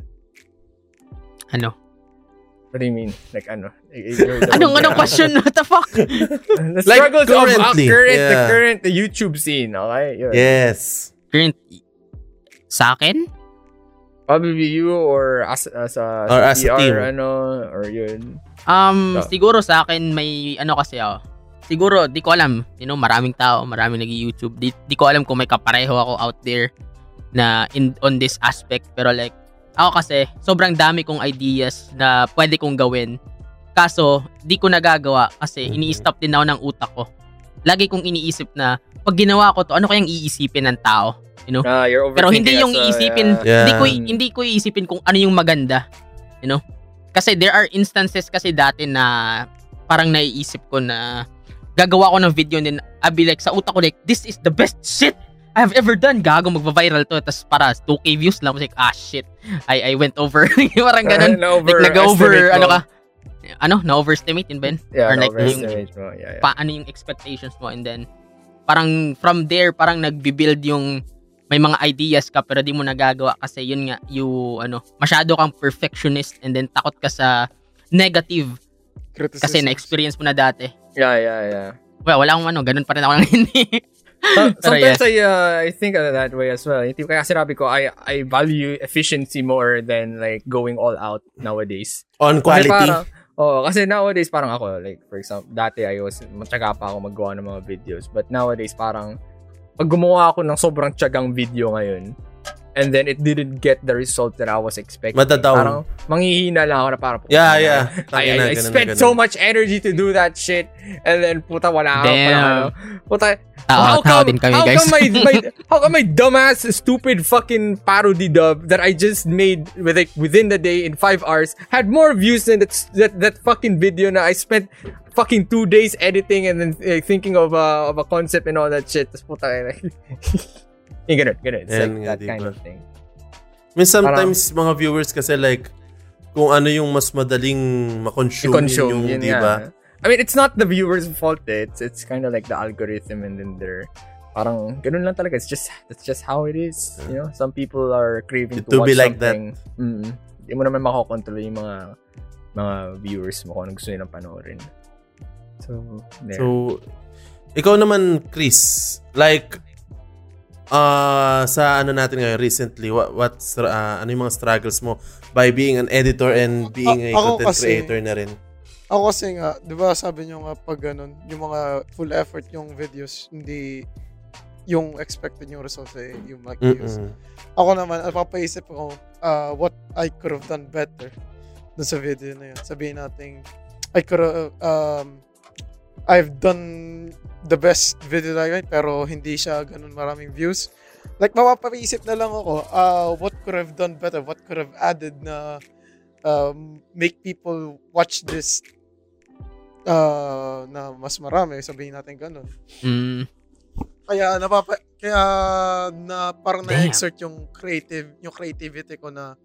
Ano? What do you mean? Like ano? The- Anong anong question? What the fuck? the Like, struggles of uh, currently, current, the yeah. current the YouTube scene, okay? Yun. Yes. Current sa akin? Probably you or as, as a, Or as a PR, team. ano, or yun. Um, So- siguro sa akin may ano kasi ako. Siguro, di ko alam. You know, maraming tao, maraming nag-YouTube. Di, di ko alam kung may kapareho ako out there na in on this aspect. Pero like, ako kasi, sobrang dami kong ideas na pwede kong gawin Kaso, di ko nagagawa kasi ini-stop din ako ng utak ko. Lagi kong iniisip na, pag ginawa ko to, ano kayang iisipin ng tao? You know? Ah, you're Pero hindi yung well, iisipin, yeah. Yeah. hindi ko hindi ko iisipin kung ano yung maganda, you know? Kasi there are instances kasi dati na parang naiisip ko na gagawa ko ng video and then I'll be like sa utak ko like this is the best shit I have ever done. Gago magva-viral to tapos para 2k views lang like ah shit. I I went over parang ganun. Na-over- like nag-over ano ka? Ano? Na-overestimate yun, Ben? Yeah, Or like yung mo. Yeah, yeah. paano yung expectations mo and then parang from there parang nagbi-build yung may mga ideas ka pero di mo nagagawa kasi yun nga you ano masyado kang perfectionist and then takot ka sa negative Criticism. kasi na-experience mo na dati. Yeah, yeah, yeah. Well, wala akong ano, ganun pa rin ako ngayon. Sometimes. I uh, I think of that way as well. Hindi kaya sinabi ko I I value efficiency more than like going all out nowadays. On Kasi quality. parang, oh, kasi nowadays parang ako, like, for example, dati I was, matyaga pa ako magawa ng mga videos. But nowadays parang, pag gumawa ako ng sobrang tyagang video ngayon, and then it didn't get the result that I was expecting. Madadown. Parang, manghihina lang ako na parang, Yeah, yeah. I, Tangina, I, I spent so much energy to do that shit, and then, puta, wala ako. Damn. Parang, ano, puta, Tao, tao din kami, how guys. Come my, my, how come my dumbass, stupid fucking parody dub that I just made with like within the day in five hours had more views than that that, that fucking video na I spent fucking two days editing and then uh, thinking of a, of a concept and all that shit. Tapos puta, eh, like, yung ganun, ganun. It's Yan like nga, that kind diba? of thing. I mean, sometimes mga viewers kasi like, kung ano yung mas madaling makonsume I-consume, yung, yun di ba? I mean, it's not the viewer's fault. Eh. It's it's kind of like the algorithm and then they're parang ganun lang talaga. It's just that's just how it is. You know, some people are craving It to to watch be like that. something. Mm. Hindi mo naman makokontrol yung mga mga viewers mo kung ano gusto nilang panoorin. So, there. So, ikaw naman, Chris, like, uh, sa ano natin ngayon recently, what, what's, uh, ano yung mga struggles mo by being an editor and being a A- content kasi- creator na rin? Ako kasi nga, di ba sabi nyo nga pag ganun, yung mga full effort yung videos, hindi yung expected yung results eh, yung like views. Mm-mm. Ako naman, napapaisip ako uh, what I could have done better dun sa video na yun. Sabihin natin, I could have, um, I've done the best video na yun, pero hindi siya ganun maraming views. Like, mapapaisip na lang ako, uh, what could have done better? What could have added na um, make people watch this uh, na mas marami, sabihin natin ganun. Mm, Kaya napapa kaya na parang Damn. na-exert yung creative yung creativity ko na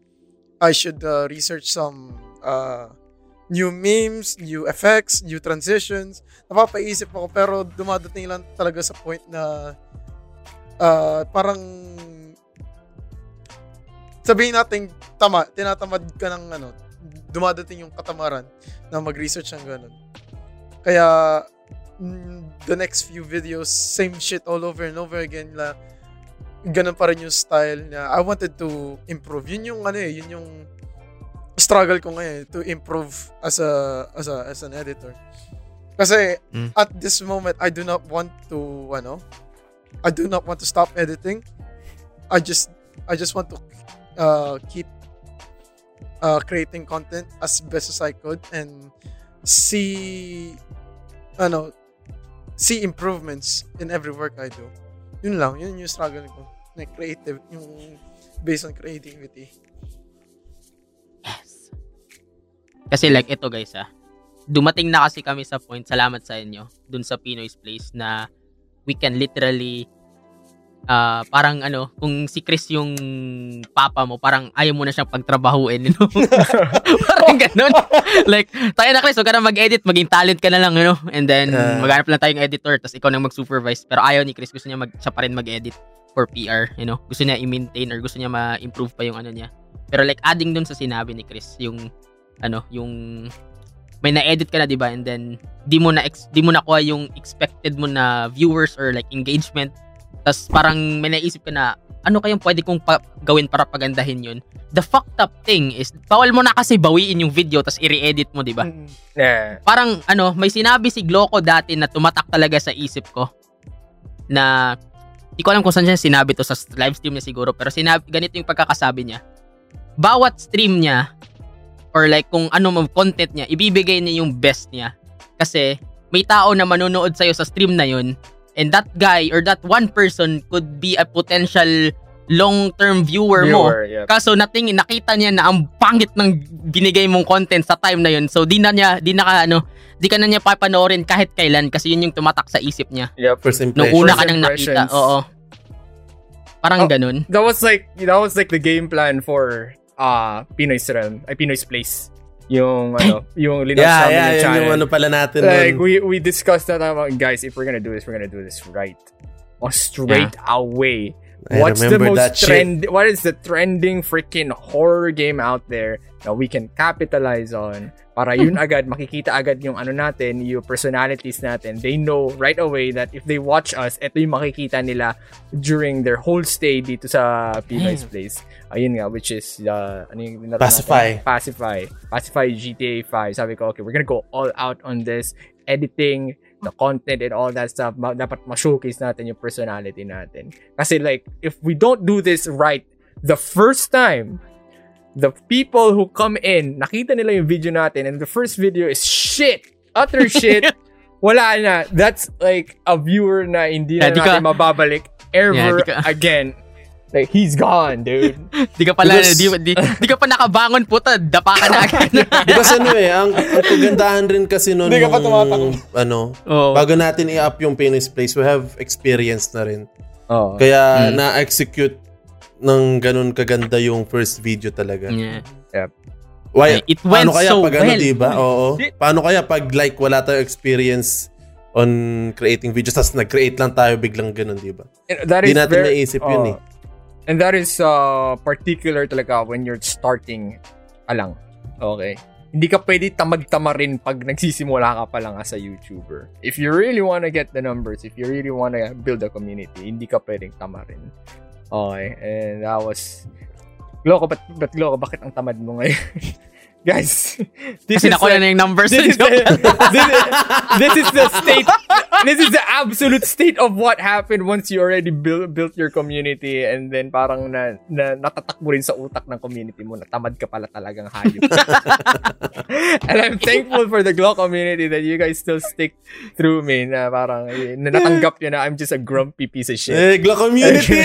I should uh, research some uh, new memes, new effects, new transitions. Napapaisip ako pero dumadating lang talaga sa point na uh, parang sabihin natin tama, tinatamad ka ng ano, dumadating yung katamaran na mag-research ng ganun. Kaya mm, the next few videos, same shit all over and over again la ganun pa rin yung style niya. I wanted to improve. Yun yung ano eh, yun yung struggle ko ngayon to improve as a as a as an editor. Kasi Mm. at this moment I do not want to ano I do not want to stop editing. I just I just want to uh, keep uh, creating content as best as I could and see ano see improvements in every work I do. Yun lang, yun yung struggle ko. Na creative, yung based on creativity. Kasi like ito guys ah. Dumating na kasi kami sa point, salamat sa inyo, dun sa Pinoy's Place na we can literally ah parang ano, kung si Chris yung papa mo, parang ayaw mo na siyang pagtrabahuin, you know? parang ganun. like, tayo na Chris, huwag ka na mag-edit, maging talent ka na lang, you know? And then, Ah. maghanap lang tayong editor, tapos ikaw nang mag-supervise. Pero ayaw ni Chris, gusto niya mag, siya pa rin mag-edit for PR, you know? Gusto niya i-maintain or gusto niya ma-improve pa yung ano niya. Pero like, adding dun sa sinabi ni Chris, yung, ano, yung, may na-edit ka na, di ba? And then, di mo na, ex, di mo nakuha yung expected mo na viewers or like engagement. Tapos parang may naisip ka na, ano kayang pwede kong pa- gawin para pagandahin yun? The fucked up thing is, bawal mo na kasi bawiin yung video tapos i-re-edit mo, di ba? Mm. Yeah. parang ano, may sinabi si Gloco dati na tumatak talaga sa isip ko na di ko alam kung saan siya sinabi to sa live stream niya siguro pero sinabi ganito yung pagkakasabi niya. Bawat stream niya or like kung ano mo content niya, ibibigay niya yung best niya. Kasi may tao na manonood sa'yo sa stream na yun and that guy or that one person could be a potential long-term viewer, mo. Viewer, yeah. Kaso nating nakita niya na ang pangit ng binigay mong content sa time na yun. So di na niya di na ka, ano, di ka na niya papanoorin kahit kailan kasi yun yung tumatak sa isip niya. Yep. First Nung impression. una First ka nang nakita. Oo. Parang Oh. ganun. That was like that was like the game plan for uh Pinoy's Realm, ay Pinoy's Place. Yung ano, yung linaw Yeah, yeah, yung yun channel. yung ano pala natin like nun. we we discussed that about guys if we're gonna do this we're gonna do this right or straight away I what's the most that shit. trend what is the trending freaking horror game out there that we can capitalize on para yun agad makikita agad yung ano natin yung personalities natin they know right away that if they watch us ito yung makikita nila during their whole stay dito sa Pinoy's Place ayun nga which is uh, ano yung tinatawag natin? Pacify. Pacify. Pacify GTA 5. Sabi ko, okay, we're gonna go all out on this. Editing, the content and all that stuff. Ma- dapat ma-showcase natin yung personality natin. Kasi like, if we don't do this right the first time, the people who come in, nakita nila yung video natin and the first video is shit. Utter shit. Wala na. That's like a viewer na hindi na Yeah, natin ka- mababalik ever Yeah, ka- again. Like, he's gone, dude. Di ka pala, Because- di, di, di ka pa nakabangon puta, dapa ka na agad. Because ano eh, ang, ang kagandahan rin kasi nun Hindi ka pa tumatakbo. ano, Oo. bago natin i-up yung Pinoy's Place, we have experience na rin. Oh. Kaya Mm. na-execute ng ganun kaganda yung first video talaga. Yeah. Why, It went paano kaya so pag ano, well. diba? Oo. Paano kaya pag like wala tayong experience on creating videos tapos nag-create lang tayo biglang ganun, diba? That Di is natin very- naisip yun oh. eh. And that is uh, particular talaga when you're starting alang. Okay. Hindi ka pwede tamag-tama rin pag nagsisimula ka pa lang as a YouTuber. If you really wanna get the numbers, if you really wanna build a community, hindi ka pwedeng tama rin. Okay. And that was... Loko, ba't, ba't loko? Bakit ang tamad mo ngayon? Guys, this Kasi is nakuha na yung numbers. this is, the, this, is, this is the state this is the absolute state of what happened once you already built built your community and then parang na, na natatakbo rin sa utak ng community mo na tamad ka pala talagang hayop. and I'm thankful for the Glow community that you guys still stick through me na parang eh, na natanggap nyo na I'm just a grumpy piece of shit. Eh, Gla community!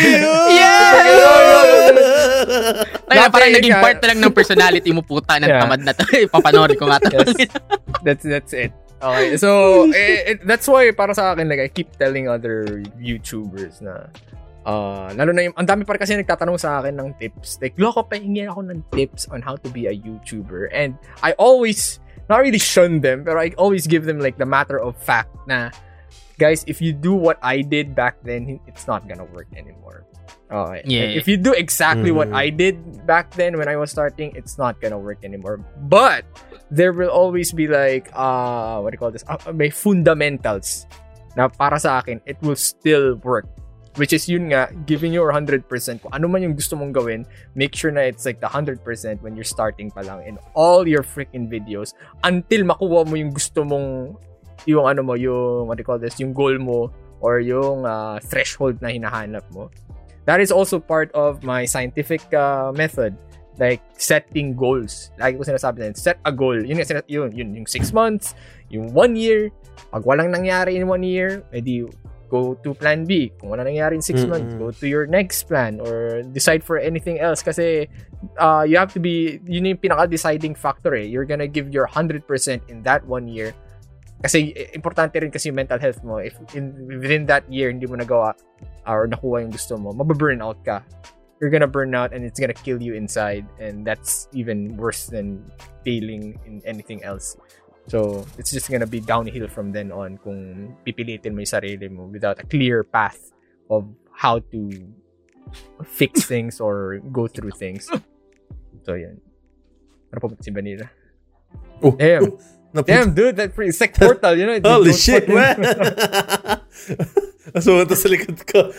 Ay, Dati, parang naging part na lang ng personality mo puta ng Yeah. Tamad na to. Papanood ko nga to. Yes. That's that's it. Okay. So, eh, it- that's why para sa akin like I keep telling other YouTubers na uh, lalo na yung ang dami pa kasi nagtatanong sa akin ng tips. Like, loko pa hingin ako ng tips on how to be a YouTuber. And I always not really shun them, pero I always give them like the matter of fact na guys, if you do what I did back then, it's not gonna work anymore. Okay. Yeah. And If you do exactly what Mhm. I did back then when I was starting, it's not gonna work anymore. But there will always be like uh what do you call this? Uh, may fundamentals na para sa akin, it will still work. Which is yun nga, giving your 100%. Kung ano man yung gusto mong gawin, make sure na it's like the 100% when you're starting pa lang in all your freaking videos until makuha mo yung gusto mong yung ano mo, yung what do you call this, yung goal mo or yung uh, threshold na hinahanap mo. That is also part of my scientific uh, method. Like, setting goals. Lagi ko sinasabi na set a goal. Yun, yung yun, yun, yung six months, yung one year. Pag walang nangyari in one year, edi go to plan B. Kung wala nangyari in six Mm-mm. months, go to your next plan or decide for anything else. Kasi uh, you have to be, yun yung pinaka-deciding factor eh. You're gonna give your 100% in that one year. Kasi importante rin kasi yung mental health mo. If in, within that year, hindi mo nagawa or nakuha yung gusto mo, mababurn out ka. You're gonna burn out and it's gonna kill you inside. And that's even worse than failing in anything else. So, it's just gonna be downhill from then on kung pipilitin mo yung sarili mo without a clear path of how to fix things or go through things. So, yan. Ano po si Vanilla? Oh. Damn. Naput- Damn, dude, that freaking sect portal, you know? Holy shit, fucking- man! Sumunta sa likod ko.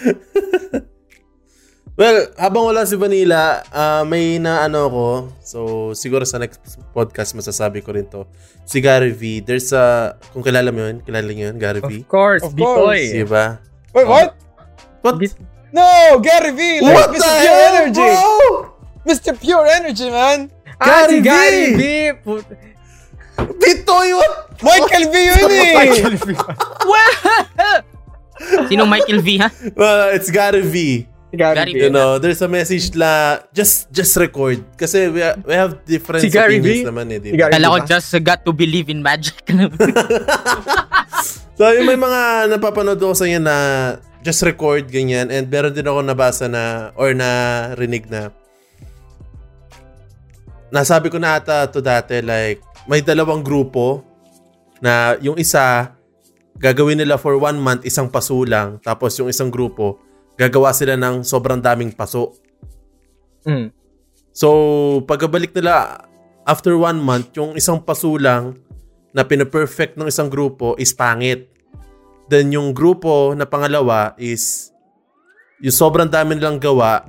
well, habang wala si Vanilla, ah, may na ano ko. So, siguro sa next podcast masasabi ko rin to. Si Gary V. There's a, kung kilala mo yun, kilala niyo yun, Gary V. Of course, Of B-Boy. Diba? Wait, what? What? No, Gary V! Like What Mr. the Pure hell, Energy! bro? Mr. Pure Energy, man! Ah, Gary V! Gary V! Put- Bitoy, what? Michael B yun eh! Michael V. Sinong Michael V, ha? Well, it's Gary V. Si Gary Gary V. You know, there's a message na just just record kasi we, ha- we have different Si Gary opinions V? naman eh, di Si ba? Gary Kala ko just got to believe in magic. So, yung may mga napapanood ako sa inyo na just record, ganyan. And meron din ako nabasa na, or na rinig na, nasabi ko na ata to dati, like, may dalawang grupo na yung isa, gagawin nila for one month, isang paso lang. Tapos yung isang grupo, gagawa sila ng sobrang daming paso. Mm. So, pagkabalik nila after one month, yung isang paso lang na pinaperfect ng isang grupo is pangit. Then yung grupo na pangalawa is yung sobrang dami nilang gawa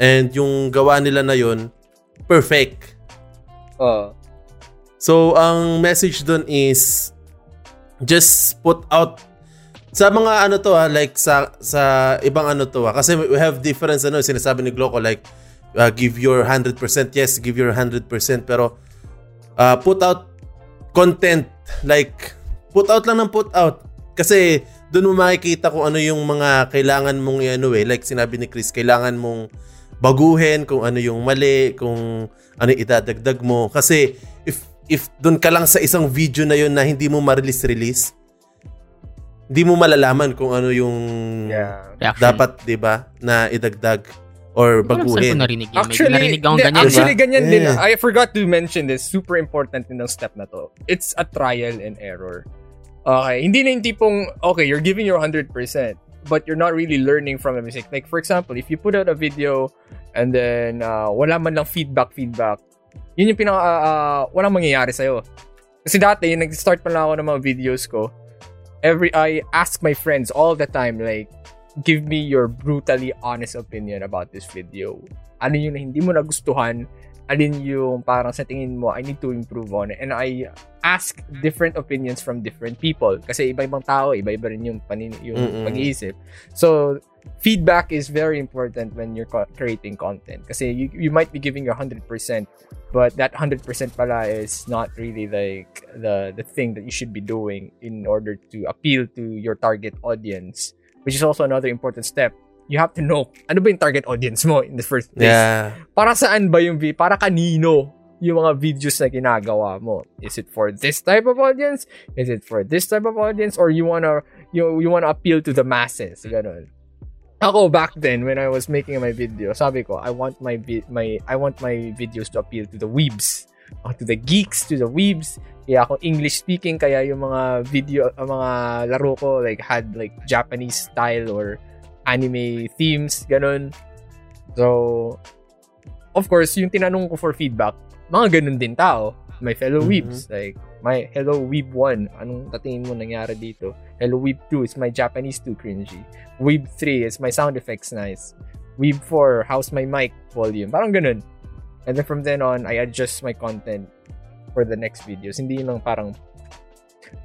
and yung gawa nila na yun perfect. Oh. So, ang message dun is just put out sa mga ano to ha, like sa sa ibang ano to ha. Kasi we have difference ano, sinasabi ni Gloco like uh, give your 100%, yes, give your 100%, pero uh, put out content like put out lang ng put out. Kasi doon mo makikita kung ano yung mga kailangan mong ano eh, like sinabi ni Chris, kailangan mong baguhin kung ano yung mali, kung ano yung idadagdag mo. Kasi if doon ka lang sa isang video na yun na hindi mo ma-release-release, hindi mo malalaman kung ano yung Yeah. Reaction. dapat, 'di ba, na idagdag or ko baguhin. narinig yun? Actually, narinig akong ganyan. actually diba? ganyan din. Yeah. I forgot to mention this. Super important din ng step na to. It's a trial and error. Okay, hindi na yung tipong, okay, you're giving your 100%, but you're not really learning from a mistake. Like, for example, if you put out a video and then uh, wala man lang feedback, feedback, yun yung pinaka, uh, walang mangyayari sa'yo. Kasi dati, nag-start pa lang ako ng mga videos ko, every, I ask my friends all the time, like, give me your brutally honest opinion about this video. Ano yung hindi mo nagustuhan? Alin yung parang sa tingin mo, I need to improve on it. And I ask different opinions from different people. Kasi iba-ibang tao, iba-iba rin yung, panin- yung Mm-mm. pag-iisip. So, feedback is very important when you're co- creating content. Kasi you, you might be giving your 100%, but that 100% pala is not really like the, the thing that you should be doing in order to appeal to your target audience which is also another important step. You have to know ano ba yung target audience mo in the first place. Yeah. Para saan ba yung vi- para kanino yung mga videos na ginagawa mo? Is it for this type of audience? Is it for this type of audience or you wanna you you wanna appeal to the masses? Ganun. Ako back then when I was making my video, sabi ko, I want my vi- my I want my videos to appeal to the weebs, or to the geeks, to the weebs. Kaya ako English speaking kaya yung mga video mga laro ko like had like Japanese style or anime themes ganun. So of course, yung tinanong ko for feedback, mga ganun din tao. My fellow Mhm. weebs like my hello weeb 1, anong tatingin mo nangyari dito? Hello weeb 2 is my Japanese too cringy. Weeb 3 is my sound effects nice. Weeb 4, how's my mic volume? Parang ganun. And then from then on, I adjust my content for the next videos. Hindi yun lang parang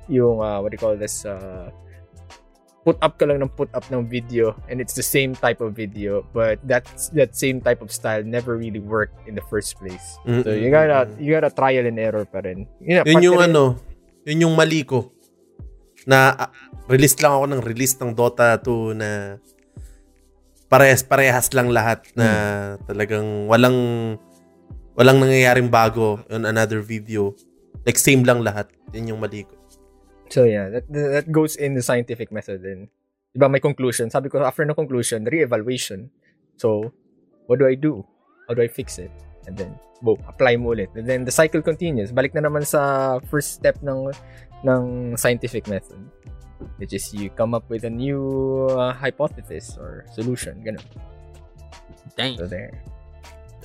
yung, uh, what do you call this, uh, put up ka lang ng put up ng video and it's the same type of video but that that same type of style never really worked in the first place. So you gotta you gotta trial and error pa rin. Yun, Yun yung ano, yun yung mali ko. Na ah, release lang ako ng release ng Dota 2 na parehas-parehas lang lahat na talagang walang walang nangyayaring bago on another video. Like same lang lahat. Yun yung mali ko. So yeah, that that goes in the scientific method and diba may conclusion. Sabi ko after no conclusion, re-evaluation. So, what do I do? How do I fix it? And then, boom, apply mo ulit. And then the cycle continues. Balik na naman sa first step ng ng scientific method. Which is you come up with a new uh, hypothesis or solution. Ganun. Dang. So there.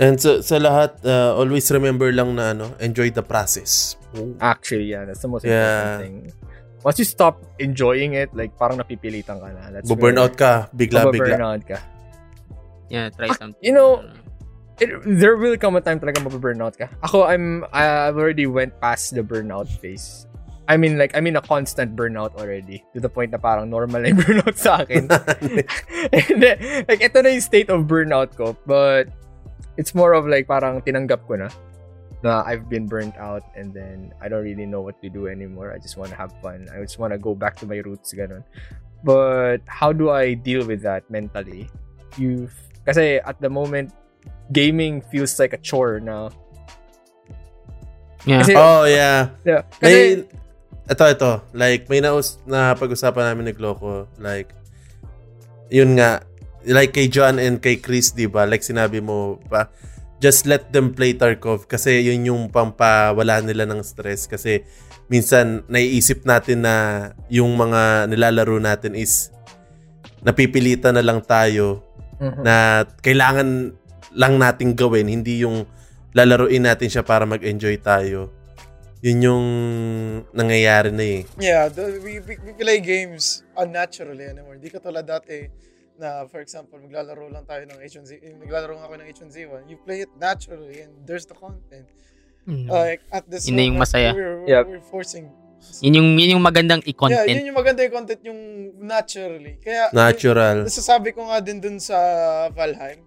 And sa, sa lahat, uh, always remember lang na ano, enjoy the process. Actually, yeah, that's the most Yeah. important thing. Once you stop enjoying it, like parang napipilitan ka na. That's Bu-burnout ka, bigla-bigla. Burnout ka. Yeah, try Ah, something. you know, it, there will come a time talaga mababurnout ka. Ako, I'm, I've already went past the burnout phase. I mean, like, I'm in a constant burnout already. To the point na parang normal na yung burnout sa akin. And then, like, ito na yung state of burnout ko. But, it's more of like, parang tinanggap ko na. Na I've been burnt out and then I don't really know what to do anymore. I just want to have fun. I just want to go back to my roots ganun. But how do I deal with that mentally? You've, kasi at the moment gaming feels like a chore now. Yeah. Kasi, Oh, yeah. yeah, May, kasi ito, ito. Like, may naus na pag-usapan namin ni Gloco. Like, yun nga. Like kay John and kay Chris, di ba? Like sinabi mo pa, just let them play Tarkov kasi yun yung pampawala nila ng stress kasi minsan naiisip natin na yung mga nilalaro natin is napipilitan na lang tayo Mhm. na kailangan lang nating gawin, hindi yung lalaruin natin siya para mag-enjoy tayo. Yun yung nangyayari na eh. Yeah, the, we, we, we play games unnaturally anymore. Di katulad dati na, for example, maglalaro lang tayo ng H1Z, eh, maglalaro nga ako ng H1Z1. You play it naturally and there's the content. Mm. Like, at this Yun yung masaya. We're, we're, Yep. we're forcing yun yung yun yung magandang Yeah, i-content. yun yung maganda yung content yung naturally. Kaya, Natural. nasasabi ko nga din dun sa Valheim,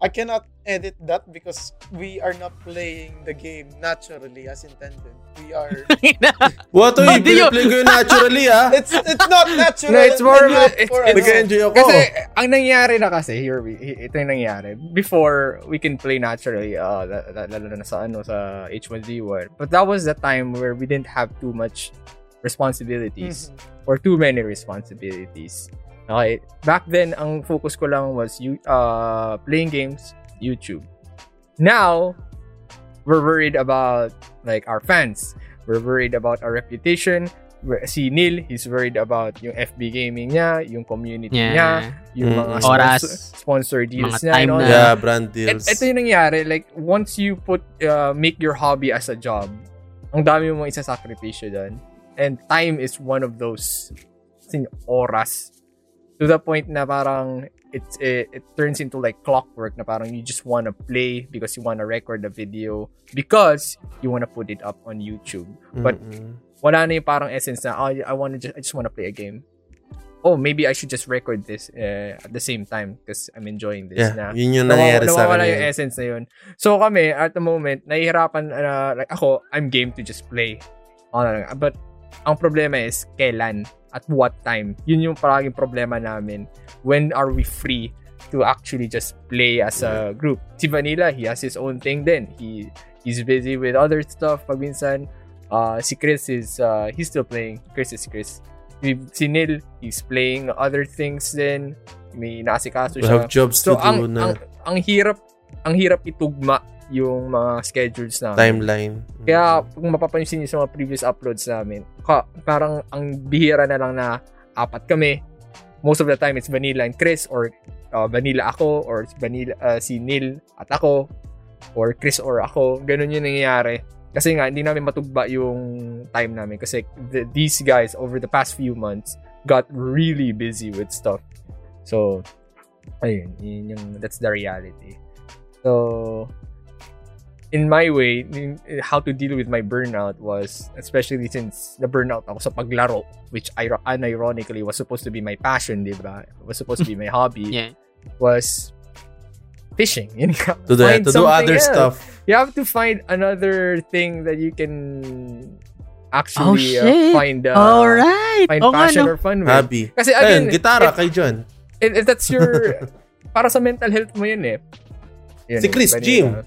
I cannot edit that because we are not playing the game naturally as intended. We are... What? Hindi yun. play ko naturally ah. it's it's not natural. No, it's more a- it's- for it's- us. Nag-enjoy ako. Kasi, ang nangyari na kasi, here we, ito yung nangyari. Before, we can play naturally, uh, la- la- lalo na sa, ano, sa H1Z1. But that was the time where we didn't have too much responsibilities. Mhm. or too many responsibilities. Okay, back then ang focus ko lang was you uh playing games, YouTube. Now, we're worried about like our fans. We're worried about our reputation. We're- Si Neil, he's worried about yung FB gaming niya, yung community niya, Yeah. yung Mm. mga Oras. sponsor, sponsor deals Mga niya. time na- Yeah, brand Et, deals. ito yung nangyari, like, once you put, uh, make your hobby as a job, ang dami mong isasakripisyo doon. And time is one of those sin oras. To the point na parang, it's, it, it turns into like clockwork na parang you just wanna play because you wanna record the video because you wanna put it up on YouTube. But Mm-mm. wala na yung parang essence na, oh, I wanna just, I just wanna play a game. Oh, maybe I should just record this uh, at the same time because I'm enjoying this yeah, na yun yung nangyayari sa nawawala akin. yung essence na yun. So kami, at the moment, nahihirapan, uh, like ako, I'm game to just play. Ano lang. But, ang problema is, kailan? At what time? Yun yung paraging problema namin. When are we free to actually just play as a group? Si Vanilla, he has his own thing din. He He's busy with other stuff. Pag minsan, uh, si Chris is, uh, he's still playing. Chris is Chris. Si Neil, he's playing other things din. May nasikaso We siya. have jobs to So do ang, na ang ang hirap ang hirap itugma yung mga schedules namin. timeline. Kaya kung mapapansin niyo sa mga previous uploads namin, ka, parang ang bihira na lang na apat kami. Most of the time it's Vanilla and Chris or uh, Vanilla ako or Vanilla uh, si Neil at ako or Chris or ako. Ganun yung nangyayari. Kasi nga, hindi namin matugba yung time namin kasi the, these guys over the past few months got really busy with stuff. So, ayun, yun yung, that's the reality. So, in my way, in- how to deal with my burnout was, especially since the burnout ako sa paglaro, which ir- unironically was supposed to be my passion, di ba? Was supposed to be my hobby, Yeah. was fishing. Yun nga. To do, Find to do other else. stuff. You have to find another thing that you can actually Oh, uh, shit. find uh, Alright. find Oo nga, passion no. or fun with. Hobby. Kasi Ayun, again, gitara if, kay John. if, if that's your para sa mental health mo yun eh. Yun Si eh, Chris. Jim.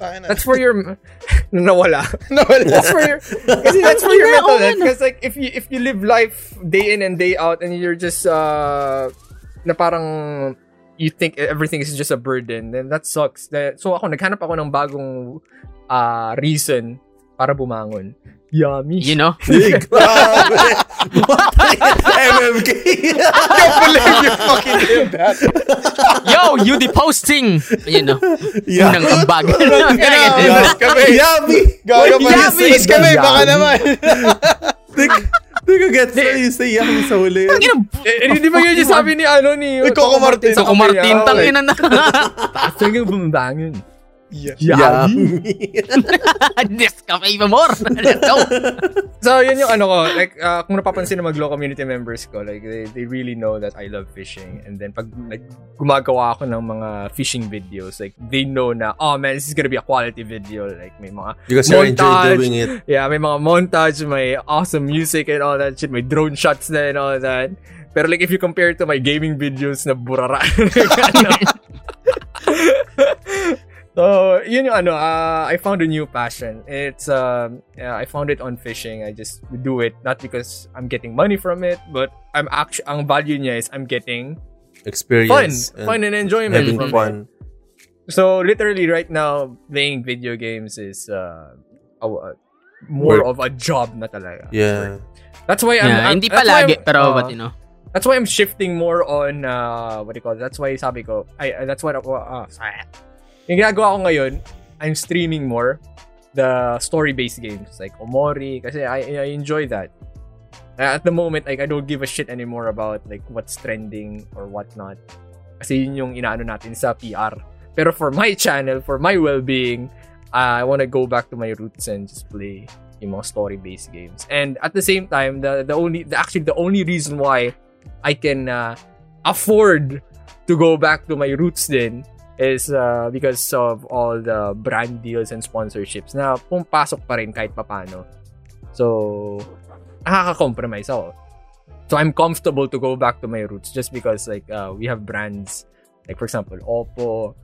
Na. That's for your nawala. Nawala. That's for your kasi that's for your mental health because like if you if you live life day in and day out and you're just uh na parang you think everything is just a burden then that sucks. So ako naghanap ako ng bagong uh reason para bumangon. Yummy. You know? Hey, grabe. MMK. can't believe you fucking did that. Yo, you the posting! You know? Yeah. Unang ambag. Yummy. Gago pa Yummy. yung sis kami, baka naman. Hindi ko gets na you say yummy sa huli. Eh, hindi ba yun yung sabi ni ano ni Coco Martin. Kung Martin, tangin na na. Taas talagang bumabangon. Yeah. Yummy. Nescafe pa more. Let's go. So, yun yung ano ko. Like, uh, kung napapansin ng mag-Glow community members ko, like, they, they really know that I love fishing. And then, pag like, gumagawa ako ng mga fishing videos, like, they know na, oh man, this is gonna be a quality video. Like, may mga, Because Montage. doing it. yeah, may mga montage, may awesome music and all that shit, may drone shots na and all that. Pero like, if you compare it to my gaming videos na burara, ano, So, yun yung ano, uh, I found a new passion. It's, um, yeah, I found it on fishing. I just do it, not because I'm getting money from it, but I'm actually, ang value niya is I'm getting fun, Experience. fun and enjoyment having from fun. it. So, literally right now, playing video games is, uh, a- a- more Work. of a job na talaga. Yeah. That's why I'm, Yeah, I'm- hindi that's why palagi, I'm- pero uh, but you know. That's why I'm shifting more on uh, what do you call it? That's why sabi ko, I uh, that's what ako uh, sorry. Yung ginagawa ko ngayon, I'm streaming more the story-based games like Omori kasi I, I enjoy that. Uh, at the moment, like I don't give a shit anymore about like what's trending or whatnot. Kasi yun yung inaano natin sa PR. Pero for my channel, for my well-being, uh, I want to go back to my roots and just play yung mga story-based games. And at the same time, the the only the, actually the only reason why I can uh, afford to go back to my roots din is uh, because of all the brand deals and sponsorships na pumapasok pa rin kahit papano. So, nakaka-compromise ako. So, I'm comfortable to go back to my roots just because like uh, we have brands like for example, Oppo,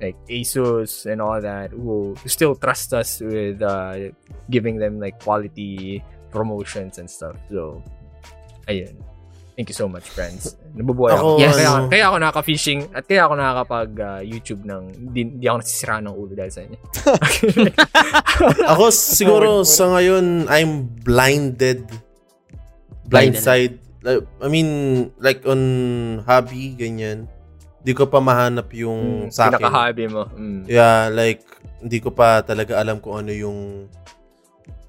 like Asus and all that who still trust us with uh, giving them like quality promotions and stuff. So, ayun. Thank you so much, friends. Nabubuhay ako. Ako, Yes. ano- Kaya, kaya ako nakaka-fishing at kaya ako nakakapag uh, YouTube ng di, di ako nasisira ng ulo dahil sa inyo. Ako siguro sa ngayon, I'm blinded. Blindside. Like, I mean, like on hobby, ganyan. Hindi ko pa mahanap yung sa akin. Pinaka-hobby mo. Mm. Yeah, like, hindi ko pa talaga alam kung ano yung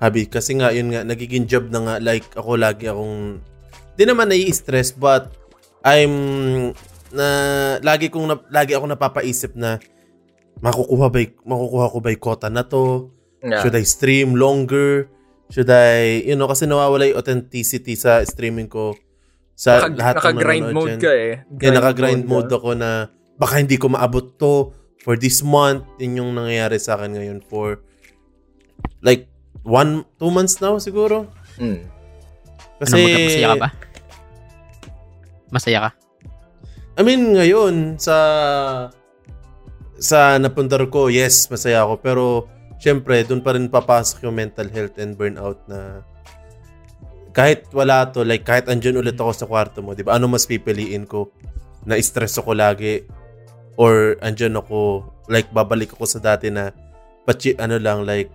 hobby. Kasi nga, yun nga, nagiging job na nga. Like, ako lagi akong, di naman nai-stress, but I'm, na, lagi kong, na, lagi ako napapaisip na, makukuha ba, makukuha ko ba yung quota na to? Yeah. Should I stream longer? Should I, you know, kasi nawawala yung authenticity sa streaming ko. Sa Naka, lahat ng naka-grind nanonood mode dyan. ka eh. Kaya naka-grind ka. mode ako na baka hindi ko maabot to for this month. Yun yung nangyayari sa akin ngayon for like one, two months now siguro. Mm. Kasi, ano, masaya ka ba? Masaya ka? I mean, ngayon, sa sa napunta ko, yes, masaya ako. Pero, syempre, doon pa rin papasok yung mental health and burnout na kahit wala to, like kahit andyan ulit ako sa kwarto mo, di ba? Ano mas pipiliin ko? Na stress ako lagi? Or andyan ako, like babalik ako sa dati na pachi, ano lang, like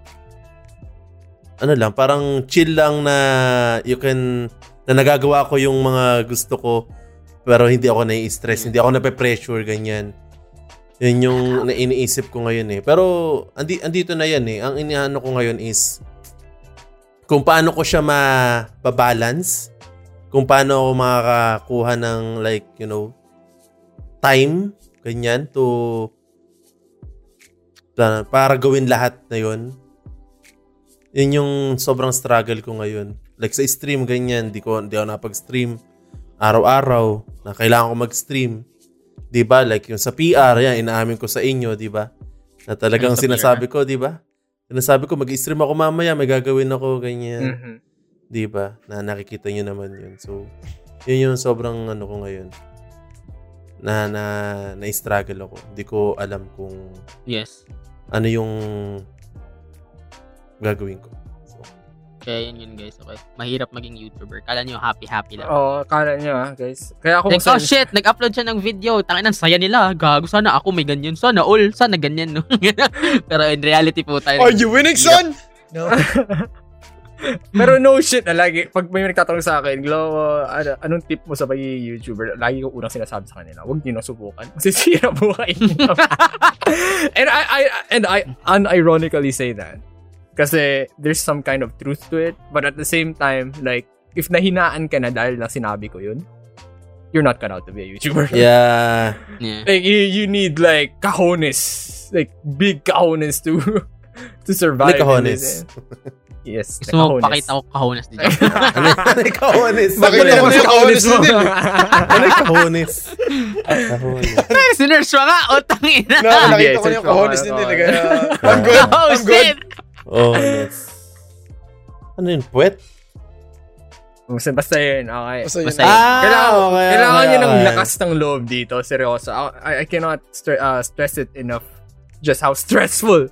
ano lang, parang chill lang na you can, na nagagawa ko yung mga gusto ko pero hindi ako nai-stress, hindi ako nape-pressure, ganyan. Yun yung iniisip ko ngayon eh. Pero andi, andito na yan eh. Ang iniano ko ngayon is kung paano ko siya ma-balance, kung paano ako makakakuha ng like, you know, time, ganyan, to para gawin lahat na yun. Yun yung sobrang struggle ko ngayon. Like sa stream, ganyan, di, ko, di ako napag-stream araw-araw na kailangan ko mag-stream. 'Di ba? Like yung sa PR, yan inaamin ko sa inyo, 'di ba? Na talagang sinasabi ko, 'di ba? Sinasabi ko mag-stream ako mamaya, may gagawin ako ganyan. Mhm. 'Di ba? Na nakikita niyo naman 'yun. So, 'yun yung sobrang ano ko ngayon. Na na na-struggle ako. Hindi ko alam kung Yes. ano yung gagawin ko. Kaya yun yun guys, okay. Mahirap maging YouTuber. Kala nyo happy-happy lang. Oo, kala nyo ah, guys. Kaya ako Like, oh shit, nag-upload siya ng video. Tangin ang saya nila. Gago, sana ako may ganyan. Sana all, sana ganyan, no? Pero in reality po tayo. Are you winning, son? No. Pero no shit na lagi, pag may nagtatanong sa akin, Glo, ano, anong tip mo sa pagiging YouTuber? Lagi ko unang sinasabi sa kanila, huwag niyo na subukan. Masisira buhay niyo. and I, I, and I unironically say that. Kasi there's some kind of truth to it. But at the same time, like, if nahinaan ka na dahil lang sinabi ko yun, you're not cut out to be a YouTuber. Yeah. Yeah. Like you, you need like cajones, like big cajones to to survive. Like in cajones. this, eh. Yes. Gusto mo pakita ko kahonas dito. Ano yung kahones? Makita Ano mo yung kahones mo. din, Ano yung kahones? Kahones. Sinerge mo nga, utang ina. No, nakita ko na yung kahones din nila. Kaya, I'm good. Oh, I'm good. Oh, yes. Ano yun? Puwet? Basta, basta yun, okay. Basta yun. Basta Ah, Ah, kailangan, okay, kailangan okay, nyo ng okay. lakas ng loob dito, seryoso. I, I cannot stre- uh, stress it enough just how stressful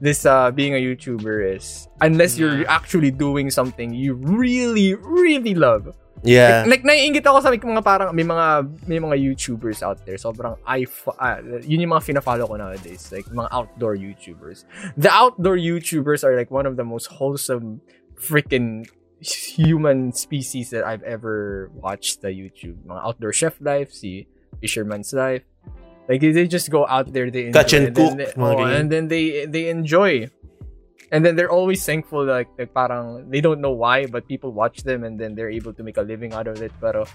this uh, being a YouTuber is. Unless you're actually doing something you really, really love. Yeah. Like, naiingit ako sa mga parang, may mga, may mga YouTubers out there. Sobrang, I, ah, yun yung mga fina-follow ko nowadays. Like, mga outdoor YouTubers. The outdoor YouTubers are like one of the most wholesome freaking human species that I've ever watched the YouTube. Mga outdoor chef life, si Fisherman's life. Like they just go out there, they enjoy, Catch and then cook, they- mga oh, and then they they enjoy. And then they're always thankful like, like parang they don't know why but people watch them and then they're able to make a living out of it pero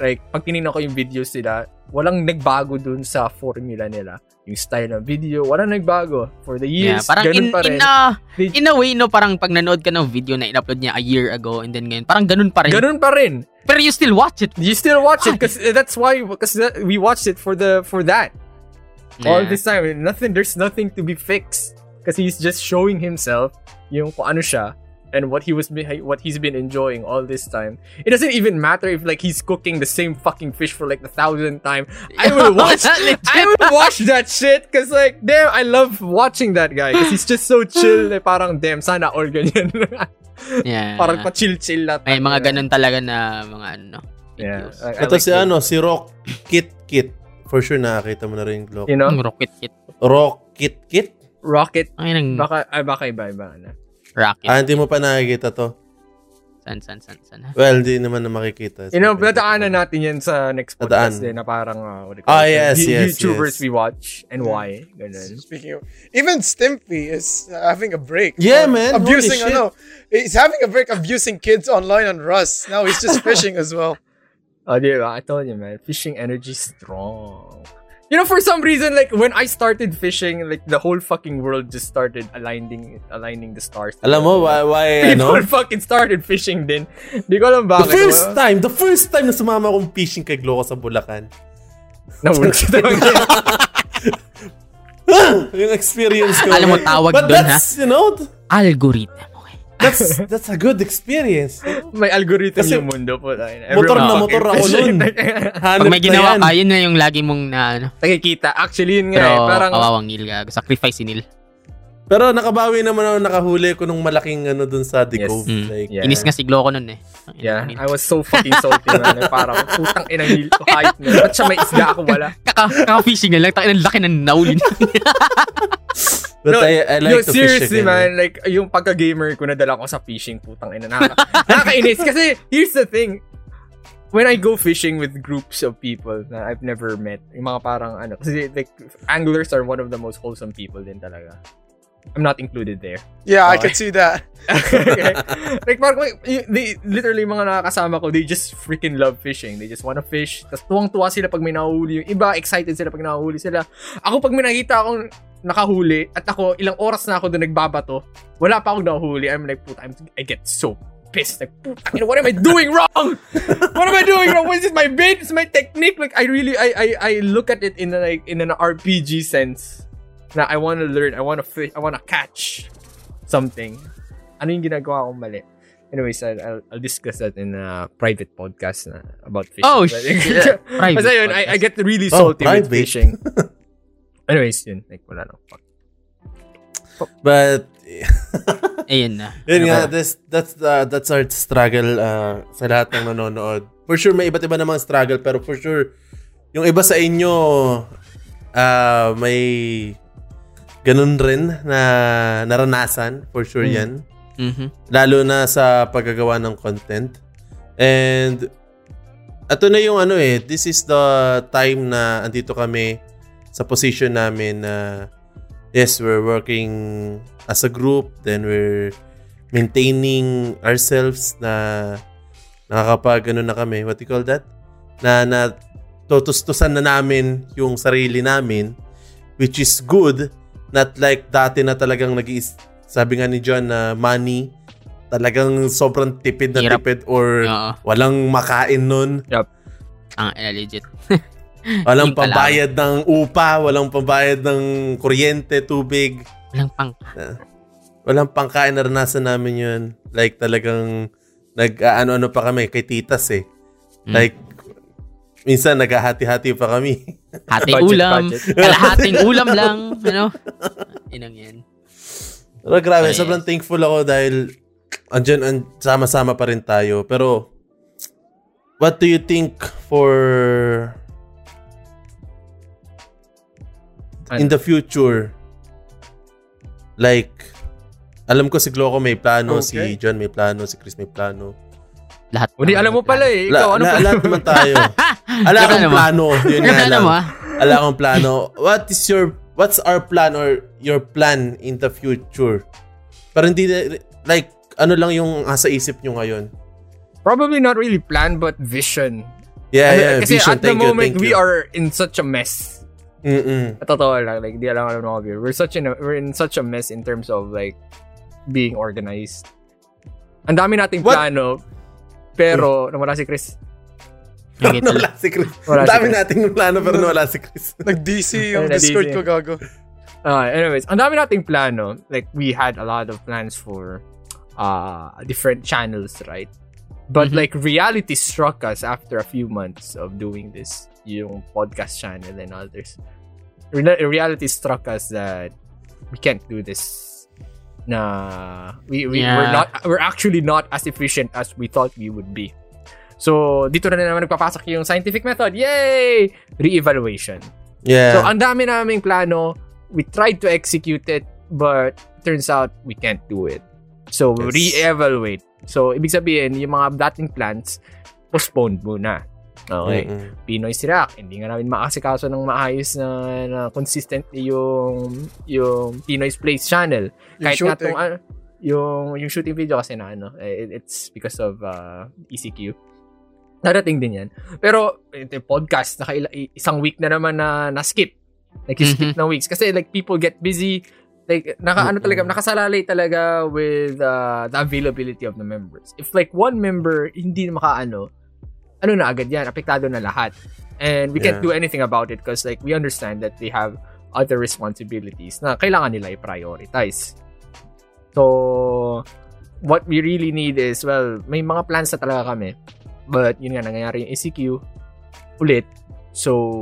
like pag tinignan ko yung videos nila walang nagbago dun sa formula nila yung style ng video walang nagbago for the Yeah, years parang ganun in, pa rin in, a, They- in a way, no, parang pag nanood ka ng video na in-upload niya a year ago and then ngayon, parang ganun pa rin. ganun pa rin Pero you still watch it. you still watch it Why? because that's why because we watched it for the for that all Yeah. this time nothing there's nothing to be fixed because he's just showing himself yung kung ano siya and what he was what he's been enjoying all this time it doesn't even matter if like he's cooking the same fucking fish for like the thousandth time i will watch i will watch that shit because like damn i love watching that guy because he's just so chill like, parang damn sana all ganyan Yeah. parang pa chill chill lahat May mga ganun talaga na mga ano. yeah videos. Ito like si it. ano, si Rock Kit Kit. For sure nakakita mo na rin yung you know Yung rocket kit. Rock Kit Kit? Rocket Ay, nang baka ay baka iba iba ano rocket. Ah, hindi mo pa nakikita to. San, san, san, san. Well, hindi naman na makikita. You know, dadaanan natin yan sa next podcast din na parang, uh, what do you Ah, call it? yes, yes, YouTubers yes. we watch and why. Ganun. Speaking of, even Stimpy is having a break. Yeah, man. Abusing, ano, he's having a break abusing kids online on Rust. Now he's just fishing as well. Oh, ba? I told you, man. Fishing energy strong. You know, for some reason, like, when I started fishing, like, the whole fucking world just started aligning aligning the stars. Alam mo, why, why People ano? fucking started fishing din. Di ko alam The bakit. first time, the first time na sumama akong fishing kay Gloco sa Bulacan. Nahulog talaga. yung experience ko. Alam mo, tawag dun, that's, you know, Algorithm. That's, that's a good experience. May algorithm Kasi yung mundo po. tayo. motor Everyone na motor ako nun. Pag may ginawa na ka, yun na yung lagi mong na, ano. Nakikita. Actually, yun nga Pero eh. Parang, kawawang Neil gago. Sacrifice si Neil. Pero nakabawi naman ako nakahuli ko nung malaking ano dun sa The Yes. Cove. Mm. Like, Yeah. Inis nga si Gloco nun eh. Yeah. I was so fucking salty, man. Eh, Parang, putang inang nil ko, hype na. Ba't siya may isda ako wala? Kaka, kaka-fishing na lang. Takin ang laki ng nauli but I, I like yo, to seriously, fish again. man. Like, yung pagka-gamer ko, nadala ko sa fishing, putang ina. Nakaka, nakakainis. Kasi, here's the thing. When I go fishing with groups of people na I've never met, yung mga parang ano, kasi like, anglers are one of the most wholesome people din talaga. I'm not included there. Yeah, I Okay. could see that. okay. Like, parang, they, literally, mga nakakasama ko, they just freaking love fishing. They just wanna fish. Tapos, tuwang-tuwa sila pag may nahuli. Yung iba, excited sila pag nahuli sila. Ako, pag may nakita akong nakahuli, at ako, ilang oras na ako doon nagbabato, wala pa akong nahuli. I'm like, puta, I'm, I get so pissed. Like, puta, you know, what am I doing wrong? what am I doing wrong? What is this, my bait? Is my technique? Like, I really, I, I, I look at it in a, like, in an RPG sense. Na I wanna learn, I wanna fish, I wanna catch something. Ano yung ginagawa kong mali? Anyways, I'll, I'll, I'll discuss that in a private podcast na about fishing. Oh, shit. Private Basta yun, I, I get really Oh, salty with private. fishing. Anyways, yun. Like, wala no. Fuck. But, Ayun na. yun Ano nga, ba? this, that's, the, that's our struggle uh, sa lahat ng nanonood. For sure, may iba't iba namang struggle, pero for sure, yung iba sa inyo, uh, may ganun rin na naranasan. For sure Hmm. yan. Mhm. Lalo na sa paggagawa ng content. And, ato na yung ano eh, this is the time na andito kami sa position namin na yes, we're working as a group, then we're maintaining ourselves na nakakapag ano na kami, what do you call that? na na tutustusan na namin yung sarili namin which is good not like dati na talagang nag sabi nga ni John na money talagang sobrang tipid na Hirap. tipid or Oo. walang makain nun Ang eh, legit. walang pambayad ng upa walang pambayad ng kuryente tubig Walang pang... walang pangkain naranasan namin yun like talagang nag ano-ano pa kami kay titas eh Mm. like minsan naghahati-hati pa kami Budget, ulam. Kalahating ulam lang. Ano? Inang yan. Pero grabe, Yes. sobrang thankful ako dahil andyan, an, sama-sama pa rin tayo. Pero, what do you think for in the future? Like, alam ko si Gloco may plano, si Okay. John may plano, si Chris may plano. Lahat. Hindi, alam mo pala eh. Ikaw, ano La- pa? lahat naman tayo. Ala Alam akong plano. Yun nga Alam lang. mo. Ala akong plano. What is your, what's our plan or your plan in the future? Pero hindi, like, ano lang yung nasa isip nyo ngayon? Probably not really plan, but vision. Yeah, Ano, yeah, Kasi vision. at the Thank you, moment, thank we you. are in such a mess. Mm-mm. Totoo lang, like, di alam alam ng obvious. We're such in a, we're in such a mess in terms of like being organized. Ang dami nating What? plano, pero nawala si Chris. Okay, tuloy. Wala si Chris. Wala Ang si dami Chris. nating plano pero nawala si Chris. Nag-DC yung Nag-DC. Discord ko, gago. Uh, anyways, ang dami nating plano. Like, we had a lot of plans for uh, different channels, right? But Mhm. like, reality struck us after a few months of doing this, yung podcast channel and others. Re- reality struck us that we can't do this. Na we, we we're Yeah. not we're actually not as efficient as we thought we would be. So, dito na naman nagpapasok yung scientific method. Yay! Re-evaluation. Yeah. So, ang dami naming plano. We tried to execute it, but turns out we can't do it. So, Yes. re-evaluate. So, ibig sabihin, yung mga dating plans, postponed muna. Okay. Mm-mm. Pinoy Sirak, hindi nga namin makasikaso ng maayos na, na consistently yung yung Pinoy's Place channel. Yung Kahit nga shooting. tong, ano, yung, yung shooting video kasi na ano, eh, it's because of uh, ECQ. Darating din yan. Pero, ito podcast, naka isang week na naman na na-skip. Like, skip na weeks. Kasi, like, people get busy. Like, naka, ano talaga, nakasalalay talaga with uh, the availability of the members. If, like, one member hindi na makaano, ano na agad yan, apektado na lahat. And we can't Yeah. do anything about it because, like, we understand that they have other responsibilities na kailangan nila i-prioritize. So, what we really need is, well, may mga plans na talaga kami. But, yun nga, nangyayari yung ECQ ulit. So,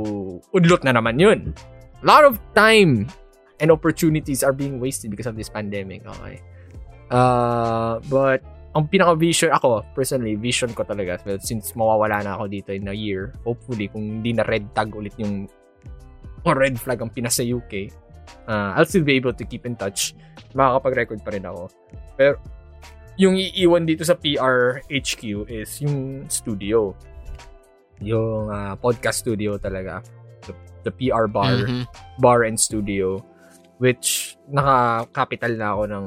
udlot na naman yun. A lot of time and opportunities are being wasted because of this pandemic. Okay. Uh, but, ang pinaka-vision, ako, personally, vision ko talaga, well, since mawawala na ako dito in a year, hopefully, kung hindi na red tag ulit yung o red flag ang pinas sa UK, uh, I'll still be able to keep in touch. Makakapag-record pa rin ako. Pero, yung iiwan dito sa PR HQ is yung studio. Yung ah, podcast studio talaga. The, the PR bar Mhm. bar and studio which naka-capital na ako ng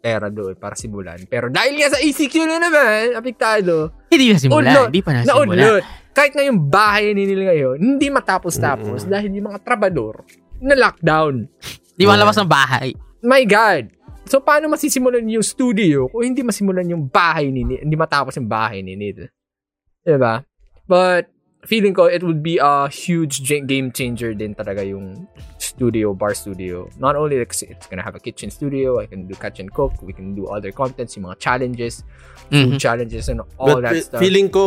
pera doon para simulan. Pero dahil nga sa ECQ na naman, apektado, Hindi na simula. Udlot. Hindi pa na simula. naudlot. Kahit nga yung bahay ni nila ngayon, hindi matapos-tapos Mm-mm. dahil yung mga trabador na lockdown. Hindi malabas ng bahay. My God! So, paano masisimulan yung studio kung hindi masimulan yung bahay ni? Hindi matapos yung bahay ni Nid. Diba? But, feeling ko it would be a huge game changer din talaga yung studio, bar studio. Not only like, it's gonna have a kitchen studio, I can do catch and cook, we can do other contents, yung mga challenges, food Mhm. challenges and all But that fe- stuff. feeling ko,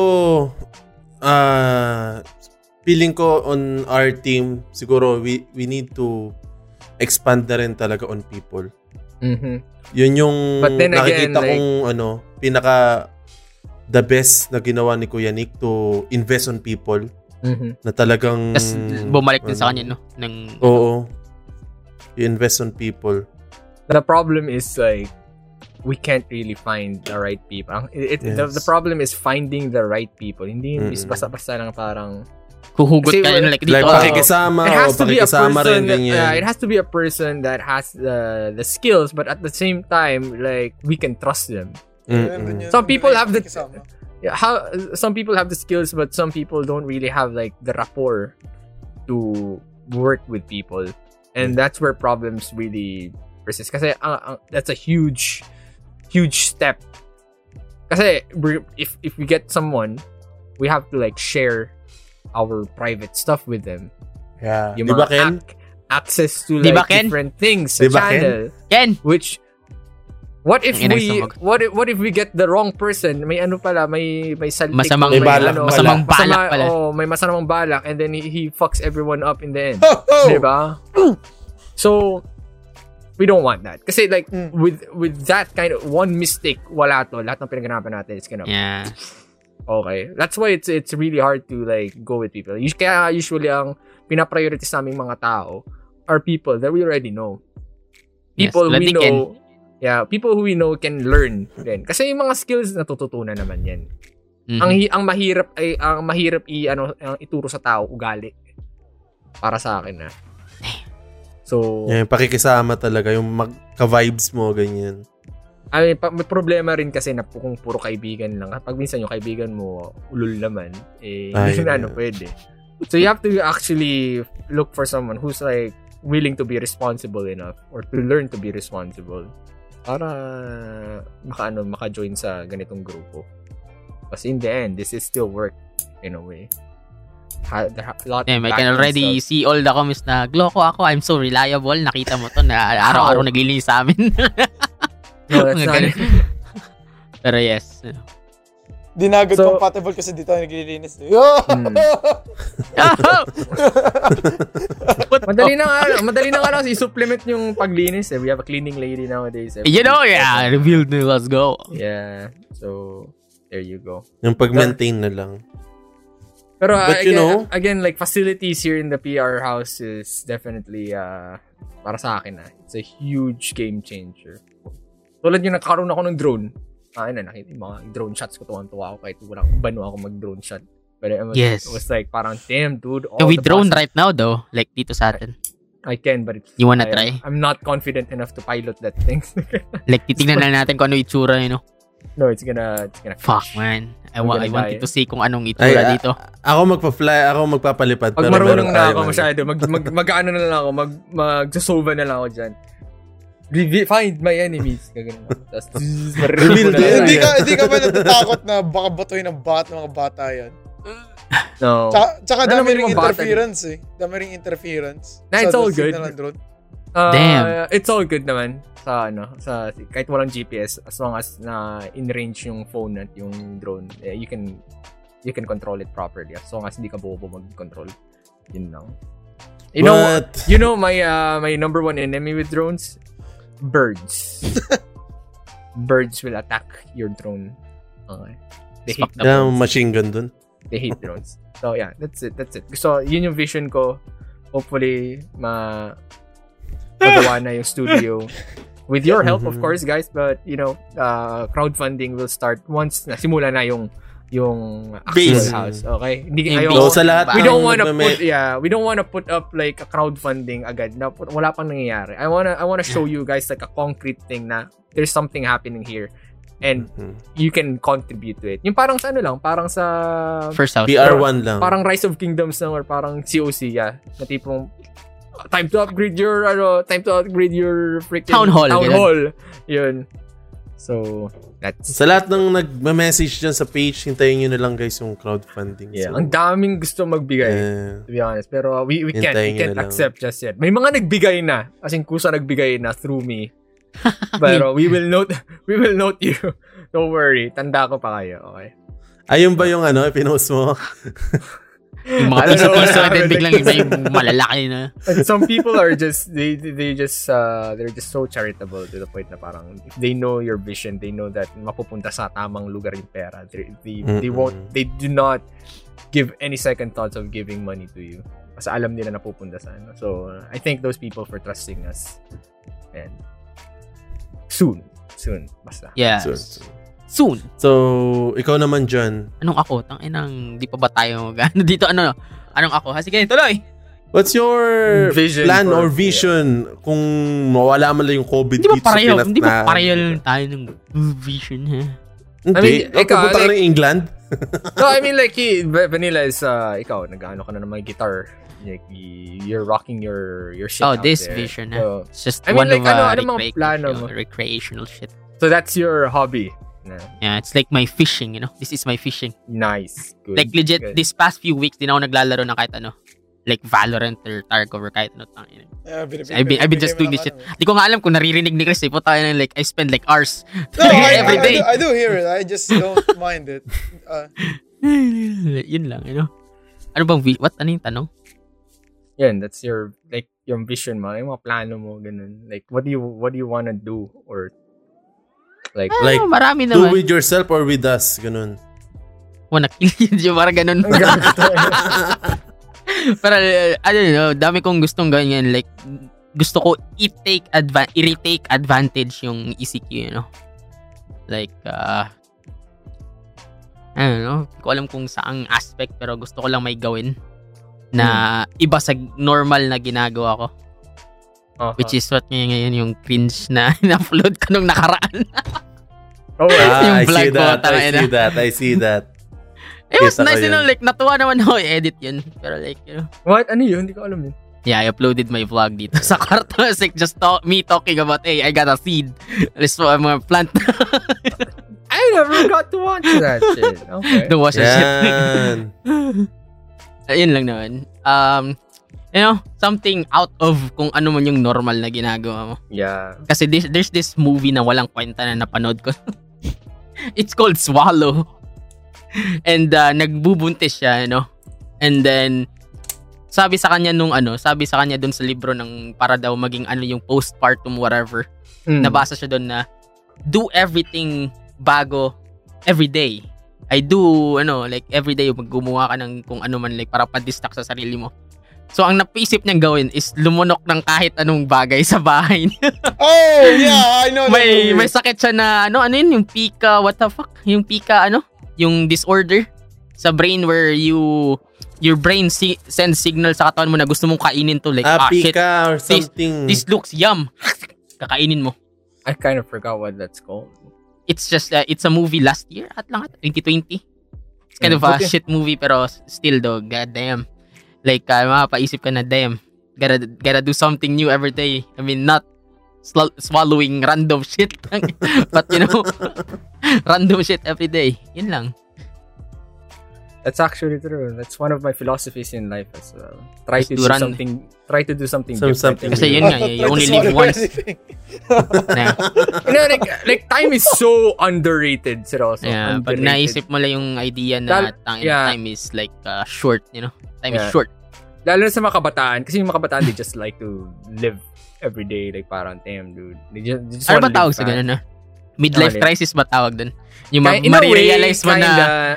ah, feeling ko on our team, siguro we, we need to expand na rin talaga on people. Mhm. Yun yung But then again, nakikita like- kong ano, pinaka the best na ginawa ni Kuya Nick to invest on people Mhm. na talagang Tapos bumalik din sa ano, kanya, no? Ng, Oo. I-invest on people. The problem is like we can't really find the right people. It, it- the, Yes. the problem is finding the right people. Hindi yung Mm-mm. basta-basta lang parang huhugot ka yun, like, dito. Like, pakikisama it o has to be a pakikisama person rin that, ganyan. yeah, it has to be a person that has the the skills but at the same time like we can trust them. Yun, Some people have the- how some people have the skills, but some people don't really have like the rapport to work with people, and that's where problems really persist. Because uh, uh, that's a huge, huge step. Because if if we get someone, we have to like share our private stuff with them. Yeah. Yung Di ba, mga Ken? ac- access to Di ba, like Ken? different things sa Di ba, Ken? channel. Ken! Which What if we what if, what if we get the wrong person? May ano pala, may may saltik Masamang- may May balak ano, pala. Masamang balak masama- pala. Oh, may masamang balak and then he, he fucks everyone up in the end. Oh! Di ba? So we don't want that. Kasi like Mm. with with that kind of one mistake, wala to. Lahat ng pinaganapan natin is gonna Yeah. Okay. That's why it's it's really hard to like go with people. Us- Kaya usually ang pinapriority sa aming mga tao are people that we already know. Yes, People tulad we know. Yeah, people who we know can learn din. Kasi yung mga skills natututunan naman 'yan. Mhm. Ang ang mahirap ay ang mahirap i ano ang ituro sa tao ugali. Para sa akin na. So, Yung pakikisama talaga, yung magka-vibes mo, ganyan. ay pa, may problema rin kasi na kung puro kaibigan lang. Pag minsan yung kaibigan mo ulul naman, eh Ay, hindi na yeah. ano pwede. So you have to actually look for someone who's like willing to be responsible enough or to learn to be responsible para maka ano maka-join sa ganitong grupo. Kasi in the end, this is still work in a way. Ha, ha- lot Damn, I can already stuff. see all the comments na Gloco ako, I'm so reliable. Nakita mo to na araw-araw naglilinis sa amin. No, that's not. Pero yes. Di na agad So- compatible kasi dito naglilinis. Oh! Hmm. madali na nga, madali na nga lang i-supplement yung paglinis eh. We have a cleaning lady nowadays. every you know, yeah, revealed me, let's go. Yeah. So, there you go. Yung pag-maintain na lang. Pero uh, But you again, know- again, like facilities here in the PR house is definitely uh, para sa akin ah, it's a huge game changer. Tulad yung nagkaroon ako ng drone. Ah, na nakita yung mga drone shots ko tuwang-tuwa ako kahit walang bano ako mag-drone shot. But it was, Yes. it was like parang damn dude. all Can we drone process- right now though? Like dito sa atin. I can but it's, You wanna I, try? I'm not confident enough to pilot that thing. Like titingnan na natin kung ano itsura, you know? no, it's gonna it's gonna Fuck, crash. man. I, wa- I wanted to see kung anong Ay, itsura ah, dito. Ako magpa-fly, ako magpapalipad. Pag pero marunong meron na ako man. masyado, mag, mag, mag-ano na lang ako, mag, mag-sova na lang ako dyan. Reveal, find my enemies. Gaganon ako. Tapos, Reveal na the. Hindi ka, hindi ka ba natatakot na baka batuhin ng bat ng mga bata yan? No. Tsaka, tsaka dami ring interference eh. Dami ring interference. Nah, it's all good. Uh, Damn. It's all good naman sa ano, sa kahit walang GPS as long as na in range yung phone at yung drone, eh, you can you can control it properly as long as hindi ka bobo mag-control. Yun lang. You know, But, you know my uh, my number one enemy with drones? Birds. Birds will attack your drone. Okay. They hate yung drones. machine gun dun. They hate drones. So yeah, that's it. That's it. So yun yung vision ko. Hopefully ma magawa na yung studio. With your help, of Mhm. course, guys. But, you know, uh, crowdfunding will start once nasimula na yung yung actual Base. house. Okay? Hindi, Yung ayaw, So, sa lahat we don't want to nagme- put yeah we don't want to put up like a crowdfunding agad na wala pang nangyayari I wanna I wanna show you guys like a concrete thing na there's something happening here and Mhm. you can contribute to it yung parang sa ano lang parang sa First house. PR1 lang. parang Rise of Kingdoms lang or parang COC yeah na tipong time to upgrade your ano time to upgrade your freaking Town hall, town hall yun so that's Sa lahat ng nagme-message dyan sa page, hintayin nyo na lang guys yung crowdfunding. yeah So, ang daming gusto magbigay eh, to be honest. Pero we, we can't, we can't na lang. accept just yet. May mga nagbigay na. As in, kusa nagbigay na through me. Pero we will note, we will note you. Don't worry. Tanda ko pa kayo. Okay. ayun ba yung ano, pinost mo? Yung mga piso-piso and then biglang iba yung malalaki na. Some people are just, they, they just, uh, they're just so charitable to the point na parang, if they know your vision, they know that mapupunta sa tamang lugar yung pera. They, they, they Mm-mm. won't, they do not give any second thoughts of giving money to you. Kasi alam nila na pupunta sa ano. So, uh, I thank those people for trusting us. And soon, soon, basta. Yeah. So, Soon. So, ikaw naman dyan, Anong ako? Tang inang di pa ba tayo ano dito ano? Anong ako? Ha, sige, tuloy. what's your Vision plan for- or vision kung mawala man lang yung COVID Hindi ba dito sa pareho? Pinas Hindi ba pareho tayo ng vision ha? Hindi. mean, Oh, ikaw, pupunta ka like- ng England? No, I mean like Vanilla is uh, ikaw nag-ano ka na ng mga guitar. Like you're rocking your your shit Oh, out this there. vision, ha? So, It's just I mean, one like, of ano- uh, ano mga recreational, plano mo? recreational shit. so that's your hobby. Na- Yeah, it's like my fishing, you know? This is my fishing. Nice. Good. Like legit, Good. this past few weeks, din ako naglalaro ng kahit ano. Like Valorant or Tarkov or kahit ano. tangina. Yeah, binibigay- I've been, I've been just doing this shit. ng Di ko nga alam kung naririnig ni Chris eh. Puta yun, like, I spend like hours. ano. No, I, every I, day. I, do, I do hear it. I just don't mind it. Uh, Yun lang, you know? Ano bang, what? Ano yung tanong? Yan, that's your like your vision mo, yung mga plano mo ganun. Like what do you what do you wanna do or like Like, Ah, marami Do naman. with yourself or with us? Ganun. Wanna kill you, parang ganun. Uh, I don't know, dami kong gustong ganyan. Like, gusto ko i-take adva- i-retake advantage yung ECQ, you know? Like, uh, I don't know, hindi ko alam kung saang aspect, pero gusto ko lang may gawin na iba sa normal na ginagawa ko. Uh-huh. Which is what ngayon, ngayon yung cringe na in-upload ko nung nakaraan. oh, well, Yung Ah, I vlog see ko, that. I tangina. see that. I see that. It was Kita ko nice, you know, like, natuwa naman ako i-edit yun. Pero like, you know, what ano yun? Hindi ko alam yun. Yeah, I uploaded my vlog dito sa kwarto. It's like just talk, me talking about, hey, I got a seed. This is my plant. I never got to watch that shit. Okay. Don't watch that shit. Yan. Ayun lang naman. Um, you know, something out of kung ano man yung normal na ginagawa mo. Yeah. Kasi this, there's this movie na walang kwenta na napanood ko. It's called Swallow. And uh, nagbubuntis siya, you know. And then, sabi sa kanya nung ano, sabi sa kanya dun sa libro ng para daw maging ano yung postpartum whatever. Mm. nabasa siya doon na do everything bago every day. I do, ano, like every day gumawa ka ng kung ano man like para pa-distract sa sarili mo. So ang napisip niyang gawin is lumunok ng kahit anong bagay sa bahay niya. oh, yeah, I know. may movie. may sakit siya na ano ano yun yung pika what the fuck? Yung pika ano? Yung disorder sa brain where you your brain si- sends signal sa katawan mo na gusto mong kainin to like Ah, ah, shit or something. this looks yum. Kakainin mo. I kind of forgot what that's called. it's just uh, it's a movie last year at lang ata, 2020 it's kind Mm, of a okay. shit movie pero still though god damn like uh, mapapaisip ka na damn gotta gotta do something new every day. I mean not sl- swallowing random shit. But you know random shit every day. Yun lang That's actually true. That's one of my philosophies in life as well. Try Just to do do something. Try to do something Some- something kasi yun nga eh, you only live once anything. na, you know, like, like time is so underrated, seryoso. yeah, pag underrated. naisip mo lang yung idea na tangin, yeah. time is like uh, short you know time is Yeah. short Lalo na sa mga kabataan. Kasi yung mga kabataan, they just like to live every day. Like, parang, damn, dude. They just, they just ano ba tawag sa ganun na midlife Ano yun? crisis ba tawag dun yung ma- Kaya, in a way, marirealize mo na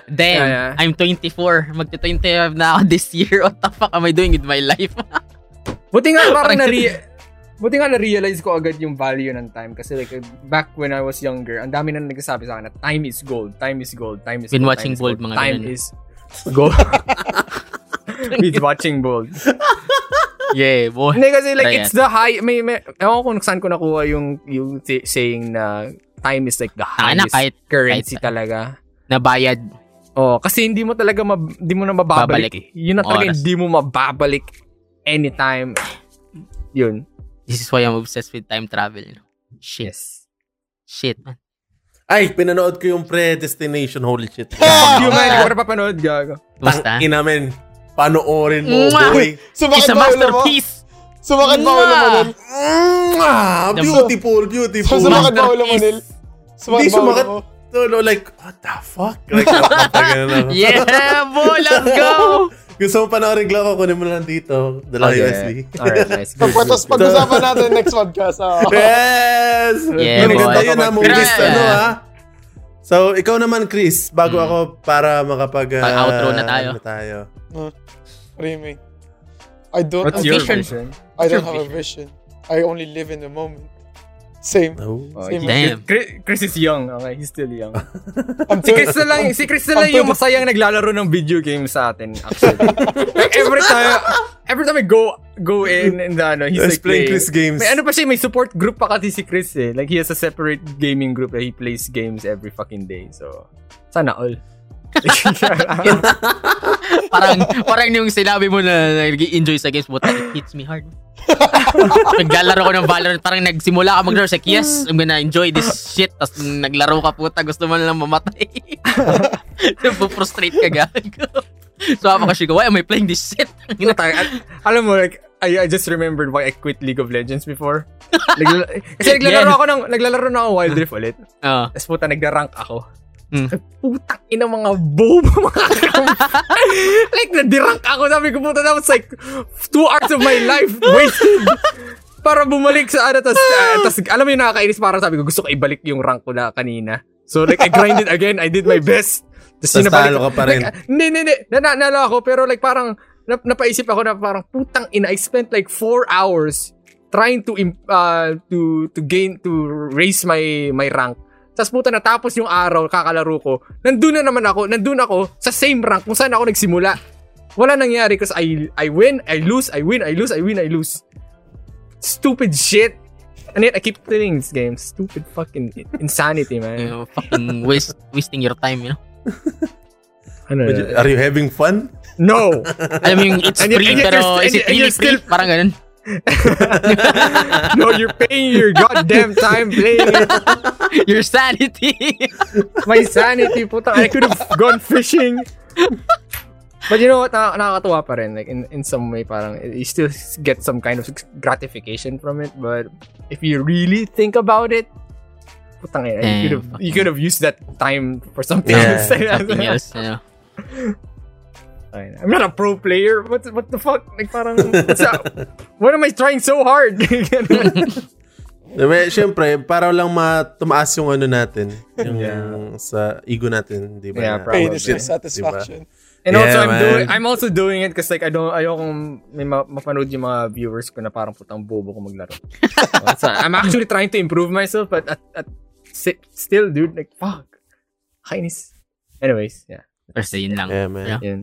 Damn, Yeah. I'm 24. Magti-25 na ako this year. What the fuck am I doing with my life? Buti nga parang nare Buti nga na-realize ko agad yung value ng time kasi like back when I was younger, ang dami na nagsasabi sa akin na time is gold, time is gold, time is Been gold, watching time is Bold, gold, mga time ganun. is gold. Been watching bold. Yeah, boy. Hindi kasi like Try it's the high may, may ewan ko kung saan ko nakuha yung yung t- saying na time is like the na, highest kahit- currency kahit- talaga. Nabayad. Oh, kasi hindi mo talaga mab- hindi mo na mababalik. Babalik. Eh. Yun na talaga Oras. hindi mo mababalik anytime. Yun. This is why I'm obsessed with time travel. You know? Shit. Yes. Shit, man. Ay, pinanood ko yung predestination. Holy shit. Fuck you, man. Hindi ko na papanood, gago. Basta. Ina men. Panoorin mo, Mwah! boy. It's Sumakit a ulo mo? masterpiece. Sumakit ba ulo mo! The- Beautiful, beautiful. Sumakit ba ulo mo, Nil? Hindi Sumakit ba ulo mo? So, no, like, what the fuck? Like. Yeah, boy, let's go. Gusto mo panoorin lang ako, kunin mo lang dito. Dala Okay. USB. Alright, nice. Good, good. pag-usapan natin next podcast. ah. Yes! Yeah, Yun, ganda boy. yun ha, movies, ano ha. So, ikaw naman, Chris, bago ako para makapag... ah, Pag-outro na tayo. ano tayo. What do you mean? I don't, What's Ang your vision? vision? I don't have a vision. I only live in the moment. Same. Oh. Oh, Same. Damn. Chris, Chris is young. Okay, he's still young. I'm Si Chris na lang, si Chris na lang yung masayang naglalaro ng video game sa atin, actually. like, every time, every time I go go in and ano, he's Let's like play playing. Chris games. May ano pa siya, may support group pa kasi si Chris eh. Like he has a separate gaming group that he plays games every fucking day. So, sana all. parang, parang yung sinabi mo na nag-enjoy sa games, but it hits me hard. Naglalaro ko ng Valorant, parang nagsimula ka maglaro, like, yes, I'm gonna enjoy this shit. Tapos naglaro ka puta, gusto mo na lang mamatay. Frustrate ka gago. So, ako kasi ko, why am I playing this shit? Puta, al- alam mo, like, I, I just remembered why I quit League of Legends before. Naglala- kasi naglalaro Yeah. ako ng, naglalaro na ako Wild Rift ulit. Oo. Tapos puta, nagra-rank ako. Hmm. Putang ina mga bobo mga like, nadirank ako. Sabi ko, puta, that was like two hours of my life wasted. para bumalik sa ano, tas, uh, tas alam mo yung nakakainis, parang sabi ko, gusto ko ibalik yung rank ko na kanina. So, like, I grinded again. I did my best. Tas sinabalik- ka pa rin. Like, hindi, hindi, hindi. Na, na, nalo ako, pero like, parang, nap, napaisip ako na parang, putang ina, I spent like four hours trying to, uh, to, to gain, to raise my, my rank. Tapos puta natapos yung araw, kakalaro ko. Nandun na naman ako, nandun ako sa same rank kung saan ako nagsimula. Wala nangyari kasi I, I win, I lose, I win, I lose, I win, I lose. Stupid shit. And yet, I keep playing this game. Stupid fucking insanity, man. You know, fucking waste, wasting your time, you know? Ano, Are you having fun? no! Alam mo yung it's And free, and yet pero you're- is it really you're free? still- Parang ganun. no, you're paying your goddamn time playing it. Your sanity. My sanity, puta. I could have gone fishing. But you know what? Nak- nakakatuwa pa rin. Like, in, in some way, parang, you still get some kind of gratification from it. But if you really think about it, putang ina, you Eh, could have you could have used that time for something Yeah, else. Something else? Ayun. I'm not a pro player. What what the fuck? Like parang what's up? What am I trying so hard? Diba, Siyempre, para lang matumaas yung ano natin. Yung Yeah. sa ego natin, di ba? Yeah, probably. Pain is satisfaction. And Yeah, also I'm man. doing I'm also doing it kasi like I don't ayokong may ma- mapanood yung mga viewers ko na parang putang bobo ko maglaro. so, I'm actually trying to improve myself but at, at si- still dude like fuck. Kainis. Anyways, yeah. Basta yun lang. Yeah, man. Yeah. Yun.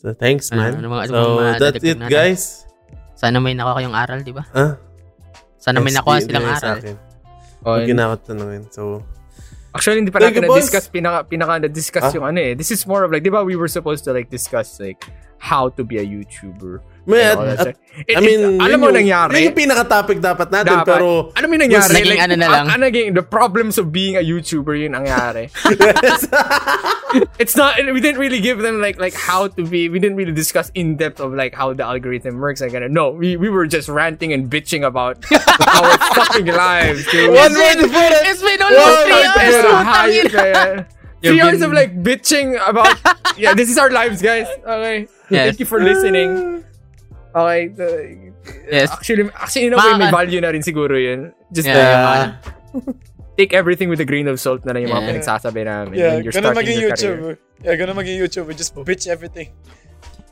So, thanks, Ano- man. ano ano so, mga that's it, natin? guys. Sana may nakuha kayong aral, di ba? Ah, Sana may yes, nakuha di- silang sa aral. akin. Oh, Huwag yun. na ako tanungin. So, Actually, hindi pa natin na-discuss, pinaka, pinaka na-discuss Ah. yung ano eh. This is more of like, di ba we were supposed to like discuss like how to be a YouTuber. may, and all at, at. It- I mean, it- alam mo yung, nangyari? Yun yung pinaka-topic dapat natin, Dapat. pero ano mo yung nangyari? Naging ano na lang. Ang, ang naging, the problems of being a YouTuber yun ang nangyari. it's not, we didn't really give them like, like how to be, we didn't really discuss in depth of like how the algorithm works. Like, no, we, we were just ranting and bitching about our fucking lives. Dude. One way to put it. It's been almost One three way to put it. You've Three hours been- of like bitching about, yeah, this is our lives, guys. Okay. Yes. Thank you for listening. Okay. the- Yes. Actually, actually, in a way, may Mga- value na rin siguro yun. Just Yeah, uh, take everything with a grain of salt na lang yung mga Yeah. pinagsasabi namin Yeah, when you're starting your career. YouTuber. Yeah, gonna maging YouTuber. Just bitch everything.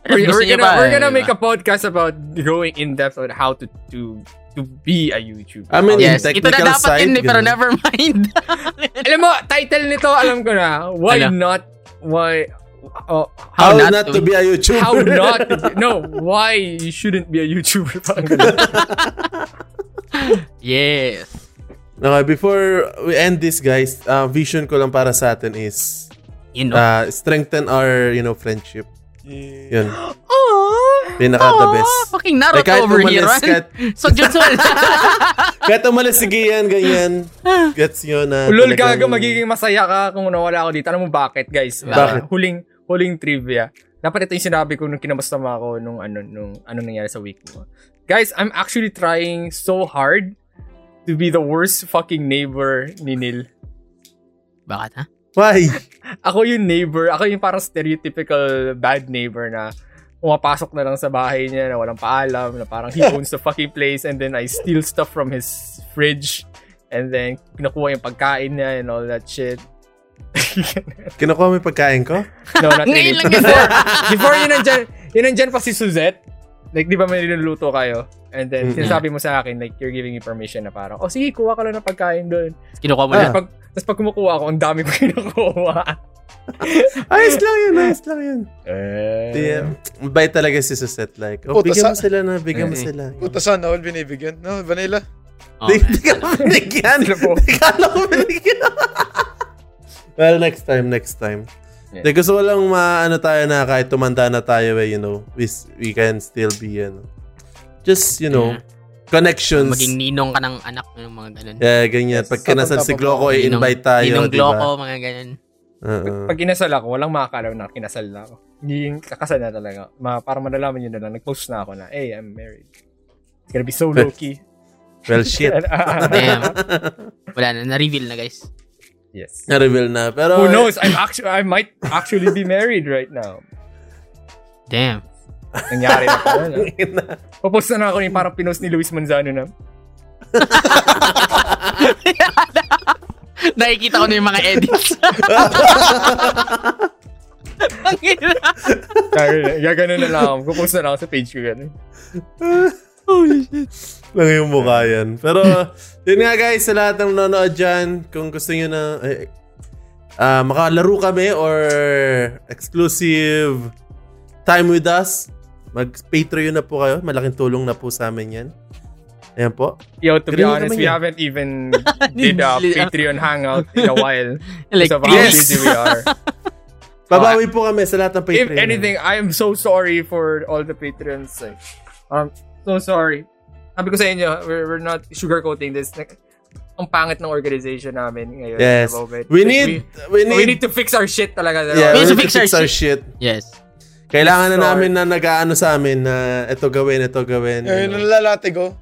We're, we're gonna, ba, we're gonna make a podcast about going in depth on how to to to be a YouTuber. I mean, Yes, technical ito na dapat side, yun pero never mind. alam mo, title nito, alam ko na. Why Ano? not? Why? Oh, How, How not, not to to be a YouTuber. how not? to be- no, why you shouldn't be a YouTuber? Yes. Okay, before we end this, guys, uh, vision ko lang para sa atin is You know. uh, strengthen our, you know, friendship. Yun. Aww. Pinaka the best. Fucking Naruto Eh, kahit over here, man. kahit- So, Jutsu. Kahit umalis si Gian, ganyan. Gets yun na. Ulol talagang- gaga, magiging masaya ka kung nawala ako dito. Alam mo bakit, guys? Bakit? Uh, huling, huling trivia. Dapat ito yung sinabi ko nung kinamusta mo ako nung ano, nung ano nangyari sa week mo. Guys, I'm actually trying so hard to be the worst fucking neighbor ni Neil. Bakit, ha? Why? Ako yung neighbor, ako yung parang stereotypical bad neighbor na pumapasok na lang sa bahay niya na walang paalam, na parang he owns the fucking place and then I steal stuff from his fridge and then kinukuha yung pagkain niya and all that shit. Kinukuha mo yung pagkain ko? No, not really. Ngayon lang yun. Before, before yun nandyan, yun nandyan pa si Suzette. Like, di ba may niluluto kayo? And then, Mm-mm. sinasabi mo sa akin, like, you're giving me permission na parang, oh, sige, kuha ka lang ng pagkain doon. Kinukuha mo Ah. na. Pag, tapos pag kumukuha ako, ang dami ko kinukuha. ayos lang yun, ayos lang yun. Eh, Yeah. Mabait talaga si Suzette. Like, oh, Puta, bigyan mo sila na, bigyan mo Eh, sila. Puta sana all binibigyan. No, Vanilla. Oh, Di, di ka na binigyan. Sila po. Di ka binigyan. well, next time, next time. Yeah. Di, gusto ko lang maano tayo na kahit tumanda na tayo, eh, you know, we, we can still be, ano, just, you know, Yeah. connections. maging ninong ka ng anak mo, yung mga ganun. Yeah, ganyan. Yes, Pag kinasal si Gloco, ako. i-invite tayo, Ninong di gloko, ba? mga ganun. Oo. Pag kinasal ako, walang makakalaw na kinasal na ako. Hindi yung kakasal na talaga. Ma, para malalaman nyo na lang, nag-post na ako na, hey, I'm married. It's gonna be so low-key. Well, shit. Damn. Wala na, na-reveal na guys. Yes. Na-reveal na. Pero, Who knows? I'm actually, I might actually be married right now. Damn. Nangyari na pala. No? Popost na, na ako yung parang pinost ni Luis Manzano na. Nakikita ko na yung mga edits. Gaganon na lang ako. Popost na lang ako sa page ko. Ganun. lang yung mukha yan. Pero, yun nga guys, sa lahat ng nanonood dyan, kung gusto nyo na eh, ah, makalaro kami or exclusive time with us, mag-Patreon na po kayo. Malaking tulong na po sa amin yan. Ayan po. Yo, to be Ganun honest, naman we yun. haven't even did a Patreon hangout in a while. Like, so, how yes. busy we are. Babawi po kami sa lahat ng if Patreon. anything, I am so sorry for all the patrons. Like, um, so sorry. Sabi ko sa inyo, we're, we're not sugarcoating this. Like, ang pangit ng organization namin ngayon. Yes. We Like, need, we, we, need, we need to fix our shit talaga. yeah, We we need to need fix to fix our our shit. Yes. Kailangan na namin na nag-ano sa amin na ito gawin, ito gawin. you Ayun, know. nalalatigo.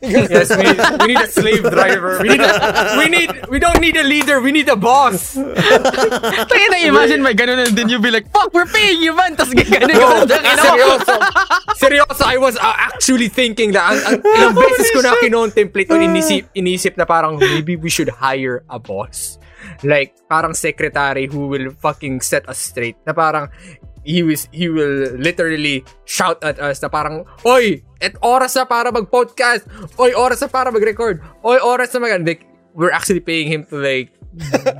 Yes, we need, we need a slave driver. We need, a, we need, we don't need a leader. We need a boss. Kaya na imagine may ganun and then you'll be like, fuck, we're paying you man. Tapos gano'n Bro, gano'n. seryoso. Seryoso, I was uh, actually thinking that ang, ang, ilang beses ko na kinontemplate o inisip, inisip na parang maybe we should hire a boss. Like, parang secretary who will fucking set us straight. Na parang, he was he will literally shout at us na parang oy et oras na para mag-podcast oy oras na para mag-record oy oras na mag like, we're actually paying him to like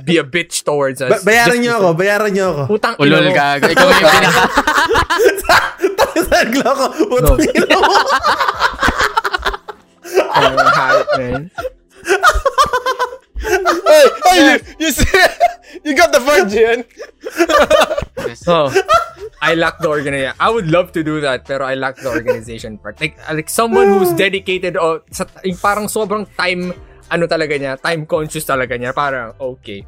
be a bitch towards us Ba- bayaran niyo ako, bayaran niyo ako. putang ina Ulol mo. gago. Ikaw yung pinaka... Saglo ko. Putang No. ina mo. Ang hayop na hey, hey, you, you, see, you got the virgin. Oh, I lack the organization. I would love to do that, pero I lack the organization part. Like, like someone who's dedicated o sa, parang sobrang time, ano talaga niya, time conscious talaga niya. Parang, okay.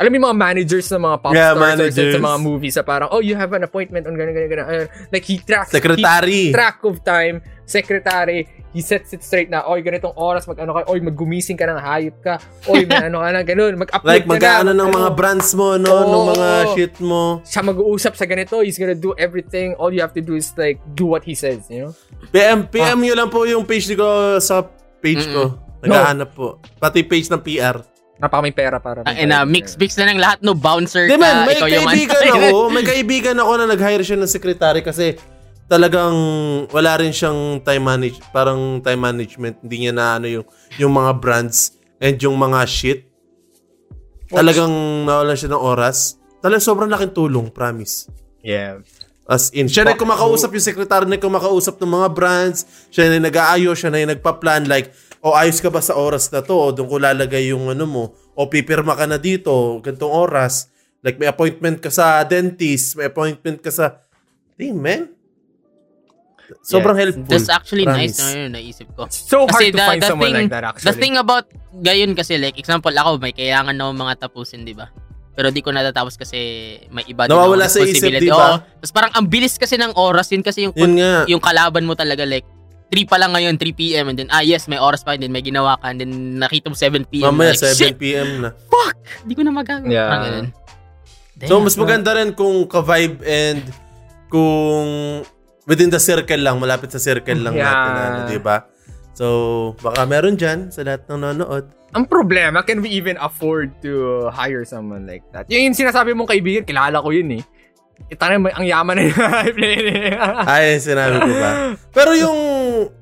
Alam mo yung mga managers ng mga pop Yeah, stars or sa- mga movies sa parang, oh, you have an appointment on gano'n, gano'n. Ayun. Like, he tracks, Secretary. he track of time, secretary, he sets it straight na, oy, ganitong oras, mag-ano ka, oy, maggumising ka ng hayop ka, oy, may ano ka na, gano'n, mag-upload Like, ka na. mag-ano ng ano. mga brands mo, no? Oo, ng mga oo. shit mo. siya mag-uusap sa ganito, he's gonna do everything. All you have to do is like do what he says, you know? PM, PM nyo lang po yung page ko sa page ko. Naghahanap po. Pati page ng PR. Napakaming pera para. Ang ina, mix, mix na ng lahat, no? Bouncer Di ka, man, may ikaw yung kaibigan ano. ako. May kaibigan ako na nag-hire siya ng secretary kasi talagang wala rin siyang time manage parang time management hindi niya na ano yung yung mga brands and yung mga shit talagang nawalan siya ng oras talagang sobrang laking tulong promise Yeah. As in, siya na kumakausap, yung sekretary na kumakausap ng mga brands, siya na yung nag-aayos, siya na yung nagpa-plan, like, o ayos ka ba sa oras na to, o doon ko lalagay yung ano mo, o pipirma ka na dito, gantong oras, like may appointment ka sa dentist, may appointment ka sa, damn man. Sobrang helpful. That's actually Promise. nice na yun, naisip ko. So hard Kasi to the- find the someone thing- like that The actually. thing about gayon kasi, like, example, ako, may kailangan na akong mga tapusin, di ba? Pero di ko natatapos kasi may iba din Nawawala akong sa isip, di ba? Oo. Tapos parang ang bilis kasi ng oras, yun kasi yung, Yun nga. yung kalaban mo talaga, like, 3 pa lang ngayon, 3 p.m. And then, ah, yes, may oras pa. And then, may ginawa ka. And then, nakita mo 7 p.m. Mamaya, like, 7 shit, p.m. na. fuck! Di ko na magagawa. Yeah. Parang ganun. So, Damn. mas maganda rin kung ka-vibe and kung within the circle lang, malapit sa circle lang Yeah. natin, ano, di ba? So, baka meron dyan sa lahat ng nanonood. Ang problema, can we even afford to hire someone like that? Yung, yung sinasabi mong kaibigan, kilala ko yun eh. Ita na, ang yaman na yun. Ay, sinabi ko ba? Pero yung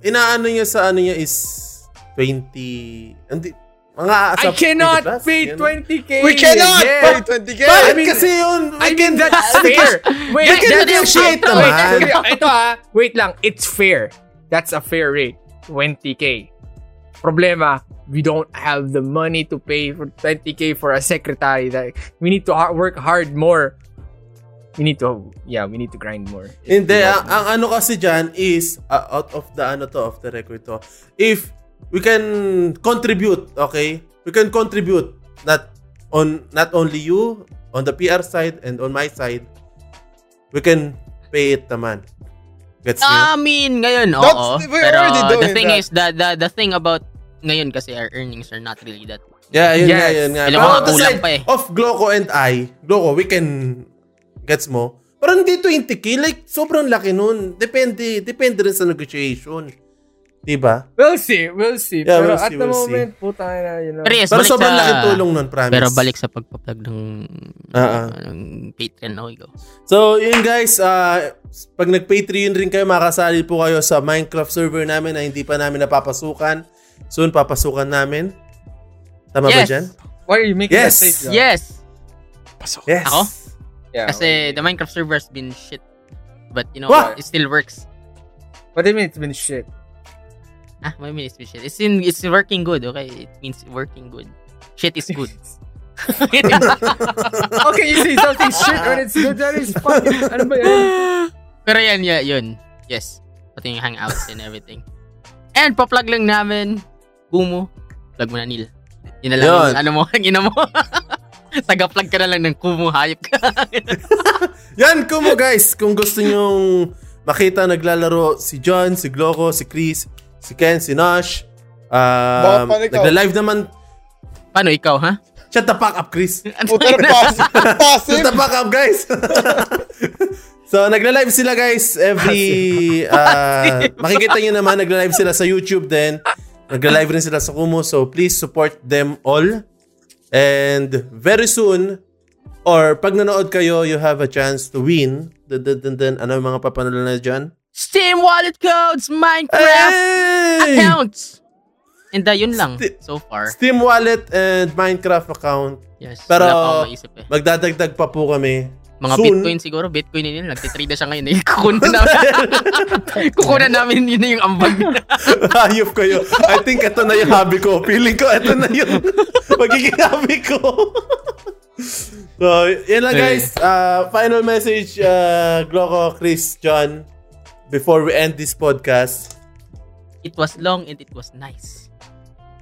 inaano niya sa ano niya is 20... Hindi, mga I cannot plus, pay yan. 20k. We cannot again. pay 20k! Bakit I mean- kasi yun? I can- mean, that's fair. Wait, We can negotiate wait, naman. wait, ito ha, wait lang. It's fair. That's a fair rate. 20k. Problema, we don't have the money to pay for 20k for a secretary. Like, we need to work hard more. We need to, yeah, we need to grind more. Hindi, ang, ang ano kasi dyan is, uh, out of the ano to, of the record to, if we can contribute, okay? We can contribute, not on not only you, on the PR side and on my side, we can pay it naman. Gets you? I mean, ngayon, oo. That's- Pero the thing that. is, the, the, the thing about ngayon kasi our earnings are not really that. yeah, yun Yes. nga, yun nga. Alam mo, kulang pa eh. of Gloco and I, Gloco, we can, gets mo? Pero hindi 20k, like, sobrang laki nun. Depende, depende rin sa negotiation. Diba? We'll see, we'll see. Yeah, Pero we'll at see, the we'll moment, puta na, you know. Pero yes, Pero sobrang sa... laki tulong nun, promise. Pero balik sa pagpa-plug ng, ah. ng Patreon, okay, go. So, yun guys, ah, pag nag-Patreon rin kayo, makasali po kayo sa Minecraft server namin na hindi pa namin napapasukan. Soon, papasukan namin. Tama ba Yes. dyan? Why are you making Yes. that statement? Yes! Yes. Ako? Yeah. Kasi the Minecraft server has been shit. But you know, What? it still works. What do you mean it's been shit? Ah, what do you mean it's been shit? It's, in, it's working good, okay? It means working good. Shit is good. okay, you say something shit when it's good, that is fucking, ano ba yan? Pero yan, yeah, yun. Yes. Pati yung hangouts and everything. And pa-plug lang namin, Kumu. Plug mo na, Neil. Yun na lang Yun. ano mo, ang ina mo. Taga-plug ka na lang ng Kumu, hayop ka. Yan, kumo guys. Kung gusto nyong makita naglalaro si John, si Gloco, si Chris, si Ken, si Nosh. Baka Um, nagla-live naman. Paano ikaw, ha? Shut the fuck up, Chris. Puta na passive. Shut passive. the fuck up, guys. so, nagla-live sila, guys, every... Uh, makikita nyo naman, nagla-live sila sa YouTube din. Nagla-live rin sila sa Kumu. So, please support them all. And very soon, or pag nanood kayo, you have a chance to win. Dun, dun, dun, dun. Ano yung mga papanalo na dyan? Steam wallet codes, Minecraft Hey! accounts. And uh, yun lang Sti- so far. Steam Wallet and Minecraft account. Yes. Pero- eh. Magdadagdag pa po kami. Mga soon. Bitcoin siguro, Bitcoin din yun. Nagtitrade na siya ngayon. Eh. Kukunan namin. Kukunan namin yun na yung ambag. Hayop kayo. I think ito na yung hobby ko. Feeling ko ito na yung magiging hobby ko. so, yan lang guys. Uh, final message, uh, Gloco, Chris, John, before we end this podcast. It was long and it was nice.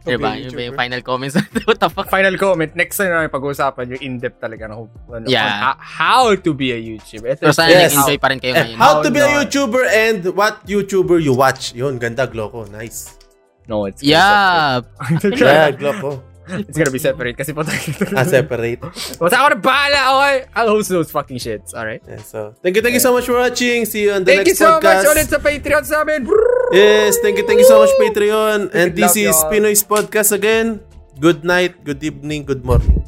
Diba? Yun ba yung YouTuber. final comments? What the fuck? Final comment, next time namin pag-uusapan yung in-depth talaga na ano, Yeah. on ho- how to be a YouTuber. Ito yung- sana Yes. nag-enjoy pa rin kayo Eh, ngayon. how to be a? YouTuber and what YouTuber you watch. Yun, ganda, Gloco. Nice. No, it's Yeah. Yeah, Gloco. It's gonna be separate kasi po tayo. Ah, separate. Basta ako na bahala, okay? I'll host those fucking shits, alright? Yeah, so, thank you, thank you so much for watching. See you on the Thank you next so podcast. much ulit sa Patreon sa amin. Yes, thank you, thank you so much, Patreon. And this is. Pinoy's Podcast again. Good night, good evening, good morning.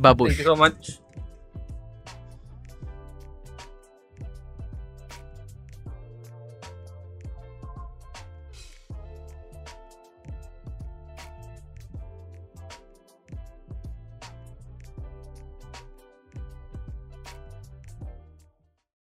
Babush. Thank you so much.